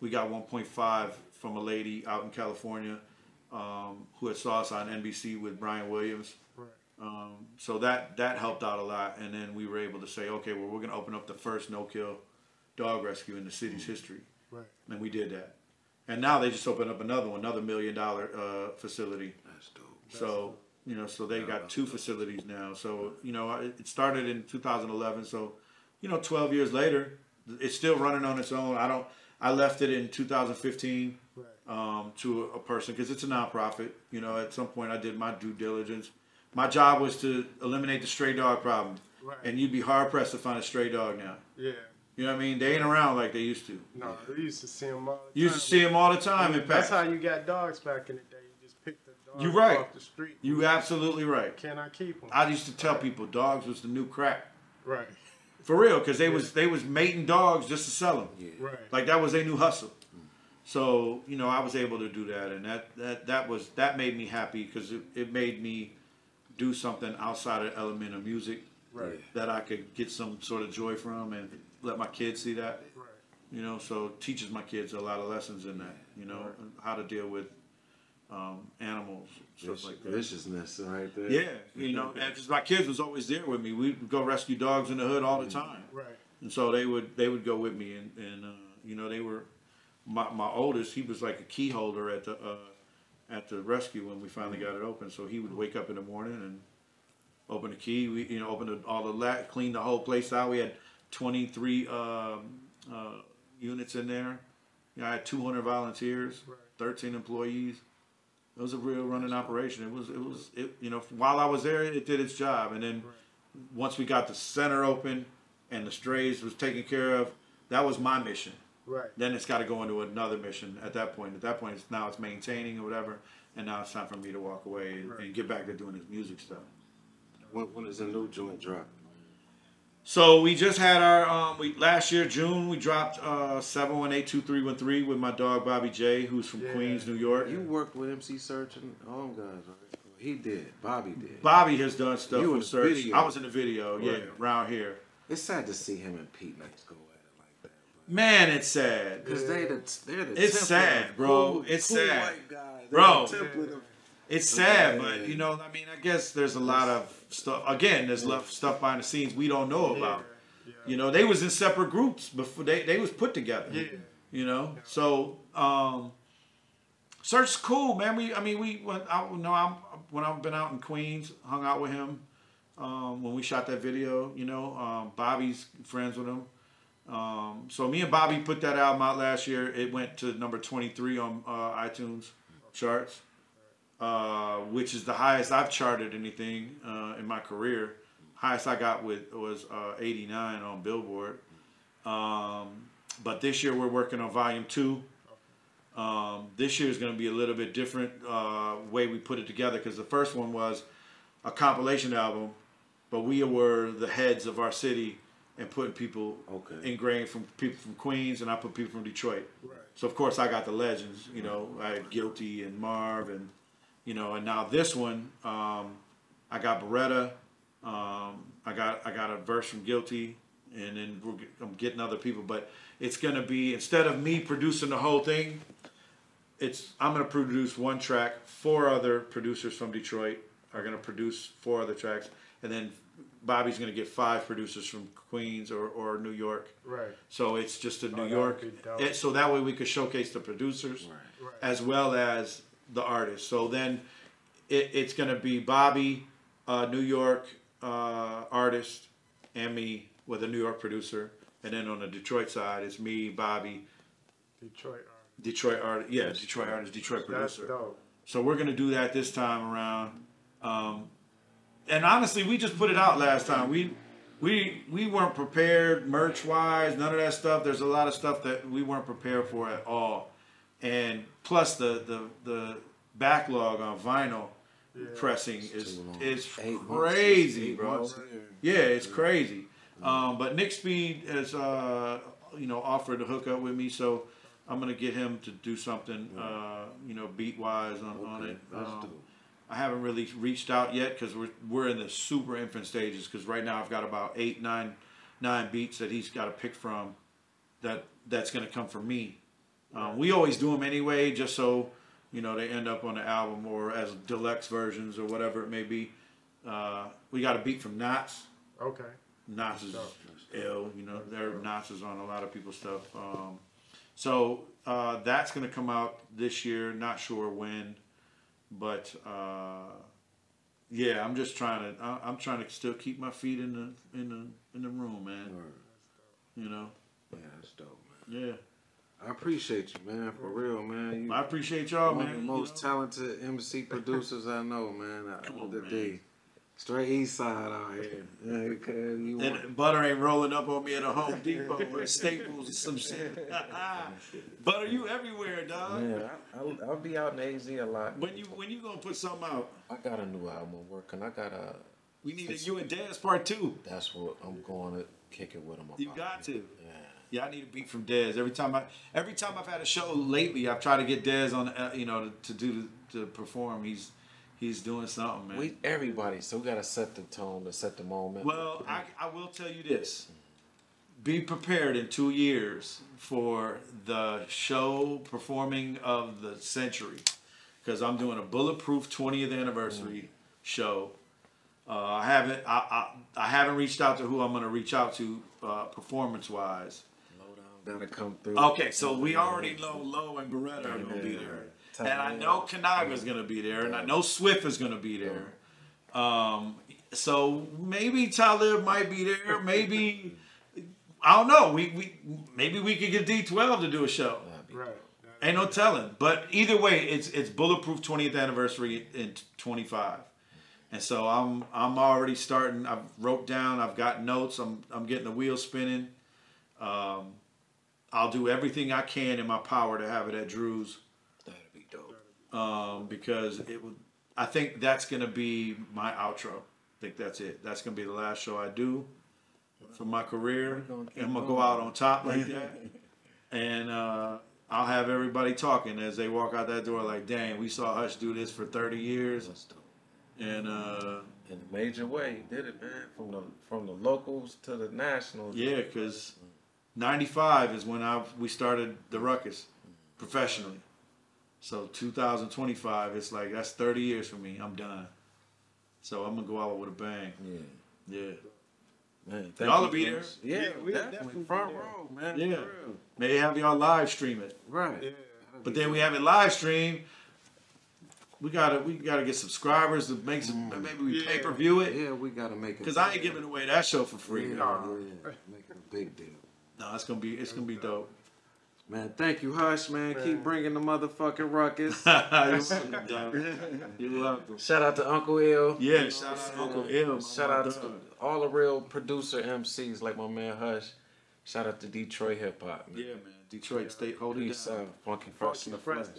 we got one point five from a lady out in California um, who had saw us on NBC with Brian Williams. Um, so that that helped out a lot, and then we were able to say, okay, well, we're going to open up the first no-kill dog rescue in the city's history, Right. and we did that. And now they just opened up another one, another million-dollar uh, facility. That's dope. So you know, so they got two facilities now. So you know, it it started in 2011. So you know, 12 years later, it's still running on its own. I don't. I left it in 2015 Right. um, to a, a person because it's a nonprofit. You know, at some point I did my due diligence. My job was to eliminate the stray dog problem, Right. and you'd be hard pressed to find a stray dog now. Yeah. You know what I mean? They ain't around like they used to. No, we used to see them all the You used to see them all the time in That's packs. how you got dogs back in the day. You just picked the dog You're right. off the street. You absolutely right. Can I keep them? I used to tell people dogs was the new crack. right. For real, because they was they was mating dogs just to sell them. Yeah. Right. Like that was their new hustle. So you know, I was able to do that, and that that that was that made me happy because it, it made me do something outside of the element of music Right. that I could get some sort of joy from, and let my kids see that. Right. You know, so teaches my kids a lot of lessons in that. You know, and how to deal with um, animals, stuff like that. Viciousness right there. Yeah, you know, because my kids was always there with me. We'd go rescue dogs in the hood all the time. Right. And so they would they would go with me, and and uh, you know they were my my oldest. He was like a key holder at the uh, at the rescue when we finally got it open. So he would wake up in the morning and open the key. We you know open the, all the la clean the whole place out. We had twenty three um, uh, units in there. You know, I had two hundred volunteers, Right. thirteen employees. It was a real running operation. It was it was it you know while I was there, it did its job, and then once we got the center open and the strays was taken care of, that was my mission. Right. Then it's got to go into another mission at that point. At that point, it's now it's maintaining or whatever, and now it's time for me to walk away and, Right. and get back to doing this music stuff. When, when is the new joint drop? So we just had our um, we last year June we dropped uh seven one eight two three one three with my dog Bobby J, who's from Yeah. Queens, New York. You worked with MC Serch and all them guys, right? He did. Bobby did. Bobby has done stuff You with Serch. video. I was in the video, yeah, Right. around here. It's sad to see him and Pete Nice go at it like that. Man, it's sad. Because they the they're the It's sad, bro. Cool, It's cool sad. Bro. It's sad, Yeah. but you know, I mean, I guess there's a lot of stuff. Again, there's lot stuff behind the scenes we don't know about. Yeah. You know, they was in separate groups before they they was put together. Yeah. You know, so um, Serch's cool, man. We, I mean, we went out. You know, I'm when I've been out in Queens, hung out with him um, when we shot that video. You know, um, Bobby's friends with him. Um, so me and Bobby put that album out last year. It went to number 23 on uh, iTunes charts, uh, which is the highest I've charted anything uh, in my career. Highest I got with was uh, 89 on Billboard. Um, but this year we're working on volume two. Um, this year is going to be a little bit different uh, way we put it together because the first one was a compilation album, but we were the heads of our city and putting people Okay. ingrained from people from Queens, and I put people from Detroit. Right. So of course I got the legends. You know, I had Guilty and Marv, and you know, and now this one, um, I got Beretta. Um, I got I got a verse from Guilty, and then we're, I'm getting other people. But it's gonna be instead of me producing the whole thing, it's I'm gonna produce one track. Four other producers from Detroit are gonna produce four other tracks, and then Bobby's gonna get five producers from Queens or, or New York. Right. So it's just a New that'd York. It, so that way we could showcase the producers Right. Right. as well as the artist. So then it, it's going to be Bobby, uh, New York uh, artist, and me with a New York producer. And then on the Detroit side, it's me, Bobby, Detroit artist. Detroit artist. Yeah, Detroit artist, Detroit That's producer. dope. So we're gonna do that this time around. Um, and honestly, we just put it out last time. We we we weren't prepared merch wise, none of that stuff. There's a lot of stuff that we weren't prepared for at all. And plus the the the backlog on vinyl pressing is is Eight crazy, eight bro. months. Yeah, it's crazy. Um, but Nick Speed has, uh, you know, offered to hook up with me, so I'm gonna get him to do something, uh, you know, beat wise on, on it. Um. I haven't really reached out yet because we're we're in the super infant stages. Because right now I've got about eight, nine, nine beats that he's got to pick from. That that's gonna come from me. Um, we always do them anyway, just so you know they end up on the album or as deluxe versions or whatever it may be. Uh, we got a beat from Knots. Okay. Knots is ill, you know. Their Knots is on a lot of people's stuff. Um, so uh, that's gonna come out this year. Not sure when, but uh, yeah, I'm just trying to. I- I'm trying to still keep my feet in the in the in the room, man. Word. You know. Yeah, that's dope, man. Yeah. I appreciate you, man. For real, man. You I appreciate y'all, one man. of the you most know. talented MC producers I know, man. Come on, the man. day. Straight east side out here. Yeah, you want, And butter ain't rolling up on me at a Home Depot or Staples or some shit. butter, you everywhere, dog. man, I, I'll, I'll be out in AZ a lot. When you when you gonna put something out? I got a new album working. I got a. We need a you and Dance part two. That's what I'm going to kick it with him about. You got to. Yeah. Yeah, I need a beat from Dez. Every time I, every time I've had a show lately, I've tried to get Dez on, uh, you know, to, to do to perform. He's he's doing something, man. We everybody, so we gotta set the tone to set the moment. Well, I, I will tell you this. Be prepared in two years for the show performing of the century. Because I'm doing a bulletproof 20th anniversary show. Uh, I haven't I, I, I haven't reached out to who I'm going to reach out to uh, performance wise. Gotta come through. Okay, so we already know Low and Beretta are gonna be there, and I know Kanaga's gonna be there, and I know Swift is gonna be there. Um, so maybe Talib might be there. Maybe I don't know. We we maybe we could get D12 to do a show. Right. Ain't no telling. But either way, it's it's bulletproof 20th anniversary in 25. And so I'm I'm already starting. I've wrote down. I've got notes. I'm I'm getting the wheels spinning. Um, I'll do everything I can in my power to have it at Drew's That'd be dope. um, because it would. I think that's gonna be my outro. I think that's it. That's gonna be the last show I do for my career. gonna I'm gonna go out on top like that, and uh, I'll have everybody talking as they walk out that door. Like, dang, we saw Hush do this for 30 years, That's dope. and uh, In a major way, he did it, man. From the from the locals to the nationals. yeah, because 95 is when I we started the Ruckus professionally. So 2025, it's like that's 30 years for me. I'm done. So I'm gonna go out with a bang. Yeah. Yeah. Man, Y'all you, will be there. Yeah, Yeah, we'll definitely. definitely front there. row, man. Yeah. For. May have y'all live stream it, Right. Yeah. but then we have it live stream. We gotta we gotta get subscribers to make some. Mm. Maybe we Yeah. pay per view it Yeah, we gotta make it. because I ain't giving away that show for free. Yeah, No, yeah. Make it a big deal. No, it's gonna be it's gonna be dope. Man, thank you, Hush, man. Keep bringing the motherfucking ruckus. You're welcome, dog. You're welcome. Shout out to Uncle Ill. Yeah, shout out to Uncle Ill. Shout out to all the real producer MCs like my man Hush. Shout out to Detroit hip hop. man. Yeah, man. Detroit State, hold it Peace down. out, Funky Fresh in tha Flesh. Fresh.